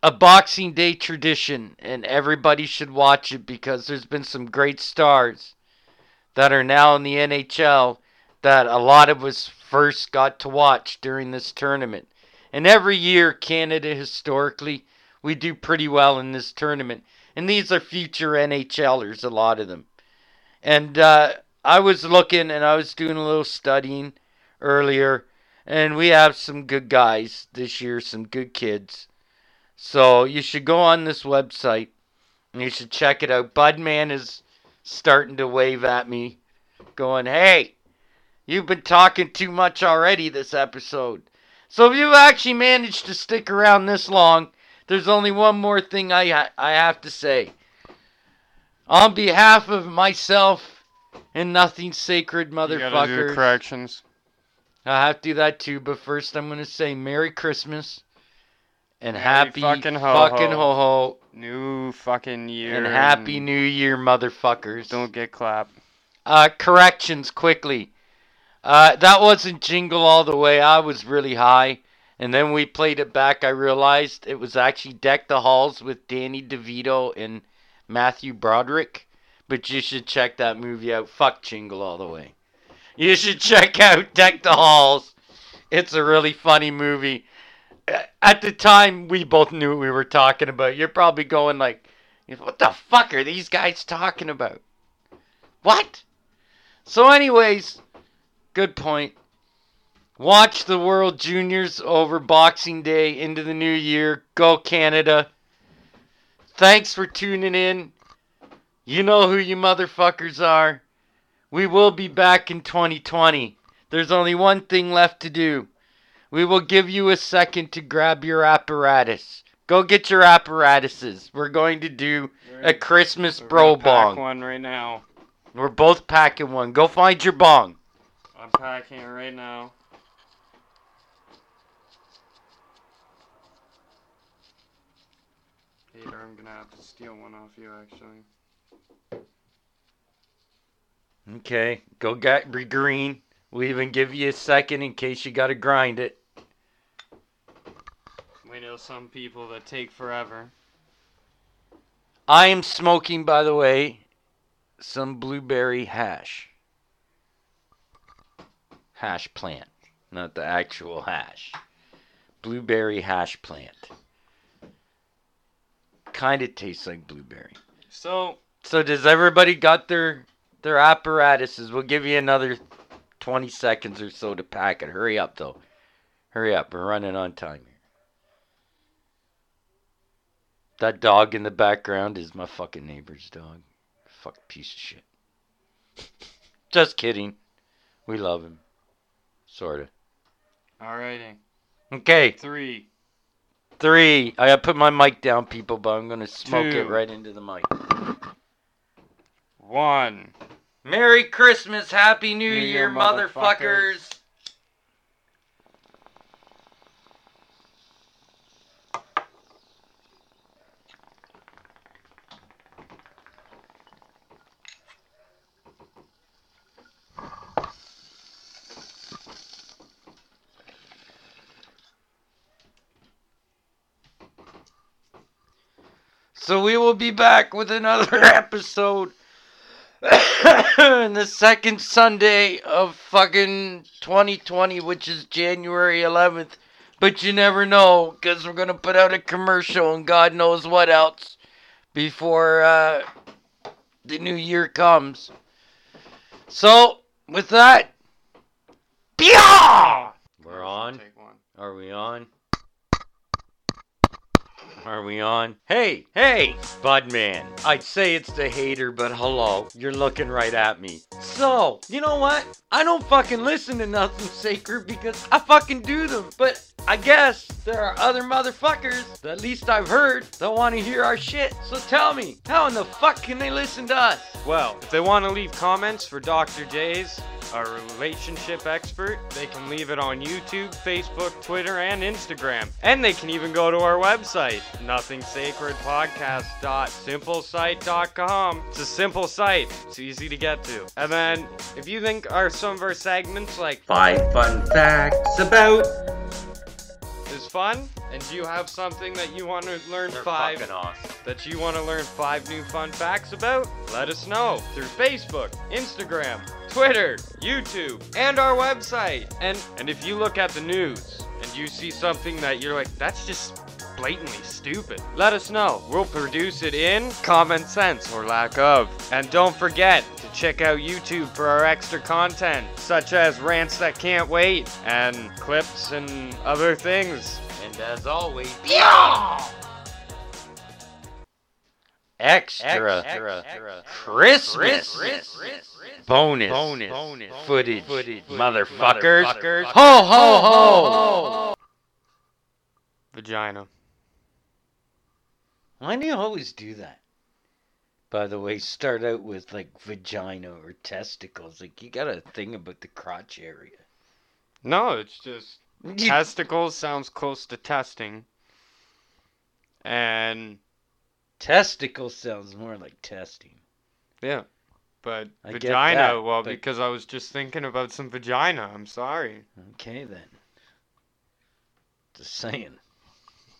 a Boxing Day tradition, and everybody should watch it because there's been some great stars that are now in the NHL that a lot of us first got to watch during this tournament. And every year, Canada historically, we do pretty well in this tournament. And these are future NHLers, a lot of them. And uh, I was looking and I was doing a little studying earlier, and we have some good guys this year, some good kids. So you should go on this website and you should check it out. Budman is starting to wave at me, going, Hey, you've been talking too much already this episode. So if you've actually managed to stick around this long, there's only one more thing I, ha- I have to say. On behalf of myself and nothing sacred, You gotta do motherfuckers. corrections. I have to do that too, but first I'm gonna say Merry Christmas and Merry happy fucking ho fucking ho. ho ho New fucking year. and happy New Year, motherfuckers. Don't get clapped. Uh, corrections quickly. Uh, that wasn't Jingle All the Way. I was really high, and then we played it back. I realized it was actually Deck the Halls with Danny DeVito and Matthew Broderick. But you should check that movie out. Fuck Jingle All the Way. You should check out Deck the Halls. It's a really funny movie. Uh, At the time, we both knew what we were talking about. You're probably going like, "What the fuck are these guys talking about?" What? So, anyways, good point. Watch the World Juniors over Boxing Day into the new year. Go Canada. Thanks for tuning in. You know who you motherfuckers are. We will be back in 2020. There's only one thing left to do. We will give you a second to grab your apparatus. Go get your apparatuses. We're going to do a Christmas bro bong. one right now. We're both packing one. Go find your bong. I'm packing it right now. Peter, I'm gonna have to steal one off you actually. Okay, go get be green. We'll even give you a second in case you gotta grind it. We know some people that take forever. I am smoking, by the way, some blueberry hash. Hash plant, not the actual hash. Blueberry hash plant. Kind of tastes like blueberry. So, So does everybody got their their apparatuses? We'll give you another 20 seconds or so to pack it. Hurry up though. Hurry up. We're running on time here. That dog in the background is my fucking neighbor's dog. Fuck piece of shit. (laughs) Just kidding. We love him. Sorta. alrighty. Okay, Three, three. I gotta put my mic down, people, but I'm gonna smoke it right into the mic. one. Merry Christmas, Happy New, New Year, Year, motherfuckers. motherfuckers. So we will be back with another (laughs) episode. (coughs) In the second Sunday of fucking 2020, which is January 11th. But you never know, because we're going to put out a commercial and God knows what else before uh, the new year comes. So, with that, Pia! We're on. Take one. Are we on? Are we on? Hey, hey, Budman. I'd say it's the hater, but hello, you're looking right at me. So, you know what? I don't fucking listen to nothing (laughs) sacred because I fucking do them. But I guess there are other motherfuckers, at least I've heard, that want to hear our shit. So tell me, how in the fuck can they listen to us? Well, if they want to leave comments for Dr. J's, a relationship expert, they can leave it on YouTube, Facebook, Twitter, and Instagram. And they can even go to our website, nothingsacredpodcast.simplesite.com. It's a simple site. It's easy to get to. And then, if you think our some of our segments like Five fun facts about. is fun, and do you have something that you want to learn five awesome. that you want to learn five new fun facts about, let us know through Facebook, Instagram, Twitter, YouTube, and our website. And and if you look at the news and you see something that you're like, that's just blatantly stupid, let us know. We'll produce it in common sense or lack of. And don't forget to check out YouTube for our extra content, such as rants that can't wait and clips and other things. And as always, extra, Christmas, bonus, footage, motherfuckers. Ho ho ho! Vagina. Why do you always do that? By the way, start out with like vagina or testicles. Like you got a thing about the crotch area. No, it's just (laughs) testicles sounds close to testing. And Testicle sounds more like testing. yeah. But I vagina, that, well, but- because I was just thinking about some vagina. I'm sorry. Okay then. Just saying.